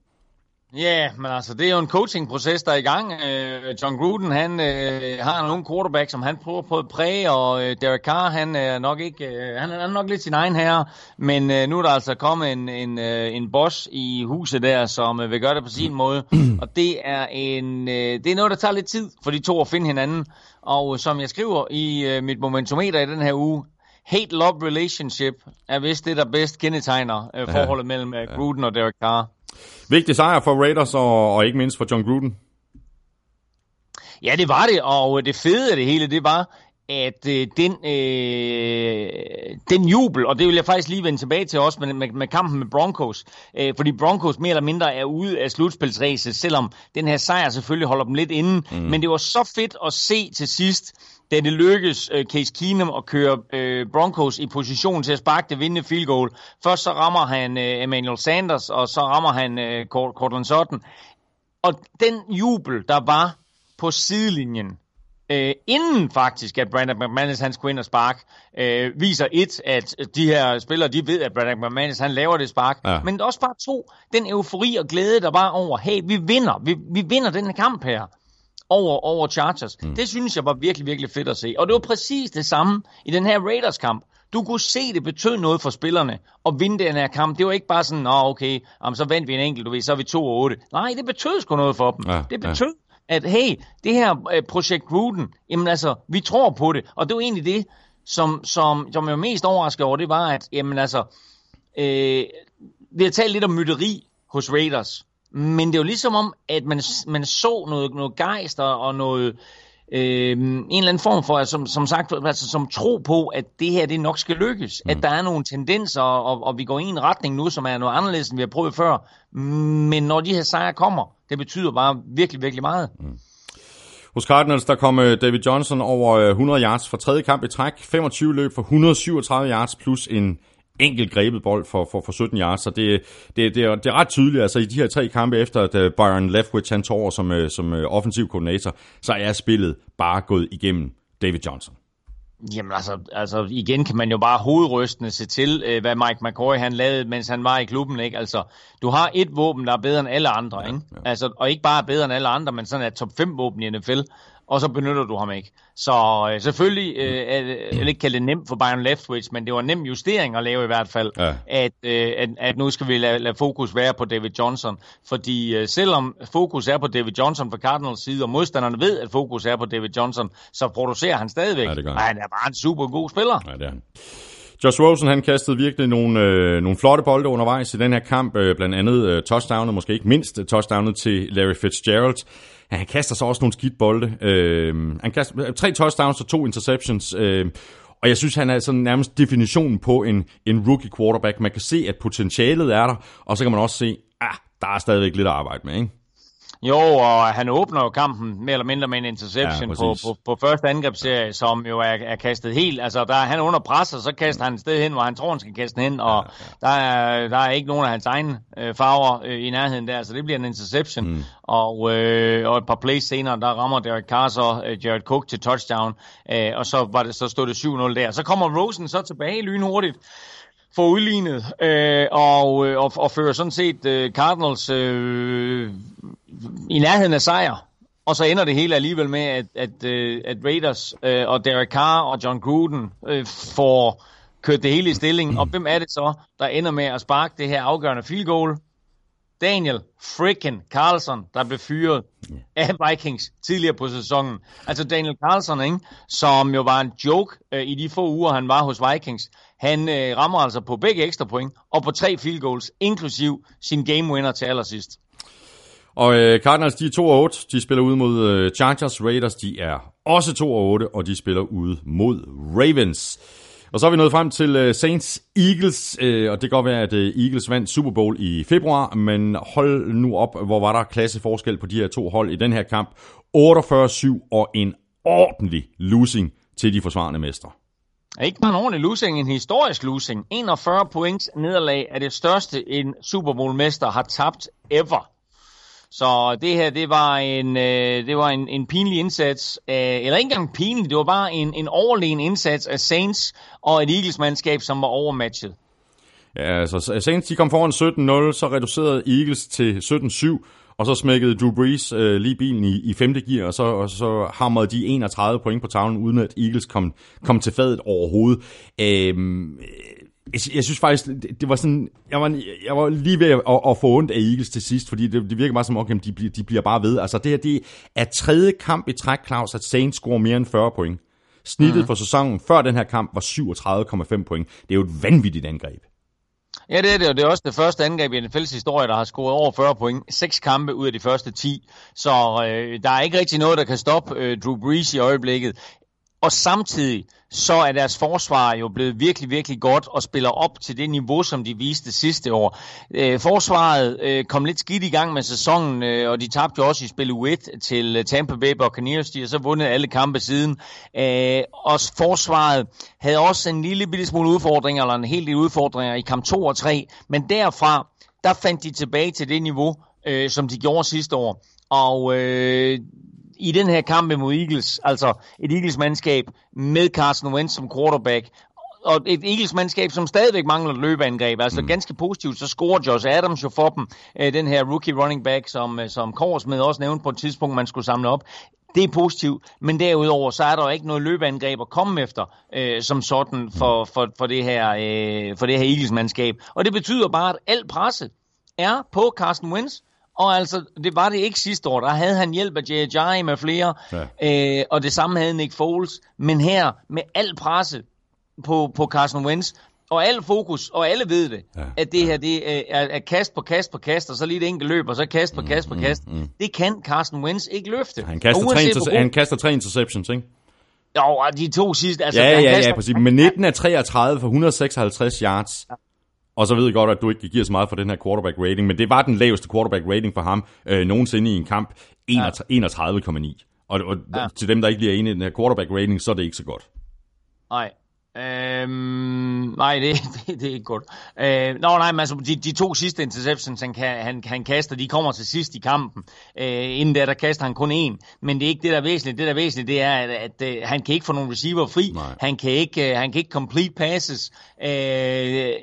Ja, yeah, men altså, det er jo en coaching-proces, der er i gang. Øh, John Gruden, han øh, har nogle quarterback, som han prøver på at præge, og øh, Derek Carr, han er nok ikke, øh, han er nok lidt sin egen herre, men øh, nu er der altså kommet en, en, øh, en boss i huset der, som øh, vil gøre det på sin måde, og det er en, øh, det er noget, der tager lidt tid for de to at finde hinanden, og øh, som jeg skriver i øh, mit momentometer i den her uge, hate-love relationship er vist det, der bedst kendetegner øh, forholdet mellem øh, Gruden og Derek Carr. Vigtig sejr for Raiders og, og ikke mindst for John Gruden. Ja, det var det, og det fede af det hele, det var, at øh, den, øh, den jubel, og det vil jeg faktisk lige vende tilbage til også med, med, med kampen med Broncos, øh, fordi Broncos mere eller mindre er ude af slutspilsræset, selvom den her sejr selvfølgelig holder dem lidt inde, mm. men det var så fedt at se til sidst, da det lykkedes øh, Case Keenum at køre øh, Broncos i position til at sparke det vindende field goal. Først så rammer han øh, Emmanuel Sanders, og så rammer han øh, Cortland Sutton. Og den jubel, der var på sidelinjen, øh, inden faktisk, at Brandon McManus han skulle ind og spark, øh, viser et, at de her spillere, de ved, at Brandon McManus han laver det spark. Ja. Men også bare to, den eufori og glæde, der var over, hey, vi vinder, vi, vi vinder den her kamp her over, over Chargers. Mm. Det synes jeg var virkelig, virkelig fedt at se. Og det var præcis det samme i den her Raiders-kamp. Du kunne se, det betød noget for spillerne at vinde den her kamp. Det var ikke bare sådan, nå okay, jamen, så vandt vi en enkelt, du ved, så er vi 2 og 8. Nej, det betød sgu noget for dem. Ja, det betød, ja. at hey, det her øh, projekt Gruden, jamen altså, vi tror på det. Og det var egentlig det, som, som, som jeg var mest overrasket over, det var, at jamen altså, øh, vi har talt lidt om mytteri hos Raiders, men det er jo ligesom om, at man, man så noget, noget gejst og, og noget, øh, en eller anden form for, som, som sagt, altså, som tro på, at det her det nok skal lykkes. Mm. At der er nogle tendenser, og, og vi går i en retning nu, som er noget anderledes, end vi har prøvet før. Men når de her sejre kommer, det betyder bare virkelig, virkelig meget. Mm. Hos Cardinals, der kom øh, David Johnson over øh, 100 yards for tredje kamp i træk. 25 løb for 137 yards plus en enkelt grebet bold for, for, for 17 yards, så det, det, det, er, det er ret tydeligt, altså i de her tre kampe efter, at uh, Byron Leftwich han tog over som, uh, som uh, offensiv koordinator, så er spillet bare gået igennem David Johnson. Jamen altså, altså, igen kan man jo bare hovedrystende se til, øh, hvad Mike McCoy han lavede, mens han var i klubben. Ikke? Altså, du har et våben, der er bedre end alle andre. Ikke? Ja. Altså, og ikke bare bedre end alle andre, men sådan et top 5 våben i NFL og så benytter du ham ikke. Så øh, selvfølgelig, øh, jeg vil ikke kalde det nemt for Byron Leftwich, men det var en nem justering at lave i hvert fald, Ja. at, øh, at, at nu skal vi lade, lade fokus være på David Johnson. Fordi øh, selvom fokus er på David Johnson fra Cardinals side, og modstanderne ved, at fokus er på David Johnson, så producerer han stadigvæk. Ja, det gør han. Og han er bare en super god spiller. Ja, det er han. Josh Rosen han kastede virkelig nogle, øh, nogle flotte bolde undervejs i den her kamp, øh, blandt andet øh, touchdownet, måske ikke mindst øh, touchdownet til Larry Fitzgerald. Ja, han kaster så også nogle skidt bolde. Øhm, øh, han kaster tre touchdowns og to interceptions. Øh, og jeg synes, han er sådan nærmest definitionen på en, en rookie quarterback. Man kan se, at potentialet er der, og så kan man også se, ah, der er stadigvæk lidt at arbejde med, ikke? Jo, og han åbner jo kampen mere eller mindre med en interception Ja, på, på, på første angrebsserie, som jo er, er kastet helt. Altså, der er han under pres, og så kaster han et sted hen, hvor han tror, han skal kaste hen, og ja, ja. Der, er, der er ikke nogen af hans egne øh, farver øh, i nærheden der, så det bliver en interception. Mm. Og, øh, og et par plays senere, der rammer Derek Carr så øh, Jared Cook til touchdown, øh, og så, var det, så stod det 7-0 der. Så kommer Rosen så tilbage lynhurtigt, får udlignet øh, og, øh, og, og fører sådan set øh, Cardinals øh, i nærheden af sejr. Og så ender det hele alligevel med, at, at, øh, at Raiders øh, og Derek Carr og John Gruden øh, får kørt det hele i stilling. Og hvem er det så, der ender med at sparke det her afgørende field goal? Daniel frickin' Carlson, der blev fyret af Vikings tidligere på sæsonen. Altså Daniel Carlson, ikke? som jo var en joke øh, i de få uger, han var hos Vikings. Han øh, rammer altså på begge ekstra point og på tre field goals, inklusiv sin game winner til allersidst. Og øh, Cardinals, de er 2 og 8. De spiller ud mod øh, Chargers. Raiders, de er også 2 og 8, og de spiller ud mod Ravens. Og så er vi nået frem til øh, Saints Eagles, øh, og det kan godt være, at øh, Eagles vandt Super Bowl i februar, men hold nu op, hvor var der klasseforskel på de her to hold i den her kamp. 48-7 og en ordentlig losing til de forsvarende mestre. Ikke bare en ordentlig losing, en historisk losing. 41 points nederlag er det største, en Super Bowl-mester har tabt ever. Så det her, det var en, øh, det var en, en pinlig indsats, øh, eller ikke engang pinlig, det var bare en, en overlegen indsats af Saints og et Eagles-mandskab, som var overmatchet. Ja, altså Saints de kom foran 17-0, så reducerede Eagles til 17-7, og så smækkede Drew Brees øh, lige bilen i, i femte gear, og så, og så hamrede de 31 point på tavlen, uden at Eagles kom, kom til fadet overhovedet. Øhm, jeg, synes faktisk, det, var sådan, jeg var, jeg var lige ved at, at, at få ondt af Eagles til sidst, fordi det, det virker bare som, okay, de, bliver- de bliver bare ved. Altså det her, det er tredje kamp i træk, Claus, at Saints scorer mere end 40 point. Snittet mm. for sæsonen før den her kamp var 37,5 point. Det er jo et vanvittigt angreb. Ja, det er det, og det er også det første angreb i NFL's historie, der har scoret over 40 point. Seks kampe ud af de første 10. Så øh, der er ikke rigtig noget, der kan stoppe øh, Drew Brees i øjeblikket. Og samtidig så er deres forsvar jo blevet virkelig, virkelig godt og spiller op til det niveau, som de viste sidste år. Øh, forsvaret øh, kom lidt skidt i gang med sæsonen, øh, og de tabte jo også i spil U1 til øh, Tampa Bay Buccaneers. De har så vundet alle kampe siden. Øh, og forsvaret havde også en lille bitte smule udfordringer, eller en hel del udfordringer i kamp 2 og 3. Men derfra, der fandt de tilbage til det niveau, øh, som de gjorde sidste år. Og øh, i den her kamp mod Eagles, altså et Eagles-mandskab med Carson Wentz som quarterback, og et Eagles-mandskab, som stadigvæk mangler et løbeangreb. Altså mm. ganske positivt, så scorer Josh Adams jo for dem, øh, den her rookie running back, som, øh, som Korsmed også nævnte på et tidspunkt, man skulle samle op. Det er positivt, men derudover så er der jo ikke noget løbeangreb at komme efter øh, som sådan for, for, for det her, øh, for det her Eagles-mandskab. Og det betyder bare, at al presse er på Carson Wentz, og altså, det var det ikke sidste år. Der havde han hjælp af J.J. med flere, ja. øh, og det samme havde Nick Foles. Men her, med al presse på, på Carson Wentz, og al fokus, og alle ved det, ja. at det her det er, er, er kast på kast på kast, og så lige et enkelt løb, og så kast på kast på kast. Mm, mm. Det kan Carson Wentz ikke løfte. Han kaster, tre, god- han kaster tre interceptions, ikke? Jo, og de to sidste, altså... Ja, ja, kaster- ja, præcis. Men 19 af 33 for 156 yards. Og så ved jeg godt, at du ikke giver så meget for den her quarterback rating, men det var den laveste quarterback rating for ham øh, nogensinde i en kamp. 31,9. Og, og Ja. til dem, der ikke lige er enige i den her quarterback rating, så er det ikke så godt. Nej. Øhm, nej, det, det, det er ikke godt. Øh, nå, nej, men altså, de, de to sidste interceptions, han, kan, han, han kaster, de kommer til sidst i kampen. Øh, inden der, der kaster han kun én. Men det er ikke det, der er væsentligt. Det, der er væsentligt, det er, at, at, at han kan ikke få nogle receiver fri. Nej. Han kan ikke, uh, han kan ikke complete passes. Øh,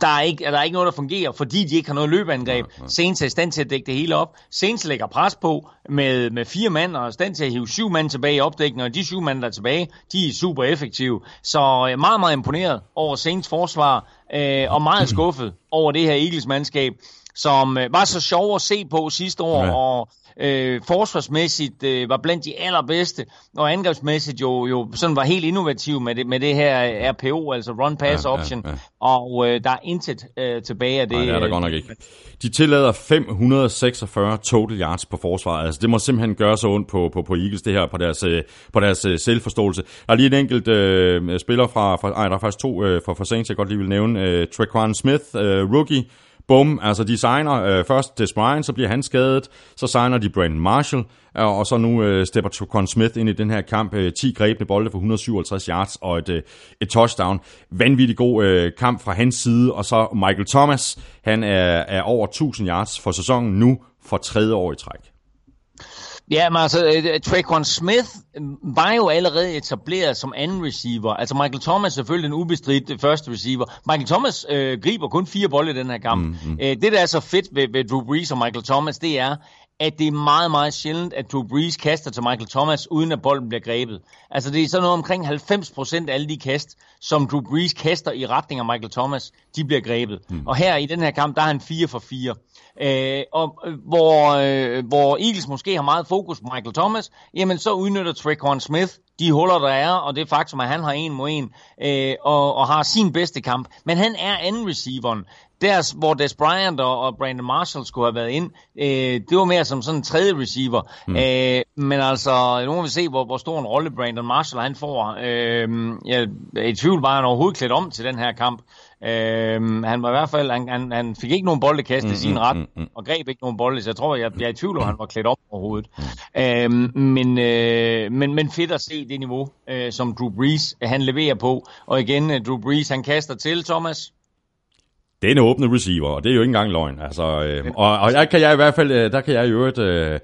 der, er ikke, der er ikke noget, der fungerer, fordi de ikke har noget løbeangreb. Saints er i stand til at dække det hele op. Saints lægger pres på med, med fire mand, og er i stand til at hive syv mand tilbage i opdækningen, og de syv mand, der er tilbage, de er super effektive. Så øh, meget, meget imponeret over Saints forsvar, øh, og meget skuffet over det her Eagles-mandskab, som øh, var så sjov at se på sidste år, ja. og øh, forsvarsmæssigt øh, var blandt de allerbedste, og angrebsmæssigt jo, jo sådan var helt innovativ med det, med det her øh, RPO, altså Run Pass Ja, ja, Option, ja. og øh, der er intet øh, tilbage af det. Nej, det er der øh, godt nok ikke. De tillader 546 total yards på forsvaret. Altså, det må simpelthen gøre så ondt på, på, på Eagles, det her, på deres, øh, på deres selvforståelse. Der er lige en enkelt øh, spiller fra, fra... Ej, der er faktisk to øh, fra, fra Saints, jeg godt lige vil nævne. Øh, Traquan Smith, øh, rookie bum, altså de signer øh, først Des Bryant, så bliver han skadet, så signer de Brandon Marshall, øh, og så nu øh, stepper Tocon Smith ind i den her kamp, øh, 10 grebne bolde for 157 yards og et, øh, et touchdown. Vanvittig god øh, kamp fra hans side, og så Michael Thomas, han er, er over 1000 yards for sæsonen nu for tredje år i træk. Ja, men altså, uh, Traquan Smith var jo allerede etableret som anden receiver. Altså, Michael Thomas er selvfølgelig den ubestridt første receiver. Michael Thomas uh, griber kun fire bolde i den her kamp. Mm-hmm. Uh, det, der er så fedt ved, ved Drew Brees og Michael Thomas, det er, at det er meget, meget sjældent, at Drew Brees kaster til Michael Thomas, uden at bolden bliver grebet. Altså det er sådan noget omkring 90% af alle de kast, som Drew Brees kaster i retning af Michael Thomas, de bliver grebet. Mm. Og her i den her kamp, der er han 4 for 4. Øh, og øh, hvor, øh, hvor Eagles måske har meget fokus på Michael Thomas, jamen så udnytter Traquan Smith de huller, der er, og det faktum, at han har en mod en, øh, og, og har sin bedste kamp. Men han er anden receiveren. Der, hvor Des Bryant og, og Brandon Marshall skulle have været ind, øh, det var mere som sådan en tredje receiver. Mm. Øh, men altså, nu må vi se, hvor, hvor stor en rolle Brandon Marshall han får. Øh, jeg er i tvivl, var han overhovedet klædt om til den her kamp. Øh, han var i hvert fald, han, han, han fik ikke nogen bolde kastet mm, i sin ret, mm, mm, og greb ikke nogen bolde, så jeg tror, jeg, jeg er i tvivl om, han var klædt op overhovedet. Mm. Øh, men, øh, men, men fedt at se det niveau, øh, som Drew Brees han leverer på. Og igen, øh, Drew Brees han kaster til, Thomas. Det er en åbne receiver, og det er jo ikke engang løgn. Altså, øh, og, og der kan jeg i hvert fald, øh, der kan jeg i øvrigt øh,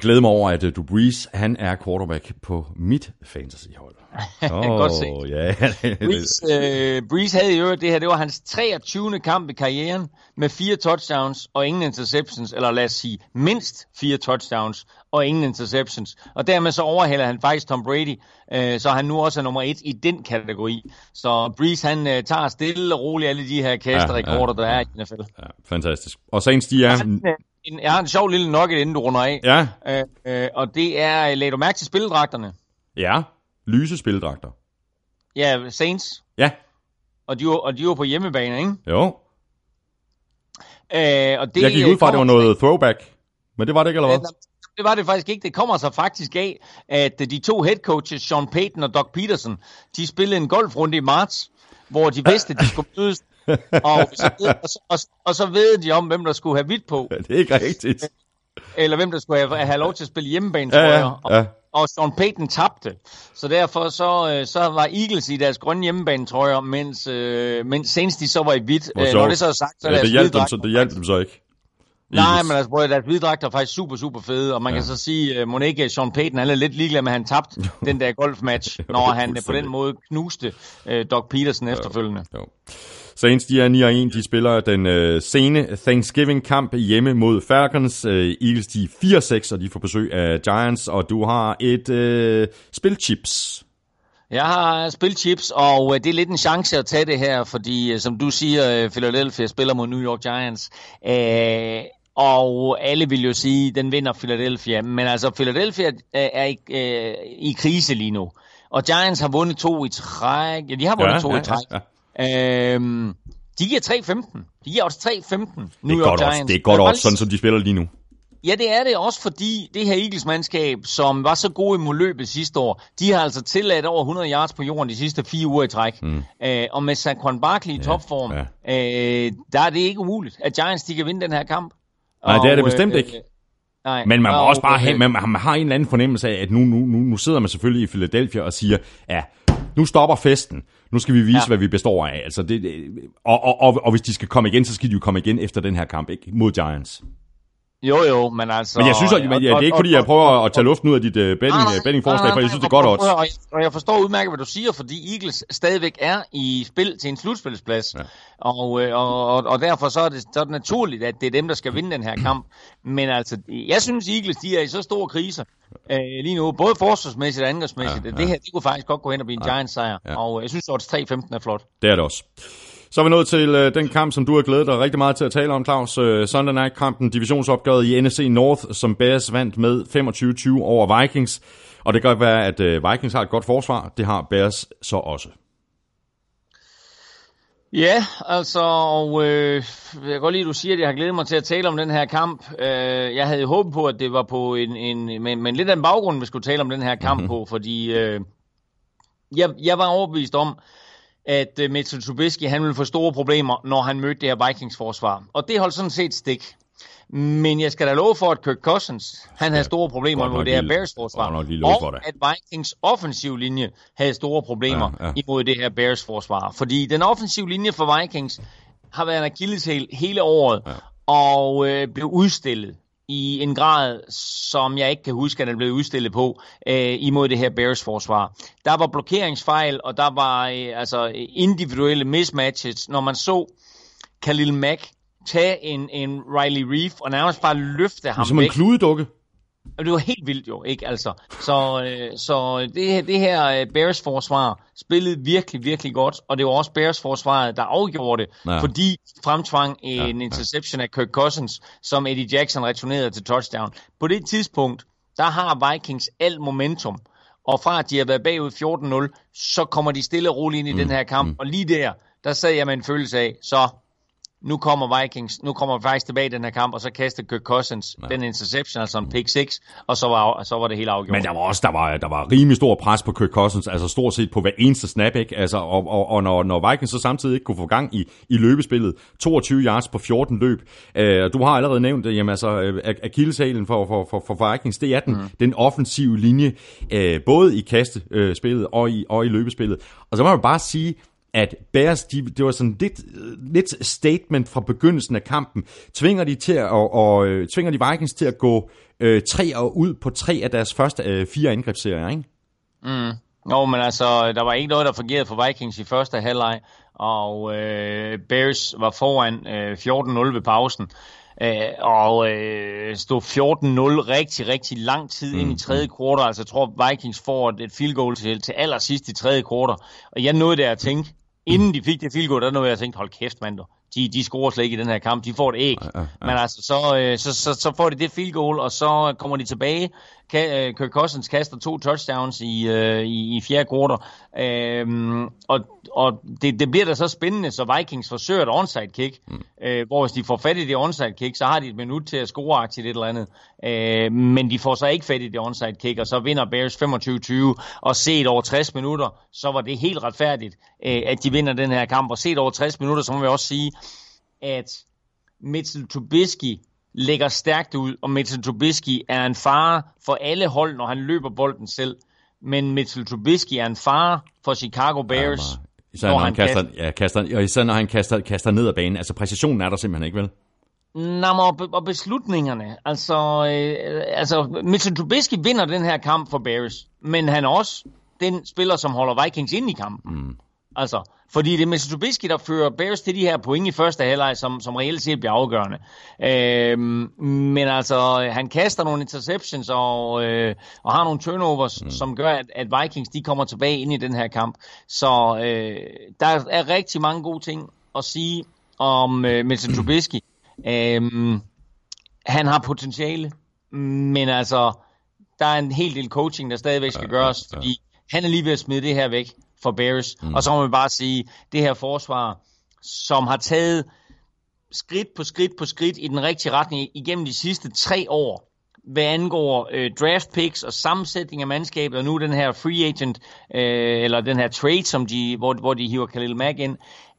glæde mig over, at uh, Drew Brees, han er quarterback på mit fantasyhold. Oh, Godt set. Ja. Breeze, øh, Breeze havde øvrigt det her, det var hans 23. kamp i karrieren med fire touchdowns og ingen interceptions, eller lad os sige mindst fire touchdowns og ingen interceptions. Og dermed så overhælder han faktisk Tom Brady, øh, så han nu også er nummer et i den kategori. Så Breeze han øh, tager stille og roligt alle de her kasterekorder, ja, ja, der er i NFL. Ja, fantastisk. Og Saints, de er... Han, øh, jeg har en sjov lille nugget, inden du runder af. Ja. Øh, øh, og det er, lagde du mærke til spilledragterne? Ja lyse spildragter. Ja, Saints. Ja. Og de var, og de var på hjemmebane, ikke? Jo. Øh, og det, jeg gik ud fra, at det var noget throwback, men det var det ikke, eller hvad? Det var det faktisk ikke. Det kommer så faktisk af, at de to head coaches, Sean Payton og Doug Peterson, de spillede en golfrunde i marts, hvor de vidste, at de skulle mødes. og, så ved, og, så, og, og så ved de om, hvem der skulle have hvidt på. Ja, det er ikke rigtigt. Eller hvem der skulle have, have lov til at spille hjemmebane, tror ja, ja, ja. Og, og Sean Payton tabte. Så derfor så, øh, så var Eagles i deres grønne hjemmebane, jeg, mens, øh, mens Saints de så var i hvidt. Øh, når det så er sagt, så ja, det hjalp dem, så, det hjalp dem så ikke. Nej, men altså, deres hvide dragter er faktisk super, super fede, og man ja. kan så sige, uh, Monique Sean Payton, han er lidt ligeglad med, at han tabte den der golfmatch, når han på den måde knuste uh, Doc Peterson efterfølgende. Jo, jo. Saints, de er 9 og 1. De spiller den øh, sene Thanksgiving-kamp hjemme mod Falcons. Øh, Eagles, de er 4-6, og de får besøg af Giants. Og du har et øh, spilchips. Jeg har spilchips, og øh, det er lidt en chance at tage det her, fordi øh, som du siger, øh, Philadelphia spiller mod New York Giants. Øh, og alle vil jo sige, at den vinder Philadelphia. Men altså, Philadelphia er i, øh, i krise lige nu. Og Giants har vundet to i træk. Ja, de har vundet ja, to ja, i træk. Ja, ja. Øhm, de giver 3-15. De giver også 3-15. New York Giants. Også, det er godt også, sådan som de spiller lige nu. Ja, det er det også, fordi det her Eagles-mandskab, som var så gode imod løbet sidste år, de har altså tilladt over 100 yards på jorden de sidste fire uger i træk. Mm. Øh, og med Saquon Barkley i ja, topform, ja. Øh, der er det ikke umuligt, at Giants de kan vinde den her kamp. Nej, og, det er det bestemt øh, ikke. Nej. Men man må og, også bare have, man, man har en eller anden fornemmelse af, at nu, nu, nu, nu sidder man selvfølgelig i Philadelphia og siger, ja, nu stopper festen. Nu skal vi vise, ja. hvad vi består af. Altså det, og, og, og, og hvis de skal komme igen, så skal de jo komme igen efter den her kamp ikke? mod Giants. Jo, jo, men altså... Men jeg synes, at, ja, det er ikke fordi, jeg prøver at tage luften ud af dit uh, betting, nej, nej, bettingforslag, for jeg synes, det er godt odds. Og, og jeg forstår udmærket, hvad du siger, fordi Eagles stadigvæk er i spil til en slutspilsplads. Ja. Og, øh, og, og, og derfor så er, det, så er det naturligt, at det er dem, der skal vinde den her kamp. Men altså, jeg synes, Eagles de er i så store kriser øh, lige nu, både forsvarsmæssigt og angrebsmæssigt. Ja, ja. Det her, det kunne faktisk godt gå hen og blive en ja, Giants sejr. Ja. Og jeg synes, at 3-15 er flot. Det er det også. Så er vi nået til øh, den kamp, som du har glædet dig rigtig meget til at tale om, Claus. Øh, Sunday Night-kampen, divisionsopgøret i NFC North, som Bears vandt med 25-20 over Vikings. Og det kan godt være, at øh, Vikings har et godt forsvar. Det har Bears så også. Ja, altså, og øh, jeg kan godt lide, at du siger, at jeg har glædet mig til at tale om den her kamp. Øh, jeg havde håbet på, at det var på en, en men, men lidt af en baggrund, vi skulle tale om den her kamp mm-hmm. på, fordi øh, jeg, jeg var overbevist om, at uh, Mitchell Trubisky han ville få store problemer, når han mødte det her Vikings-forsvar. Og det holdt sådan set stik. Men jeg skal da love for, at Kirk Cousins, han havde store problemer med det her Bears forsvar. Og at Vikings offensiv linje havde store problemer Ja, ja. imod det her Bears forsvar. Fordi den offensive linje for Vikings har været en akilleshæl hele året, Ja. og øh, blev udstillet i en grad, som jeg ikke kan huske, at den blev udstillet på øh, imod det her Bears forsvar. Der var blokeringsfejl, og der var øh, altså individuelle mismatches. Når man så Khalil Mack tage en, en Riley Reef og nærmest bare løfte ham Som en væk. kludedukke. Og det var helt vildt jo, ikke altså. Så, øh, så det, her- det her øh, Bears forsvar spillede virkelig, virkelig godt, og det var også Bears forsvaret, der afgjorde det, Ja. fordi fremtvang en ja, ja. interception af Kirk Cousins, som Eddie Jackson returnerede til touchdown. På det tidspunkt, der har Vikings alt momentum, og fra at de har været bagud 14-0, så kommer de stille og roligt ind i mm, den her kamp, mm. og lige der, der sad jeg med en følelse af, så nu kommer Vikings, nu kommer faktisk tilbage i den her kamp, og så kaster Kirk Cousins ja. den interception, altså en pick 6, og så var, så var det helt afgjort. Men der var også der var, der var rimelig stor pres på Kirk Cousins, altså stort set på hver eneste snap, ikke? Altså, og, og, og når, når Vikings så samtidig ikke kunne få gang i, i løbespillet, 22 yards på 14 løb, øh, du har allerede nævnt det, jamen altså, øh, akilleshælen for, for, for, for Vikings, det er den, mm. den offensive linje, øh, både i kastespillet øh, og, i, og i løbespillet. Og så må man bare sige, at Bears, de, det var sådan lidt, lidt statement fra begyndelsen af kampen. Tvinger de, til at, og, og, øh, tvinger de Vikings til at gå øh, tre og ud på tre af deres første øh, fire angrebsserier, ikke? Mm. Jo, men altså, der var ikke noget, der fungerede for Vikings i første halvleg, og øh, Bears var foran øh, 14-0 ved pausen. Øh, og øh, stod 14-0 rigtig, rigtig lang tid ind i tredje kvartal. Altså, jeg tror, Vikings får et, field goal til, til allersidst i tredje kvartal. Og jeg nåede der at tænke, inden de fik det field goal, der nåede jeg at tænke, hold kæft, mand. De, de scorer slet ikke i den her kamp. De får et æg. ja, ja. Men altså, så, øh, så, så, så får de det field goal, og så kommer de tilbage. Ka- øh, Kirk Cousins kaster to touchdowns i, øh, i, i fjerde kvartal. Øhm, og og det, det bliver da så spændende, så Vikings forsøger et onside kick. Mm. Øh, hvor hvis de får fat i det onside kick, så har de et minut til at score aktivt et eller andet. Øh, men de får så ikke fat i det onside kick, og så vinder Bears 25-20. Og set over 60 minutter, så var det helt retfærdigt, øh, at de vinder den her kamp. Og set over 60 minutter, så må vi også sige, at Mitchell Trubisky lægger stærkt ud, og Mitchell Trubisky er en fare for alle hold, når han løber bolden selv. Men Mitchell Trubisky er en fare for Chicago Bears, Især når, han kaster, ja, kaster, og især når han kaster, kaster ned ad banen. Altså præcisionen er der simpelthen ikke, vel? Nå, og, be- og beslutningerne. Altså, øh, altså, Mitchell Trubisky vinder den her kamp for Bears, men han er også den spiller, som holder Vikings ind i kampen. Mm. Altså, fordi det er Mitchell Trubisky, der fører Bears til de her point i første halvleg, som, som reelt set bliver afgørende. Øhm, men altså, han kaster nogle interceptions og, øh, og har nogle turnovers, mm. som gør, at, at Vikings de kommer tilbage ind i den her kamp. Så øh, der er rigtig mange gode ting at sige om øh, Mitchell Trubisky. Øhm, han har potentiale, men altså, der er en hel del coaching, der stadigvæk skal gøres, fordi han er lige ved at smide det her væk for Bears. Mm. Og så må man bare sige, det her forsvar, som har taget skridt på skridt på skridt i den rigtige retning igennem de sidste tre år, hvad angår øh, draft picks og sammensætning af mandskabet, og nu den her free agent, øh, eller den her trade, som de, hvor, hvor de hiver Khalil Mack ind,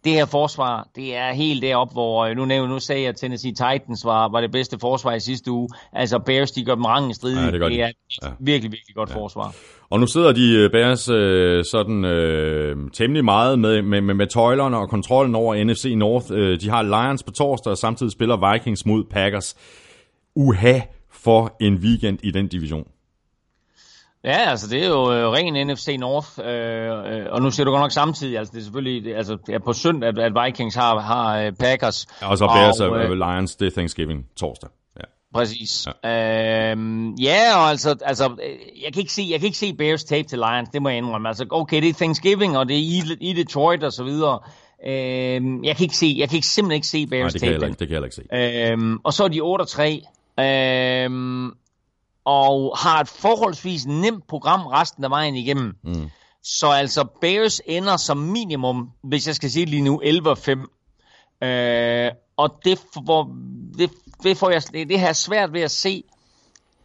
det her forsvar, det er helt deroppe, hvor øh, nu, nævner, nu sagde jeg, at Tennessee Titans var, var det bedste forsvar i sidste uge. Altså Bears, de gør dem rangen stridige. Ja, det det er et Ja. virkelig, virkelig godt ja. forsvar. Og nu sidder de øh, Bears øh, sådan øh, temmelig meget med, med, med, med tøjlerne og kontrollen over NFC North. De har Lions på torsdag, og samtidig spiller Vikings mod Packers. Uha for en weekend i den division. Ja, altså det er jo øh, ren NFC North, øh, øh, og nu siger du godt nok samtidig, altså det er selvfølgelig, det, altså det er på søndag, at, at Vikings har, har øh, Packers. Og så Bears og øh, Lions, det er Thanksgiving torsdag. Ja. Præcis. Ja, øhm, ja og altså, altså jeg, kan ikke se, jeg kan ikke se Bears tape til Lions, det må jeg indrømme. Altså, okay, det er Thanksgiving, og det er i, i Detroit og så videre. Øhm, jeg kan ikke se, jeg kan ikke, simpelthen ikke se Nej, Bears det kan, jeg tape den. ikke- det kan jeg ikke se. Øhm, og så er de 8 og 3. Øhm, og har et forholdsvis nemt program resten af vejen igennem. Mm. Så altså Bears ender som minimum, hvis jeg skal sige det lige nu, 11 og 5. Øh, og det, får, det, det, får jeg, det, det har jeg svært ved at se,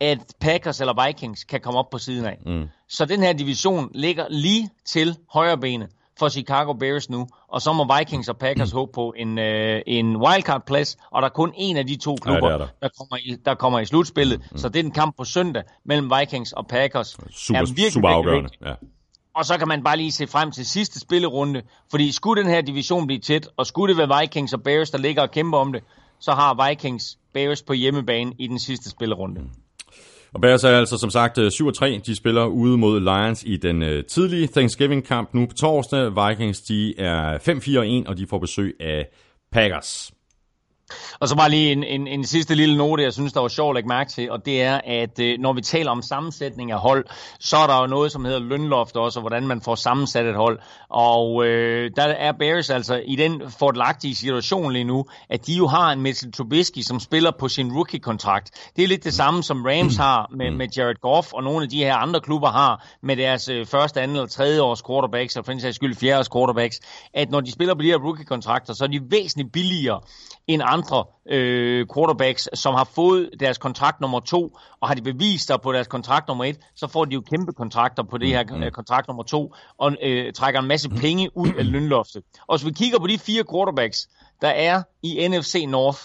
at Packers eller Vikings kan komme op på siden af. Mm. Så den her division ligger lige til højre benet for Chicago Bears nu, og så må Vikings og Packers håbe på en, øh, en wildcard-plads, og der er kun en af de to klubber, Ja, er der. Der, kommer i, der kommer i slutspillet. Mm, mm. Så det er en kamp på søndag mellem Vikings og Packers. Super, er virkelig, super afgørende. Ja. Og så kan man bare lige se frem til sidste spillerunde, fordi skulle den her division blive tæt, og skulle det være Vikings og Bears, der ligger og kæmper om det, så har Vikings Bears på hjemmebane i den sidste spillerunde. Og Bears er altså som sagt øh, 7-3. De spiller ude mod Lions i den øh, tidlige Thanksgiving-kamp nu på torsdag. Vikings de er 5-4-1, og de får besøg af Packers. Og så bare lige en, en, en sidste lille note, jeg synes, der var sjovt at lægge mærke til, og det er, at øh, når vi taler om sammensætning af hold, så er der jo noget, som hedder lønloft også, og hvordan man får sammensat et hold. Og øh, der er Bears altså i den fordelagtige situation lige nu, at de jo har en Mitchell Trubisky, som spiller på sin rookie-kontrakt. Det er lidt det samme, som Rams har med, med Jared Goff, og nogle af de her andre klubber har med deres øh, første, anden eller tredje års quarterbacks, og for den sags skyld fjerde års quarterbacks, at når de spiller på de her rookie-kontrakter, så er de væsentligt billigere end andre øh, quarterbacks, som har fået deres kontrakt nummer to, og har de bevist sig på deres kontrakt nummer et, så får de jo kæmpe kontrakter på det her øh, kontrakt nummer to, og øh, trækker en masse penge ud af lønloftet. Og hvis vi kigger på de fire quarterbacks, der er i NFC North,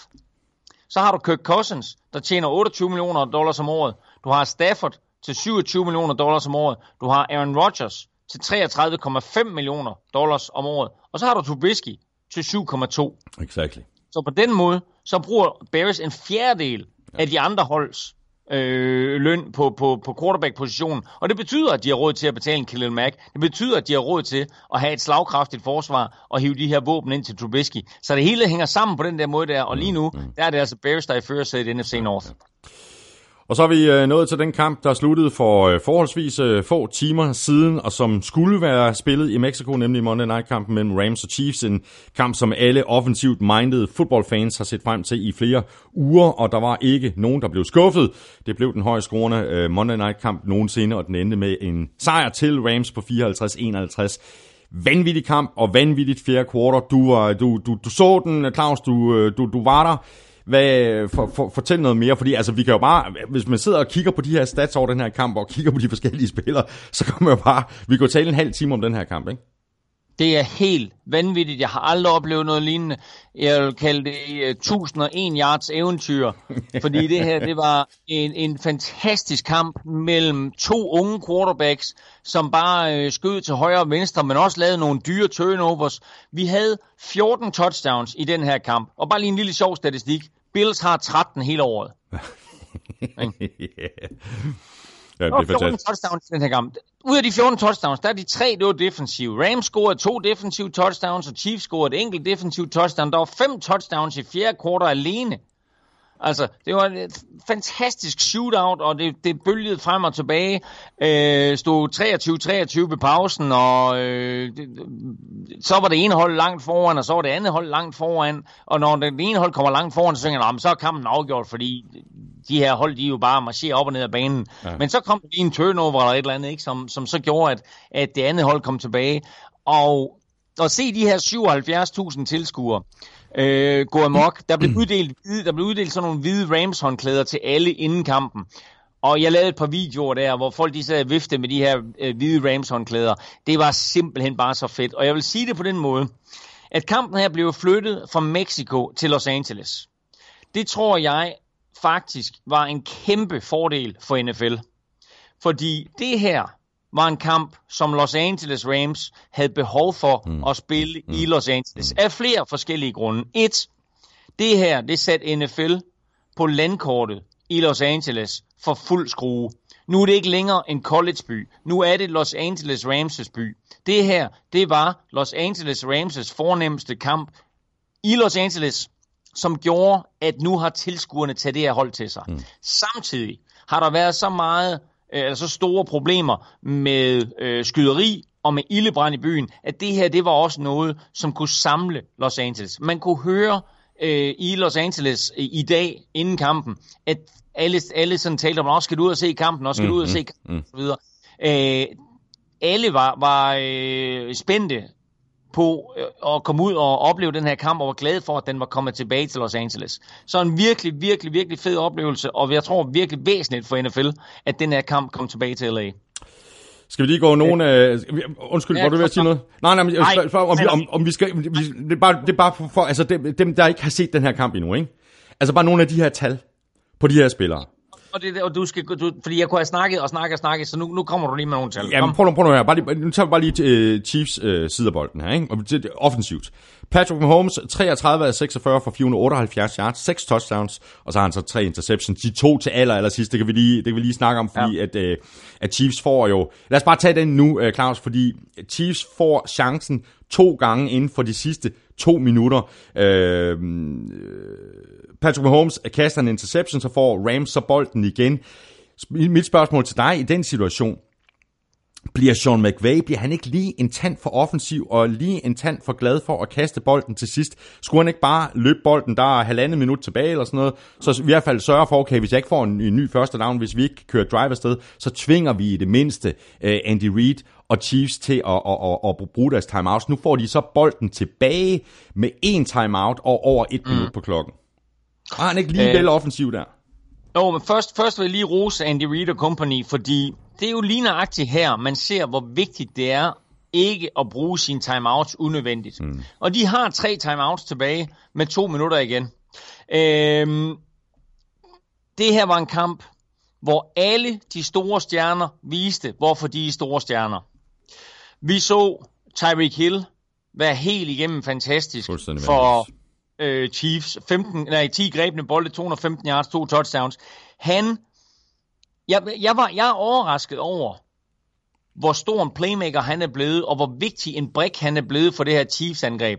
så har du Kirk Cousins, der tjener 28 millioner dollars om året. Du har Stafford til 27 millioner dollars om året. Du har Aaron Rodgers til 33,5 millioner dollars om året. Og så har du Trubisky til 7,2. Exactly. Så på den måde, så bruger Bears en fjerdedel af de andre holds øh, løn på, på, på quarterback-positionen. Og det betyder, at de har råd til at betale en Khalil Mack. Det betyder, at de har råd til at have et slagkraftigt forsvar og hive de her våben ind til Trubisky. Så det hele hænger sammen på den der måde der. Og lige nu, der er det altså Bears, der er i førersædet i NFC North. Og så er vi øh, nået til den kamp, der sluttede for øh, forholdsvis øh, få timer siden, og som skulle være spillet i Mexico, nemlig Monday Night-kampen mellem Rams og Chiefs. En kamp, som alle offensivt minded fodboldfans har set frem til i flere uger, og der var ikke nogen, der blev skuffet. Det blev den højst scorende øh, Monday Night-kamp nogensinde, og den endte med en sejr til Rams på 54-51 vanvittig kamp og vanvittigt fjerde kvartal. Du, du, du, du så den, Claus, du, øh, du, du var der. Hvad, for, for, fortæl noget mere, fordi altså, vi kan jo bare, hvis man sidder og kigger på de her stats over den her kamp, og kigger på de forskellige spillere, så kan man jo bare, vi kan jo tale en halv time om den her kamp, ikke? Det er helt vanvittigt. Jeg har aldrig oplevet noget lignende. Jeg vil kalde det uh, 1001 yards eventyr. Fordi det her, det var en, en fantastisk kamp mellem to unge quarterbacks, som bare uh, skød til højre og venstre, men også lavede nogle dyre turnovers. Vi havde 14 touchdowns i den her kamp. Og bare lige en lille sjov statistik. Bills har 13 hele året. Ja, Der var 14 touchdowns den her kamp. Ud af de 14 touchdowns, der er de tre, det var defensive. Rams scorede to defensive touchdowns, og Chiefs scorede et enkelt defensive touchdown. Der var fem touchdowns i fjerde kvartal alene. Altså, det var et fantastisk shootout, og det, det bølgede frem og tilbage. Øh, stod 23-23 ved pausen, og øh, det, så var det ene hold langt foran, og så var det andet hold langt foran. Og når det ene hold kommer langt foran, så tænker jeg, så er kampen afgjort, fordi de her hold, de jo bare marcherer op og ned ad banen. Ja. Men så kom der lige en turnover eller et eller andet, ikke, som, som så gjorde, at, at det andet hold kom tilbage. Og at se de her 77.000 tilskuere, øh, gå amok. Der blev uddelt, der blev uddelt sådan nogle hvide Rams håndklæder til alle inden kampen. Og jeg lavede et par videoer der, hvor folk de sad og vifte med de her øh, hvide Rams håndklæder. Det var simpelthen bare så fedt. Og jeg vil sige det på den måde, at kampen her blev flyttet fra Mexico til Los Angeles. Det tror jeg faktisk var en kæmpe fordel for NFL. Fordi det her var en kamp, som Los Angeles Rams havde behov for mm. at spille mm. i Los Angeles. Af flere forskellige grunde. Et, det her, det satte NFL på landkortet i Los Angeles for fuld skrue. Nu er det ikke længere en collegeby. Nu er det Los Angeles Rams' by. Det her, det var Los Angeles Rams' fornemmeste kamp i Los Angeles, som gjorde, at nu har tilskuerne taget det her hold til sig. Mm. Samtidig har der været så meget eller så store problemer med øh, skyderi og med ildebrand i byen, at det her det var også noget, som kunne samle Los Angeles. Man kunne høre øh, i Los Angeles øh, i dag, inden kampen, at alle, alle sådan talte om, også skal du ud og se kampen, også skal mm, du ud og se kampen, mm. osv. Øh, alle var, var øh, spændte på øh, at komme ud og opleve den her kamp, og var glade for, at den var kommet tilbage til Los Angeles. Så en virkelig, virkelig, virkelig fed oplevelse, og jeg tror virkelig væsentligt for NFL, at den her kamp kom tilbage til LA. Skal vi lige gå nogen... Øh, undskyld, Ja, var du ved at sige noget? Nej, nej, men jeg spørger, spørger, om, vi, om, om vi skal... Vi, det, er bare, det er bare for, for altså dem, dem, der ikke har set den her kamp endnu, ikke? Altså bare nogle af de her tal på de her spillere. Og, det, og du skal, du, fordi jeg kunne have snakket og snakket og snakket, så nu, nu kommer du lige med nogle tal. Kom. prøv prøv nu her. Bare lige, nu tager vi bare lige uh, Chiefs uh, side af bolden her, ikke? Og det, det, offensivt. Patrick Mahomes, 33 af 46 for 478 yards, 6 touchdowns, og så har han så tre interceptions. De to til aller, aller sidst, det kan vi lige, det kan vi lige snakke om, fordi ja. at, uh, at Chiefs får jo... Lad os bare tage den nu, uh, Claus, fordi Chiefs får chancen to gange inden for de sidste to minutter. Uh, Patrick Mahomes kaster en interception, så får Rams så bolden igen. Mit spørgsmål til dig i den situation, bliver Sean McVay, bliver han ikke lige en tand for offensiv, og lige en tand for glad for at kaste bolden til sidst? Skulle han ikke bare løbe bolden, der er halvandet minut tilbage eller sådan noget, så i hvert fald sørge for, okay, hvis jeg ikke får en, en ny første down, hvis vi ikke kører drive afsted, så tvinger vi i det mindste uh, Andy Reid og Chiefs til at, at, at, at bruge deres timeouts. Nu får de så bolden tilbage med en timeout og over et mm. minut på klokken. Har han ikke lige Øh. vel offensiv der? Jo, men først, først vil jeg lige rose Andy Reid og company, fordi det er jo lige nøjagtigt her, man ser, hvor vigtigt det er ikke at bruge sine timeouts unødvendigt. Mm. Og de har tre timeouts tilbage med to minutter igen. Øhm, det her var en kamp, hvor alle de store stjerner viste, hvorfor de er store stjerner. Vi så Tyreek Hill være helt igennem fantastisk for. Øh, Chiefs. 15, nej, 10 grebne bolde, 215 yards, to touchdowns. Han, jeg, jeg, var, jeg er overrasket over, hvor stor en playmaker han er blevet, og hvor vigtig en brik han er blevet for det her Chiefs-angreb.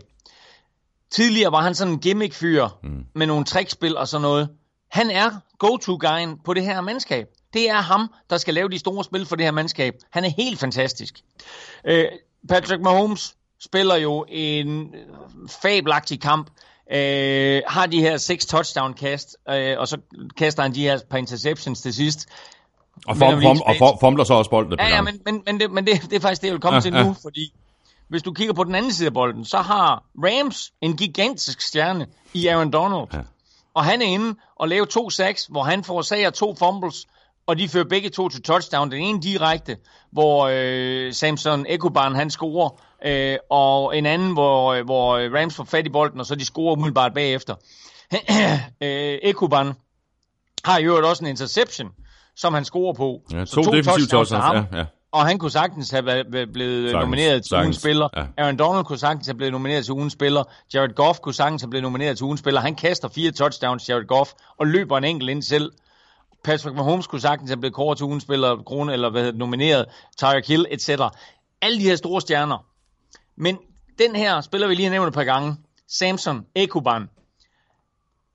Tidligere var han sådan en gimmick-fyr mm. med nogle trickspil og sådan noget. Han er go-to-guyen på det her mandskab. Det er ham, der skal lave de store spil for det her mandskab. Han er helt fantastisk. Øh, Patrick Mahomes spiller jo en fabelagtig kamp. Øh, har de her seks touchdown-kast, øh, og så kaster han de her par interceptions til sidst. Og, form, form, og tilbage for, fumler så også bolden Ja, ja, men, men, men, det, men det, det er faktisk det, jeg vil komme Ja, til ja. nu, fordi hvis du kigger på den anden side af bolden, så har Rams en gigantisk stjerne i Aaron Donald. Ja. Ja. Og han er inde og laver to sacks, hvor han forårsager to fumbles, og de fører begge to til touchdown. Den ene direkte, hvor øh, Samson Ekoban han scorer, øh, og en anden, hvor, hvor Rams får fat i bolden, og så de scorer umiddelbart bagefter. øh, Ekoban har i øvrigt også en interception, som han scorer på. Ja, Så to, defensive touchdowns. Ja, ja. Og han kunne sagtens have blevet Sagtens, nomineret til sagtens, ugens spiller. ja. Aaron Donald kunne sagtens have blevet nomineret til ugens spiller. Jared Goff kunne sagtens have blevet nomineret til ugens spiller. Han kaster fire touchdowns, Jared Goff, og løber en enkelt ind selv. Patrick Mahomes kunne sagtens have blevet kåret til ugens spiller, krone, eller hvad hedder nomineret. Tyreek Hill, etc. Alle de her store stjerner. Men den her spiller vi lige har nævnt et par gange. Samson Ekuban.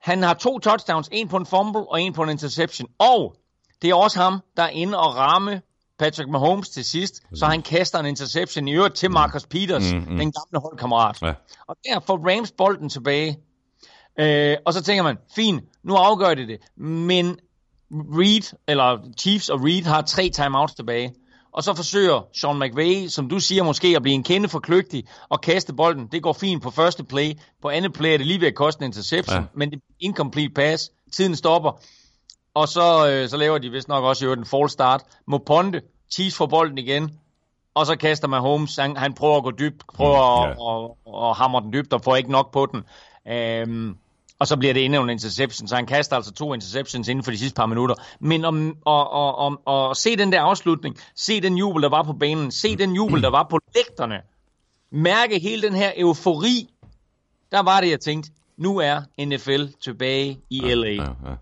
Han har to touchdowns, en på en fumble og en på en interception. Og det er også ham, der er inde og ramme Patrick Mahomes til sidst, så han kaster en interception i øvrigt til Marcus Peters, mm, mm. den gamle holdkammerat. Ja. Og der får Rams bolden tilbage. Øh, og så tænker man, fint, nu afgør det det. Men Reed, eller Chiefs og Reed har tre timeouts tilbage. Og så forsøger Sean McVay, som du siger, måske at blive en kende for kløgtig og kaste bolden. Det går fint på første play. På andet play er det lige ved at koste en interception, Ja. men det er incomplete pass. Tiden stopper. Og så, øh, så laver de vist nok også øvrigt en false start. Må Ponte, Chiefs får bolden igen, og så kaster man Holmes. Han, han prøver at gå dybt, prøver Mm, at, at, at hamre den dybt og får ikke nok på den. Øhm, og så bliver det endnu en interception, så han kaster altså to interceptions inden for de sidste par minutter. Men om, og, og, og, og se den der afslutning, se den jubel, der var på banen, se den jubel, der var på lægterne, mærke hele den her eufori, der var det, jeg tænkte, nu er NFL tilbage i LA. Ja, ja.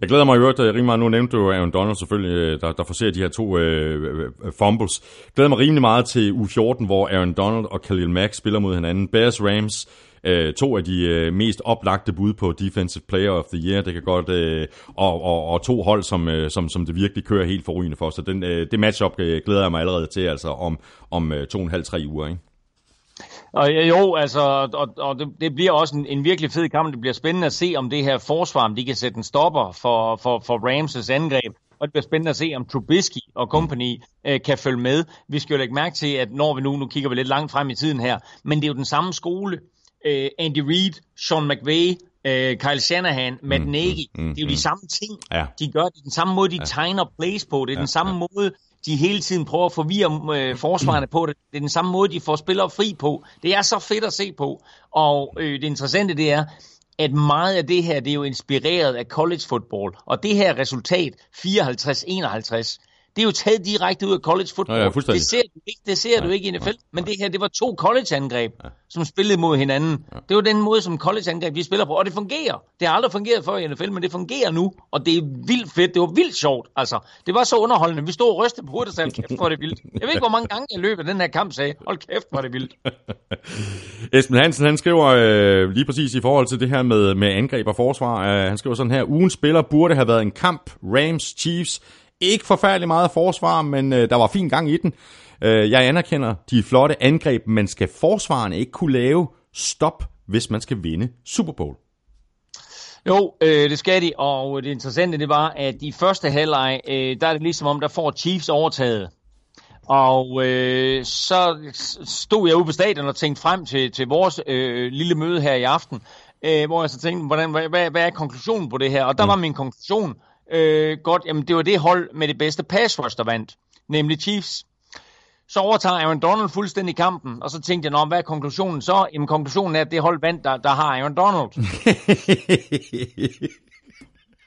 Jeg glæder mig i øvrigt, rimelig meget, nu nævnte du Aaron Donald selvfølgelig, øh, der, der forser de her to øh, øh, fumbles. Jeg glæder mig rimelig meget til U14, hvor Aaron Donald og Khalil Mack spiller mod hinanden. Bears Rams, øh, to af de øh, mest oplagte bud på Defensive Player of the Year, det kan godt, øh, og, og, og to hold, som, øh, som, som det virkelig kører helt forrygende for. Så den, øh, det matchup øh, glæder jeg mig allerede til, altså om, om øh, to og en halv, tre uger, ikke? Og jo, altså, og, og det, det bliver også en, en virkelig fed kamp. Det bliver spændende at se, om det her forsvar, om de kan sætte en stopper for, for, for Ramses angreb. Og det bliver spændende at se, om Trubisky og company øh, kan følge med. Vi skal jo lægge mærke til, at når vi nu, nu kigger vi lidt langt frem i tiden her, men det er jo den samme skole. Øh, Andy Reid, Sean McVay, øh, Kyle Shanahan, Matt Nagy, mm, det er jo mm. de samme ting. Ja. De gør det den samme måde, de tegner plays på. Det er den samme måde, de hele tiden prøver at forvirre øh, forsvarerne på det. Det er den samme måde, de får spillere fri på. Det er så fedt at se på. Og øh, det interessante det er, at meget af det her, det er jo inspireret af college football. Og det her resultat, 54-51, det er jo taget direkte ud af college football. Ja, ja, det ser du ikke, det ser du ikke i NFL. Men det her, det var to college-angreb, som spillede mod hinanden. Det var den måde, som college-angreb de spiller på, og det fungerer. Det har aldrig fungeret før i NFL, men det fungerer nu, og det er vildt fedt. Det var vildt sjovt, altså. Det var så underholdende. Vi stod og rystede på hovedet og sagde, kæft, hvor det vildt. Jeg ved ikke, hvor mange gange jeg løb af den her kamp sagde, hold kæft, hvor det vildt. Esben Hansen, han skriver øh, lige præcis i forhold til det her med, med angreb og forsvar. Øh, han skriver sådan her, ugen spiller burde have været en kamp. Rams, Chiefs, ikke forfærdelig meget forsvar, men øh, der var fin gang i den. Øh, jeg anerkender de flotte angreb, men skal forsvarerne ikke kunne lave stop, hvis man skal vinde Super Bowl? Jo, øh, det skal de, og det interessante det var, at i første halvleg, øh, der er det ligesom om, der får Chiefs overtaget. Og øh, så stod jeg ude på stadion og tænkte frem til, til vores øh, lille møde her i aften, øh, hvor jeg så tænkte, hvordan, hvad, hvad, hvad er konklusionen på det her? Og der mm. var min konklusion, øh, godt, jamen det var det hold med det bedste pass rush, der vandt, nemlig Chiefs. Så overtager Aaron Donald fuldstændig kampen, og så tænkte jeg, hvad er konklusionen så? Jamen konklusionen er, at det hold vandt, der, der har Aaron Donald.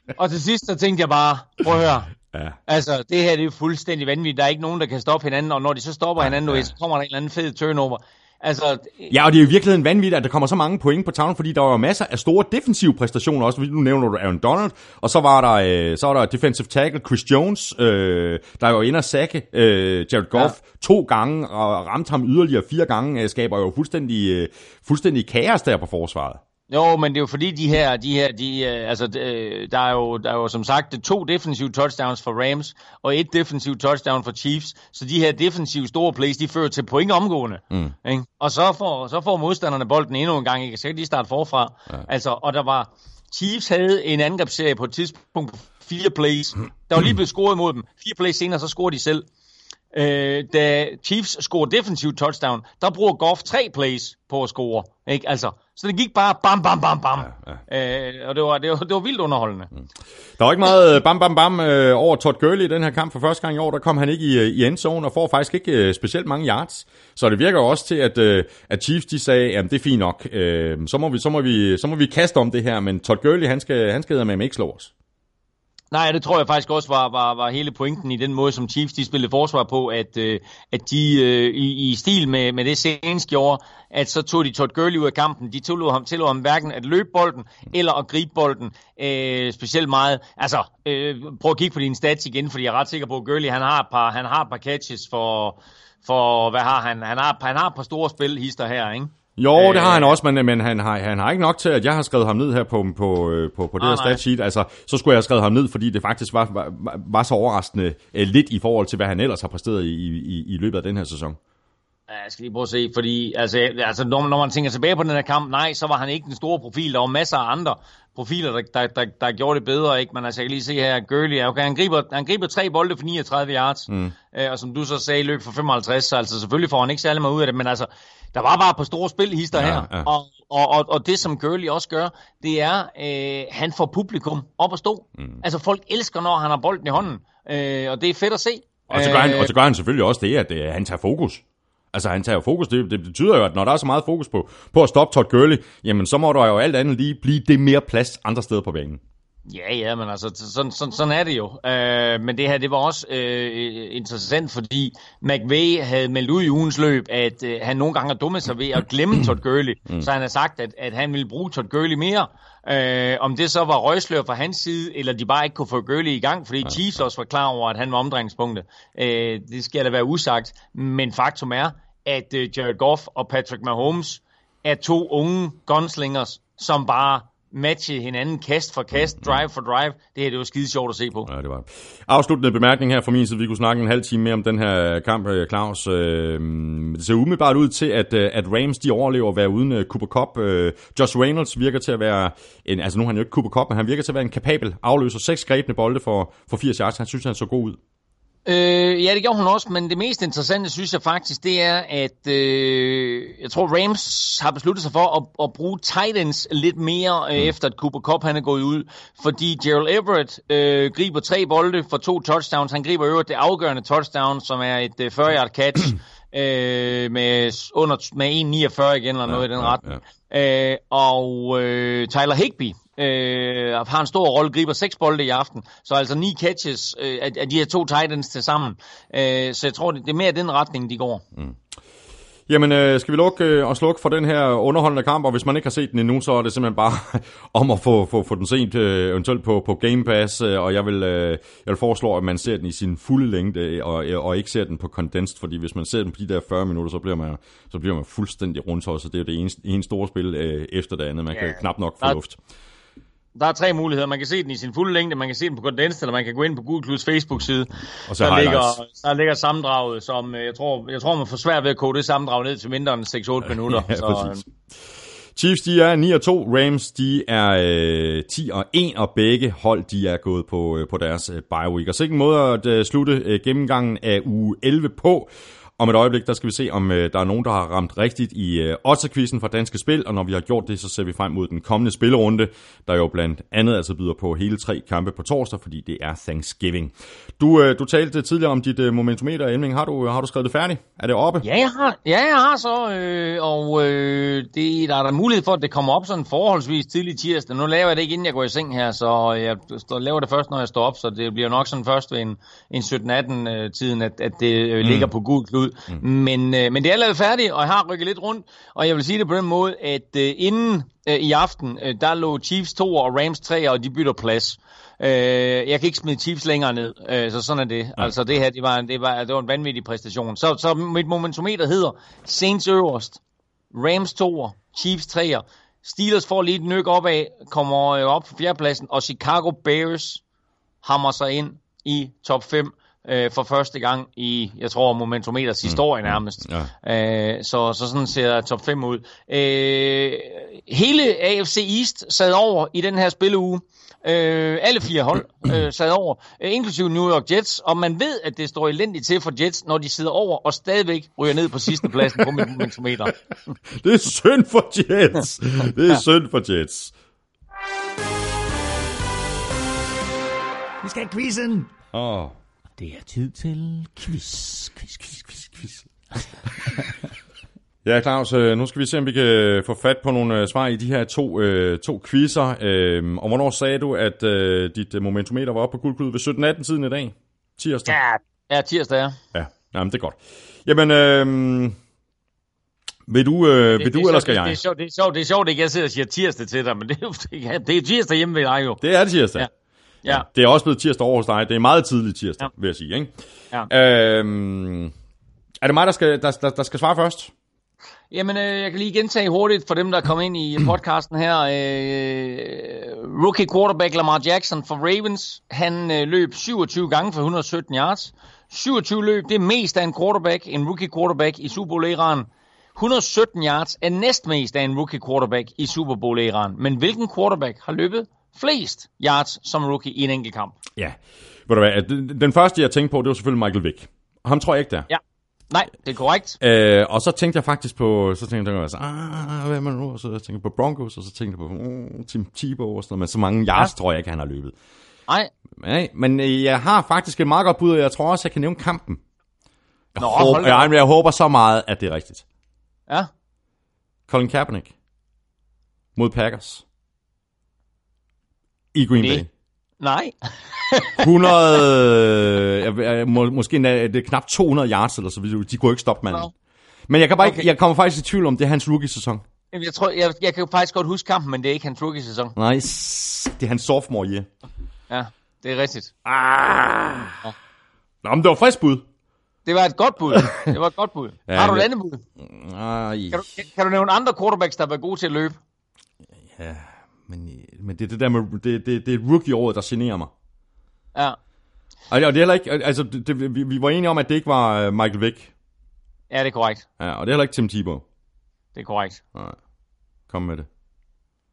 og til sidst, så tænkte jeg bare, prøv at høre, Ja. Altså, det her det er fuldstændig vanvittigt. Der er ikke nogen, der kan stoppe hinanden, og når de så stopper Ja, hinanden, ja. så kommer der en eller anden fed turnover. Altså, Ja, og det er jo i virkeligheden vanvittigt, at der kommer så mange point på tavlen, fordi der var jo masser af store defensive præstationer også. Nu nævner du Aaron Donald, og så var der, øh, så var der defensive tackle Chris Jones, øh, der inde og sække øh, Jared Goff ja. to gange, og ramte ham yderligere fire gange, øh, skaber jo fuldstændig, øh, fuldstændig kaos der på forsvaret. Jo, men det er jo fordi de her, de her, de, øh, altså, øh, der er jo, der er jo som sagt to defensive touchdowns for Rams, og et defensive touchdown for Chiefs, så de her defensive store plays, de fører til point omgående, mm. ikke? og så får, så får modstanderne bolden endnu en gang, ikke? så kan de starte forfra, ja. altså, og der var, Chiefs havde en angrebsserie på et tidspunkt på fire plays, der var lige blevet scoret mod dem, fire plays senere, så scorede de selv. Øh, da Chiefs scorer defensiv touchdown, der bruger Goff tre plays på at score. Ikke? Altså, så det gik bare bam, bam, bam, bam. Ja, ja. Øh, og det var, det, var, det var vildt underholdende. Mm. Der var ikke meget øh, bam, bam, bam øh, over Todd Gurley i den her kamp for første gang i år. Der kom han ikke i, øh, i endzone og får faktisk ikke øh, specielt mange yards. Så det virker også til, at, øh, at Chiefs de sagde, at det er fint nok. Øh, så, må vi, så, må vi, så må vi kaste om det her, men Todd Gurley, han skal, han skal med ikke slå os. Nej, det tror jeg faktisk også var, var, var hele pointen i den måde, som Chiefs de spillede forsvar på, at, øh, at de øh, i, i stil med, med det seneste gjorde, at så tog de Todd Gurley ud af kampen. De tillod ham, tillod ham hverken at løbe bolden eller at gribe bolden øh, specielt meget. Altså, øh, prøv at kigge på dine stats igen, fordi jeg er ret sikker på, at Gurley han har et par, han har et par catches for, for hvad har han? Han har, han har et par store spilhister her, ikke? Jo, det har han også, men, men han, har, han har ikke nok til, at jeg har skrevet ham ned her på, på, øh, på, på det Ah, her nej. statsheet. Altså, så skulle jeg have skrevet ham ned, fordi det faktisk var, var, var så overraskende øh, lidt i forhold til, hvad han ellers har præsteret i, i, i løbet af den her sæson. Ja, jeg skal lige prøve at se, fordi altså, altså, når, når man tænker tilbage på den her kamp, nej, så var han ikke den store profil. Der var masser af andre profiler, der, der, der, der gjorde det bedre, ikke? Men altså, jeg kan lige se her, Gurley, okay, han griber, han griber tre bolde for 39 yards, mm. øh, og som du så sagde, løb for 55, så altså selvfølgelig får han ikke særlig meget ud af det, men altså, der var bare på store spilhister Ja, her, ja. Og, og, og, og det som Gurley også gør, det er, øh, han får publikum op at stå. Mm. Altså, folk elsker, når han har bolden i hånden, øh, og det er fedt at se. Og så gør, han, Øh, og så gør han selvfølgelig også det, at øh, han tager fokus. Altså, han tager fokus. Det, det betyder jo, at når der er så meget fokus på, på at stoppe Todd Gurley, jamen så må der jo alt andet lige blive det mere plads andre steder på banen. Ja, ja, men altså, sådan, sådan, sådan er det jo. Øh, men det her, det var også øh, interessant, fordi McVay havde meldt ud i ugens løb, at øh, han nogle gange har dummet sig ved at glemme Todd Gurley. Mm. Så han har sagt, at, at han ville bruge Todd Gurley mere. Øh, om det så var røgslør fra hans side, eller de bare ikke kunne få Gurley i gang, fordi Chiefs også var klar over, at han var omdrejningspunktet. Øh, det skal da være usagt. Men faktum er, at øh, Jared Goff og Patrick Mahomes er to unge gunslingers, som bare matche hinanden kast for kast, drive for drive. Det her det var skide sjovt at se på. Ja, det var Afsluttende bemærkning her fra min side. Vi kunne snakke en halv time mere om den her kamp, øh, Claus. Øh, Det ser umiddelbart ud til, at, øh, at Rams de overlever at være uden øh, Cooper Cup. Øh, Josh Reynolds virker til at være, en, altså nu er han jo ikke Cooper Cup, men han virker til at være en kapabel afløser. Seks grebne bolde for, for 80 yards. Han synes, han så god ud. Øh, ja, det gjorde hun også, men det mest interessante, synes jeg faktisk, det er, at øh, jeg tror, Rams har besluttet sig for at, at bruge Titans lidt mere, øh, mm. efter at Cooper Cup han er gået ud. Fordi Gerald Everett øh, griber tre bolde for to touchdowns. Han griber øvrigt det afgørende touchdown, som er et øh, 40-yard catch øh, med, under, med 1,49 igen, eller noget ja, i den ja, retning. Ja. Øh, og øh, Tyler Higby, øh, har en stor rolle, griber seks bolde i aften. Så altså ni catches øh, af, af de her to Titans til sammen. Øh, så jeg tror, det, det er mere den retning, de går. Mm. Jamen, øh, skal vi lukke øh, og slukke for den her underholdende kamp, og hvis man ikke har set den endnu, så er det simpelthen bare om at få, få, få den sent, øh, eventuelt på, på Game Pass, øh, og jeg vil, øh, jeg vil foreslå, at man ser den i sin fulde længde, og, og ikke ser den på condensed, fordi hvis man ser den på de der 40 minutter, så bliver man, så bliver man fuldstændig rundt, så det er jo det ene, ene store spil øh, efter det andet. Man kan yeah. knap nok få luft der er tre muligheder. Man kan se den i sin fulde længde, man kan se den på Condensed, eller man kan gå ind på Google Plus Facebook-side. Og så der ligger, der ligger sammendraget, som øh, jeg tror, jeg tror man får svært ved at kode det sammendrag ned til mindre end 6-8 minutter. ja, så, øh, Chiefs, de er 9 og 2. Rams, de er øh, 10 og 1, og begge hold, de er gået på, øh, på deres øh, bye week. Og så ikke en måde at øh, slutte øh, gennemgangen af uge 11 på. Om et øjeblik, der skal vi se, om øh, der er nogen, der har ramt rigtigt i øh, Otterquizzen fra Danske Spil, og når vi har gjort det, så ser vi frem mod den kommende spillerunde, der jo blandt andet altså byder på hele tre kampe på torsdag, fordi det er Thanksgiving. Du, øh, du talte tidligere om dit øh, momentometer, Elming. Har du, har du skrevet det færdigt? Er det oppe? Ja, jeg har, ja, jeg har så, øh, og øh, det, der er der mulighed for, at det kommer op sådan forholdsvis tidlig tirsdag. Nu laver jeg det ikke, inden jeg går i seng her, så jeg laver det først, når jeg står op, så det bliver nok sådan først ved en, en 17-18-tiden, at, at det øh, ligger mm. på gul klud ud. Mm. Men, øh, men det er lavet færdigt, og jeg har rykket lidt rundt, og jeg vil sige det på den måde, at øh, inden øh, i aften, øh, der lå Chiefs 2 og Rams 3, og de bytter plads. Øh, jeg kan ikke smide Chiefs længere ned, øh, så sådan er det. Ja. Altså det her, det var, det, var, det var en vanvittig præstation. Så, så mit momentometer hedder Saints øverst, Rams 2, Chiefs 3. Steelers får lige et nyk opad, kommer øh, op på fjerdepladsen, og Chicago Bears hammer sig ind i top 5 øh, for første gang i, jeg tror, Momentometers mm. historie mm. nærmest. Ja. Øh, så, så sådan ser top 5 ud. Øh, hele AFC East sad over i den her spilleuge. Øh, alle fire hold øh, sad over, øh, inklusive New York Jets, og man ved, at det står elendigt til for Jets, når de sidder over og stadigvæk ryger ned på sidste pladsen på momentometer. det er synd for Jets. Det er synd for Jets. Vi skal have quizzen. Åh. Oh. Det er tid til quiz, quiz, quiz, quiz, quiz. ja, Claus, øh, nu skal vi se, om vi kan få fat på nogle øh, svar i de her to, øh, to quizzer. Øh, og hvornår sagde du, at øh, dit momentometer var oppe på guldklud ved 17-18 tiden i dag? Tirsdag? Ja, ja tirsdag, ja. Ja, jamen, det er godt. Jamen, øh, vil du, øh, det, vil du det, eller skal det, jeg? Det er, sjovt, det, er sjovt, det er sjovt, at jeg sidder og siger tirsdag til dig, men det er det er tirsdag hjemme ved dig jo. Det er det tirsdag. Ja. Ja. Det er også blevet tirsdag over hos dig. Det er meget tidligt tirsdag, ja. vil jeg sige. Ikke? Ja. Øhm, er det mig, der skal, der, der, der skal svare først? Jamen, øh, jeg kan lige gentage hurtigt for dem, der er kommet ind i podcasten her. Øh, rookie quarterback Lamar Jackson for Ravens. Han øh, løb 27 gange for 117 yards. 27 løb, det er mest af en quarterback, en rookie quarterback i Super Bowl-æraen. 117 yards er næstmest af en rookie quarterback i Super Bowl-æraen. Men hvilken quarterback har løbet flest yards som rookie i en enkelt kamp. Ja, ved du hvad, den første jeg tænkte på, det var selvfølgelig Michael Vick. Ham tror jeg ikke der. Ja. Nej, det er korrekt. Øh, og så tænkte jeg faktisk på, så tænkte jeg, altså, ah, hvad er man nu? Og så tænkte jeg på Broncos, og så tænkte jeg på uh, Tim Tebow og sådan noget, men så mange yards ja. tror jeg ikke, han har løbet. Nej. Nej, men øh, jeg har faktisk et meget godt bud, og jeg tror også, jeg kan nævne kampen. Jeg, Nå, håber, jeg, jeg håber så meget, at det er rigtigt. Ja. Colin Kaepernick mod Packers i Green Bay? Nej. 100, øh, må, måske det er knap 200 yards eller så videre. De kunne ikke stoppe manden. No. Men jeg, kan bare okay. ikke, jeg kommer faktisk i tvivl om, det er hans rookie-sæson. Jeg, tror, jeg, jeg kan faktisk godt huske kampen, men det er ikke hans rookie-sæson. Nej, det er hans sophomore year. Ja, det er rigtigt. Ah. Ja. Nå, men det var frisk bud. Det var et godt bud. Det var et godt bud. ja, har du et andet bud? Kan du, kan du nævne andre quarterbacks, der var gode til at løbe? Ja, men, men det er det der med, det, det, det er rookie-året, der generer mig. Ja. Og det er heller ikke, altså, det, vi, vi var enige om, at det ikke var øh, Michael Vick. Ja, det er korrekt. Ja, og det er heller ikke Tim Tebow. Det er korrekt. Nej. Kom med det.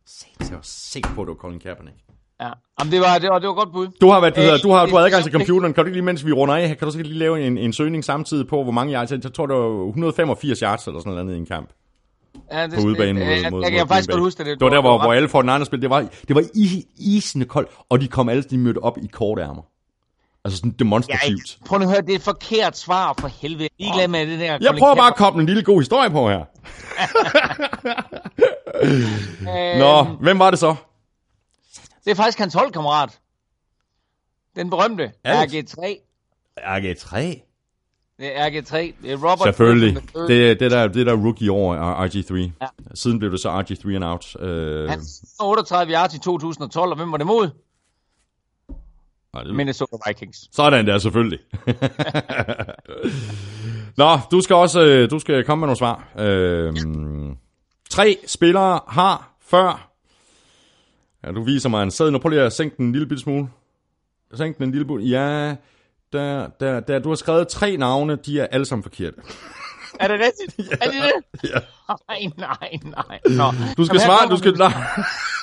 Se, jeg var sikker på, at det var Colin Kaepernick. Ja. Jamen, det var, det var, det var godt bud. Du har, været, du, Øh, har, du har, du har det- adgang til computeren. Kan du ikke lige, mens vi runder af, kan du så lige lave en, en søgning samtidig på, hvor mange yards? Jeg tror, det var 185 yards eller sådan noget i en kamp Ja, det, på udebane mod, det, mod, jeg, mod, jeg, kan faktisk godt huske det. Det var der, hvor, hvor alle for den andre spil. Det var, det var i, isende koldt, og de kom alle, de mødte op i korte ærmer. Altså sådan demonstrativt. prøv nu at høre, det er et forkert svar for helvede. Jeg er med det der. Jeg prøver bare at koble en lille god historie på her. Nå, hvem var det så? Det er faktisk hans holdkammerat. Den berømte Alex. RG3. RG3. Det er RG3. Det er Robert Selvfølgelig. Griffin. Det, det, der, det der rookie år er RG3. Ja. Siden blev det så RG3 and out. Øh, Han 38 yards i 2012, og hvem var det mod? nej, det- Minnesota Vikings. Sådan der, selvfølgelig. Nå, du skal også øh, du skal komme med nogle svar. Øhm, tre spillere har før... Ja, du viser mig en sæd. Nu prøv lige at sænke den en lille bitte smule. Sænk den en lille bitte. Ja, der, der, der, du har skrevet tre navne, de er alle sammen forkerte. Er det rigtigt? Er det det? Ja. Nej, nej, nej. Nå. Du skal Jamen, svare, du skal, nej.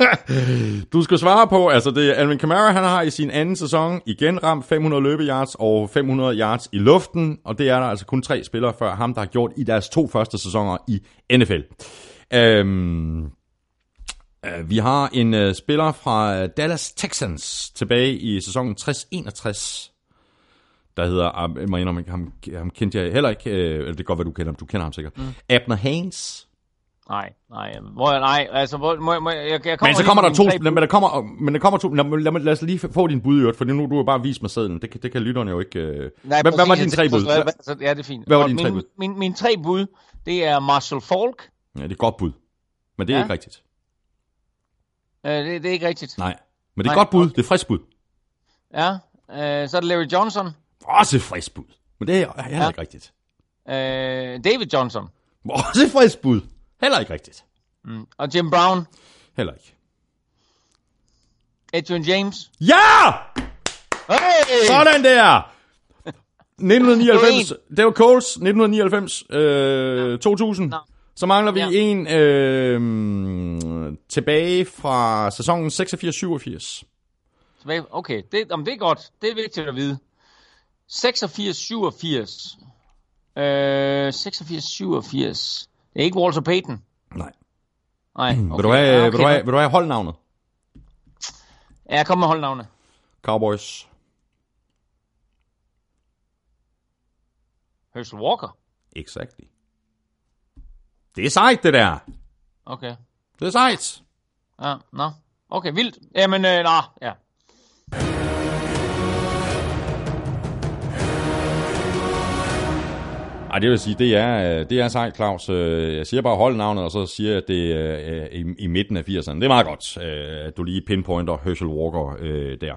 du skal svare på, altså det Alvin Kamara, han har i sin anden sæson igen ramt 500 løbeyards og 500 yards i luften, og det er der altså kun tre spillere før ham, der har gjort i deres to første sæsoner i NFL. Øhm, øh, vi har en øh, spiller fra øh, Dallas Texans tilbage i sæsonen 60-61, der hedder, øh, jeg må indrømme, ham, ham kendte jeg heller ikke, øh, eller det kan godt være, du kender ham, du kender ham sikkert, mm. Abner Haynes, Nej, nej. Hvor, nej, altså, hvor, må, må, jeg, jeg kommer Men så kommer der to, tre men der kommer, men der kommer to, lad, lad, lad os lige få din bud i øvrigt, for nu du har bare vist mig sædlen. Det, kan- det kan lytterne jo ikke... Øh. Nej, hvad, hvad var dine tre bud? hvad- hvad- så- Ja, det er fint. Hvad var Og dine tre min, bud? Min, mine tre bud, det er Marshall Falk. Ja, det er et godt bud. Men det er Ja. ikke rigtigt. Uh, det, det er ikke rigtigt. Nej. Men det er et Nej, godt bud. Det er frisk bud. Ja. Uh, så er det Larry Johnson. Også frisk bud. Men det er heller Ja. ikke rigtigt. Uh, David Johnson. Også frisk bud. Heller ikke rigtigt. Mm. Og Jim Brown. Heller ikke. Adrian James. Ja! Hey! Sådan der! 1999, det var Coles, 1999, øh, 2000. Nå. Så mangler vi Ja. en øh, tilbage fra sæsonen 86-87. Tilbage- Okay, det, om det er godt. Det er vigtigt at vide. 86-87. Øh, 86-87. Det er ikke Walter Payton. Nej. Nej, okay. Vil, du have, Ja, okay. vil, du have, vil du have holdnavnet? Ja, jeg kommer med holdnavne. Cowboys. Herschel Walker. Exactly. Det er sejt, det der. Okay. Det er sejt. Ja, nå. Okay, vildt. Jamen, øh, nå, ja. Ej, det vil sige, det er, øh, det er sejt, Claus. Øh, jeg siger bare holdnavnet, og så siger jeg, at det er i, i midten af 80'erne. Det er meget godt, at du lige pinpointer Herschel Walker øh, der.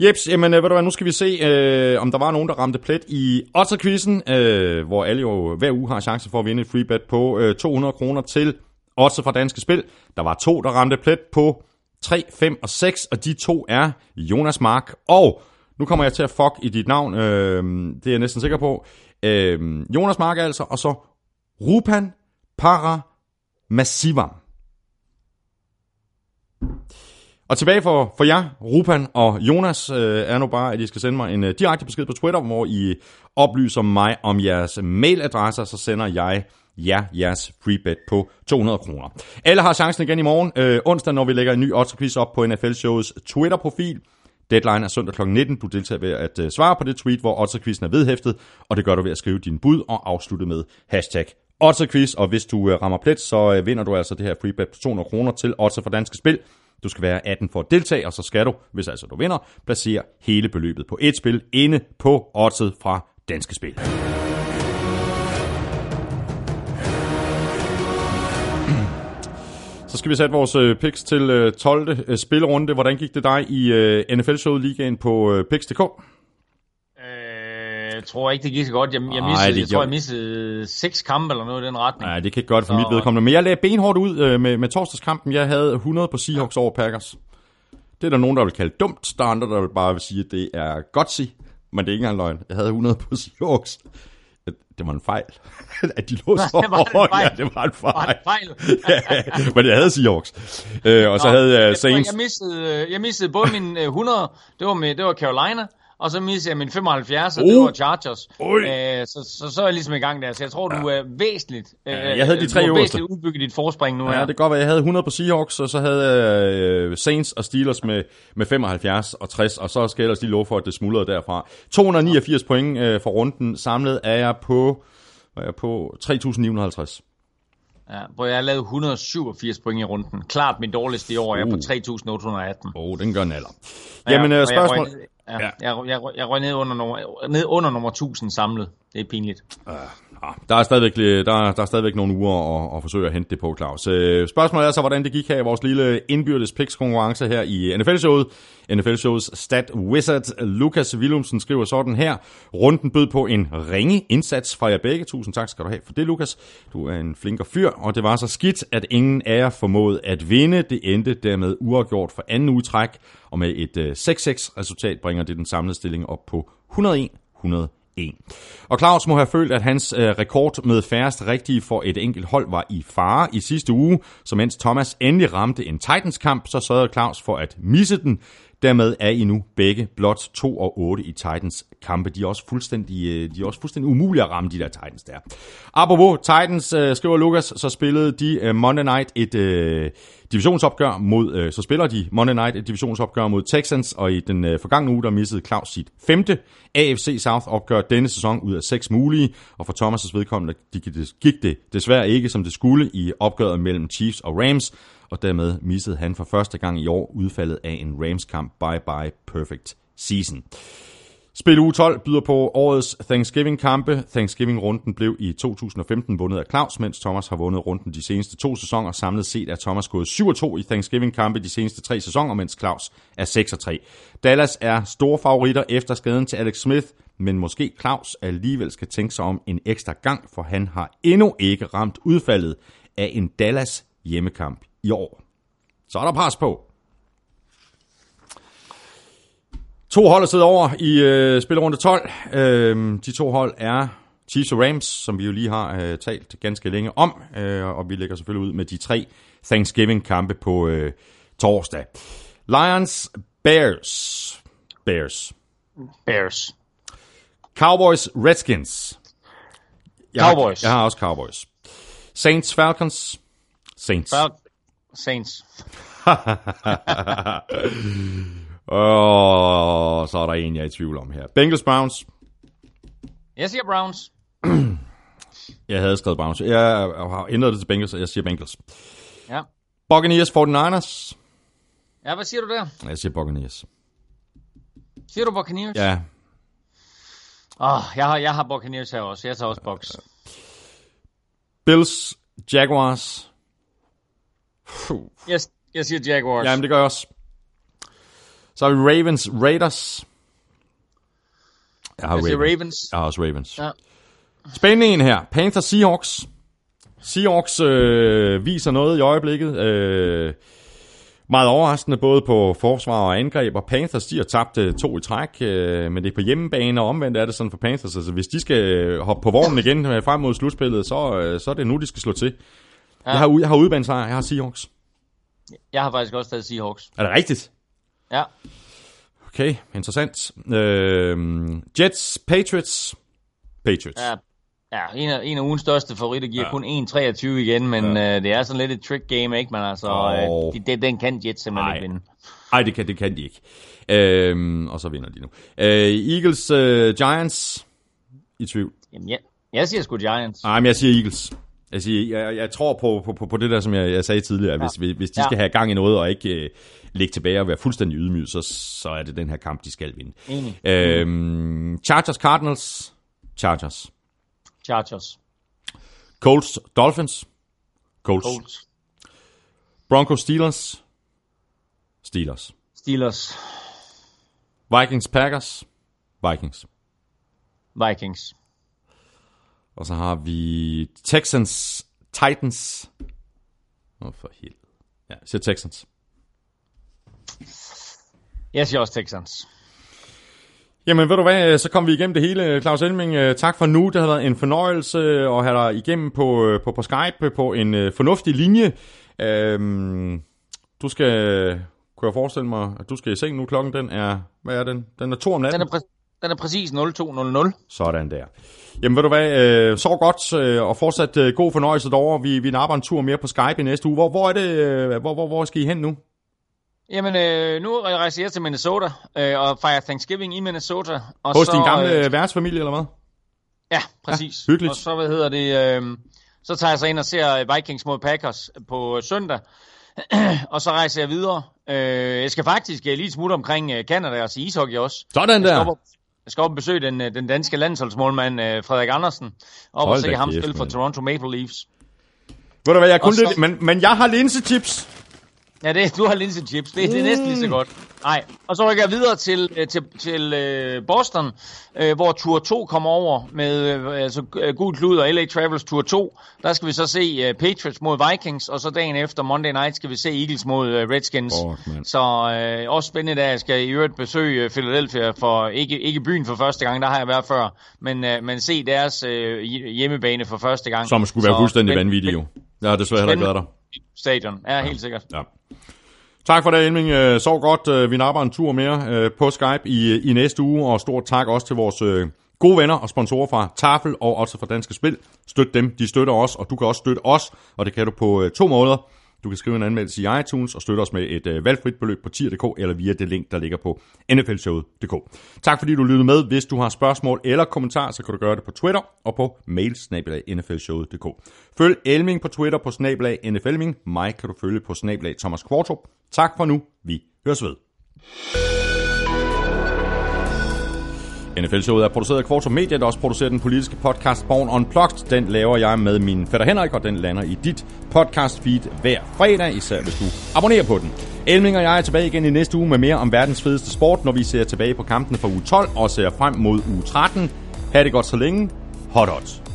Jeps, jamen ved du hvad, nu skal vi se, øh, om der var nogen, der ramte plet i Otter-quizzen, øh, hvor alle jo hver uge har chance for at vinde et free bet på øh, 200 kroner til Otter fra Danske Spil. Der var to, der ramte plet på 3, 5 og 6, og de to er Jonas Mark og nu kommer jeg til at fuck i dit navn, øh, det er jeg næsten sikker på. Øh, Jonas Mark altså, og så Rupan Para Massivam. Og tilbage for, for jer, Rupan og Jonas, øh, er nu bare, at I skal sende mig en øh, direkte besked på Twitter, hvor I oplyser mig om jeres mailadresser, så sender jeg jer jeres freebet på 200 kroner. Alle har chancen igen i morgen, øh, onsdag, når vi lægger en ny Odds-quiz op på NFL Shows Twitter-profil. Deadline er søndag kl. 19. Du deltager ved at øh, svare på det tweet, hvor Otterquizen er vedhæftet, og det gør du ved at skrive din bud og afslutte med hashtag Otterquiz, Og hvis du øh, rammer plet, så øh, vinder du altså det her freebet på 200 kroner til Otter for Danske Spil. Du skal være 18 for at deltage, og så skal du, hvis altså du vinder, placere hele beløbet på et spil inde på oddset fra Danske Spil. Så skal vi sætte vores øh, picks til øh, 12. Øh, spillerunde. Hvordan gik det dig i øh, NFL-showet ligaen på øh, picks.dk? Øh, jeg tror ikke, det gik så godt. Jeg, jeg, Ej, missede, det jeg tror, jeg missede seks kampe eller noget i den retning. Nej, det kan ikke godt for Så- mit vedkommende. Men jeg lagde benhårdt ud øh, med, med torsdagskampen. Jeg havde 100 på Seahawks over Packers. Det er der nogen, der vil kalde dumt. Der er andre, der vil bare vil sige, at det er godt sige. Men det er ikke engang løgn. Jeg havde 100 på Seahawks. Det var en fejl. at de lå så var det en fejl? Ja, det var en Var det fejl. fejl? ja, men jeg havde Seahawks. Øh, og så Nå, havde jeg, Saints... jeg, missede, øh, jeg missede både min øh, 100, det var, med, det var Carolina, og så missede jeg min 75, og det Uh. var Chargers. Ui. Øh, så, så, så er jeg ligesom i gang der. Så jeg tror, du er væsentligt, øh, Ja, jeg havde de tre du har væsentligt udbygget dit forspring nu Ja, her. det kan godt være, jeg havde 100 på Seahawks, og så havde øh, Saints og Steelers med, med 75 og 60, og så skal jeg ellers lige love for, at det smuldrede derfra. 289 point øh, for runden. Samlet er jeg på, er jeg på 3.950. Ja, hvor jeg har lavet 187 point i runden. Klart mit dårligste i år. Jeg er på 3.818. Åh, oh, den gør naller. Ja, Jamen, øh, jeg spørgsmål... Ja, Ja. Jeg, jeg, jeg røg ned under, nummer, ned under nummer 1000 samlet. Det er pinligt. Ah, Der er stadigvæk, øh, der, der er stadigvæk nogle uger at, at forsøge at hente det på, Claus. Øh, spørgsmålet er så, hvordan det gik her i vores lille indbyrdes picks konkurrence her i NFL-showet. NFL-shows stat wizard Lukas Willumsen skriver sådan her. Runden bød på en ringe indsats fra jer begge. Tusind tak skal du have for det, Lukas. Du er en flinker fyr, og det var så skidt, at ingen af jer formåede at vinde. Det endte dermed uafgjort for anden udtræk, og med et øh, 6-6 resultat bringer det den samlede stilling op på 101 100 101. Og Claus må have følt, at hans øh, rekord med færrest rigtige for et enkelt hold var i fare i sidste uge, så mens Thomas endelig ramte en Titans-kamp, så sørgede Claus for at misse den. Dermed er I nu begge blot 2 og 8 i Titans kampe. De er også fuldstændig, øh, de er også fuldstændig umulige at ramme, de der Titans der. Apropos Titans, øh, skriver Lukas, så spillede de øh, Monday Night et øh, divisionsopgør mod, øh, så spiller de Monday Night et divisionsopgør mod Texans, og i den øh, forgangne uge, der missede Claus sit femte AFC South opgør denne sæson ud af seks mulige, og for Thomas' vedkommende de gik det, gik det desværre ikke, som det skulle i opgøret mellem Chiefs og Rams, og dermed missede han for første gang i år udfaldet af en Rams-kamp. Bye bye perfect season. Spil uge 12 byder på årets Thanksgiving-kampe. Thanksgiving-runden blev i 2015 vundet af Claus, mens Thomas har vundet runden de seneste to sæsoner. Samlet set er Thomas gået 7-2 i Thanksgiving-kampe de seneste tre sæsoner, mens Claus er 6-3. Dallas er store favoritter efter skaden til Alex Smith, men måske Claus alligevel skal tænke sig om en ekstra gang, for han har endnu ikke ramt udfaldet af en Dallas hjemmekamp i år. Så er der pas på. To hold er siddet over i øh, spillerunde 12. Øh, de to hold er Chiefs og Rams, som vi jo lige har øh, talt ganske længe om. Øh, og vi lægger selvfølgelig ud med de tre Thanksgiving-kampe på øh, torsdag. Lions, Bears. Bears. Bears. Cowboys, Redskins. Jeg Cowboys. Har, jeg har også Cowboys. Saints, Falcons. Saints. Fal- Saints. Og så er der en, jeg er i tvivl om her. Bengals, Browns. Jeg siger Browns. Jeg havde skrevet Browns. Jeg har ændret det til Bengals, og jeg siger Bengals. Ja. Buccaneers, 49ers. Ja, hvad siger du der? Jeg siger Buccaneers. Siger du Buccaneers? Ja, Åh, oh, jeg har, jeg har Buccaneers her også. Jeg tager også Bucks. Bills, Jaguars. Puh. Jeg, jeg siger Jaguars. Jamen, det gør jeg også. Så har vi Ravens, Raiders. Jeg har jeg Ravens. Ravens. Jeg har også Ravens. Ja. Spændende en her. Panthers, Seahawks. Seahawks øh, viser noget i øjeblikket. Øh, meget overraskende, både på forsvar og angreb, og Panthers, de har tabt øh, to i træk, øh, men det er på hjemmebane, og omvendt er det sådan for Panthers, altså hvis de skal øh, hoppe på vognen igen øh, frem mod slutspillet, så, øh, så er det nu, de skal slå til. Ja. Jeg har, jeg har udbanesejr, jeg har Seahawks. Jeg har faktisk også taget Seahawks. Er det rigtigt? Ja. Okay, interessant. Øh, Jets, Patriots. Patriots. Ja, ja en, af, en af ugens største favoritter giver Ja. kun 1-23 igen, men ja. øh, det er sådan lidt et trick game, ikke? Men altså, Åh. øh, de, det, den kan Jets simpelthen Nej. ikke vinde. Ej, det kan, det kan de ikke. Øhm, og så vinder de nu. Øh, Eagles, øh, Giants. I tvivl. Jamen, ja. Jeg siger sgu Giants. Nej, men jeg siger Eagles. Jeg, siger, jeg, jeg tror på, på, på, på det der, som jeg, jeg sagde tidligere. Ja. Hvis, hvis- hvis de Ja. skal have gang i noget og ikke øh, ligge tilbage og være fuldstændig ydmyget, så, så er det den her kamp, de skal vinde. Enig. Øhm, Chargers, Cardinals. Chargers. Chargers. Colts, Dolphins. Colts. Colts. Broncos, Steelers. Steelers. Steelers. Vikings, Packers. Vikings. Vikings. Og så har vi Texans, Titans. Åh, oh, for helvede. Ja, jeg siger Texans. Jeg siger også Texans. Jamen ved du hvad, så kom vi igennem det hele, Claus Elming. Tak for nu. Det har været en fornøjelse at have dig igennem på, på, på Skype på en fornuftig linje. Øhm, du skal, kunne jeg forestille mig, at du skal i seng nu. Klokken den er, hvad er den? Den er to om natten. Den er, præ- den er præcis 0200. Sådan der. Jamen ved du hvad, øh, så godt, øh, og fortsat øh, god fornøjelse derovre. Vi, vi napper en tur mere på Skype i næste uge. Hvor, hvor er det, øh, hvor, hvor, hvor skal I hen nu? Jamen, øh, nu rejser jeg til Minnesota øh, og fejrer Thanksgiving i Minnesota. Og Hos så, din gamle øh, øh, værtsfamilie, eller hvad? Ja, præcis. Ja, hyggeligt. Og så, hvad hedder det, øh, så tager jeg så ind og ser Vikings mod Packers på søndag. og så rejser jeg videre. Øh, jeg skal faktisk øh, lige smutte omkring øh, Canada og sige ishockey også. Sådan Jeg skal, der. op jeg skal op og besøge den, øh, den danske landsholdsmålmand øh, Frederik Andersen. Og Hold og se ham spille for. Toronto Maple Leafs. Ved du hvad, jeg kun Og så- lidt, men, men jeg har linsechips. Ja, det, du har linsechips. Det, det er næsten lige så godt. Nej, og så rykker jeg videre til, øh, til, til øh, Boston, øh, hvor tur 2 kommer over med øh, altså, Gud Klud og LA Travels tur 2. Der skal vi så se øh, Patriots mod Vikings, og så dagen efter Monday Night skal vi se Eagles mod øh, Redskins. Mand. så øh, også spændende, at jeg skal i øvrigt besøge Philadelphia, for ikke, ikke byen for første gang, der har jeg været før, men, øh, men se deres øh, hjemmebane for første gang. Som skulle være Så fuldstændig vanvittig jo. Jeg har desværre heller ikke været der. Stadion, ja, helt sikkert. Ja. Tak for det, Elming. Øh, Sov godt. Øh, Vi napper en tur mere øh, på Skype i, i næste uge, og stort tak også til vores gode venner og sponsorer fra Tafel og også fra Danske Spil. Støt dem, de støtter os, og du kan også støtte os, og det kan du på to måder. Du kan skrive en anmeldelse i iTunes og støtte os med et øh, valgfrit beløb på tier.dk eller via det link, der ligger på nflshowet.dk. Tak fordi du lyttede med. Hvis du har spørgsmål eller kommentarer, så kan du gøre det på Twitter og på mail nflshowet.dk. Følg Elming på Twitter på snabelag nflming. Mig kan du følge på snabelag Thomas Kvartrup. Tak for nu. Vi høres ved. NFL-showet er produceret af Kvartum Media, der også producerer den politiske podcast Born Unplugged. Den laver jeg med min fætter Henrik, og den lander i dit podcast feed hver fredag, især hvis du abonnerer på den. Elming og jeg er tilbage igen i næste uge med mere om verdens fedeste sport, når vi ser tilbage på kampene fra uge 12 og ser frem mod uge 13. Ha' det godt så længe. Hot odds.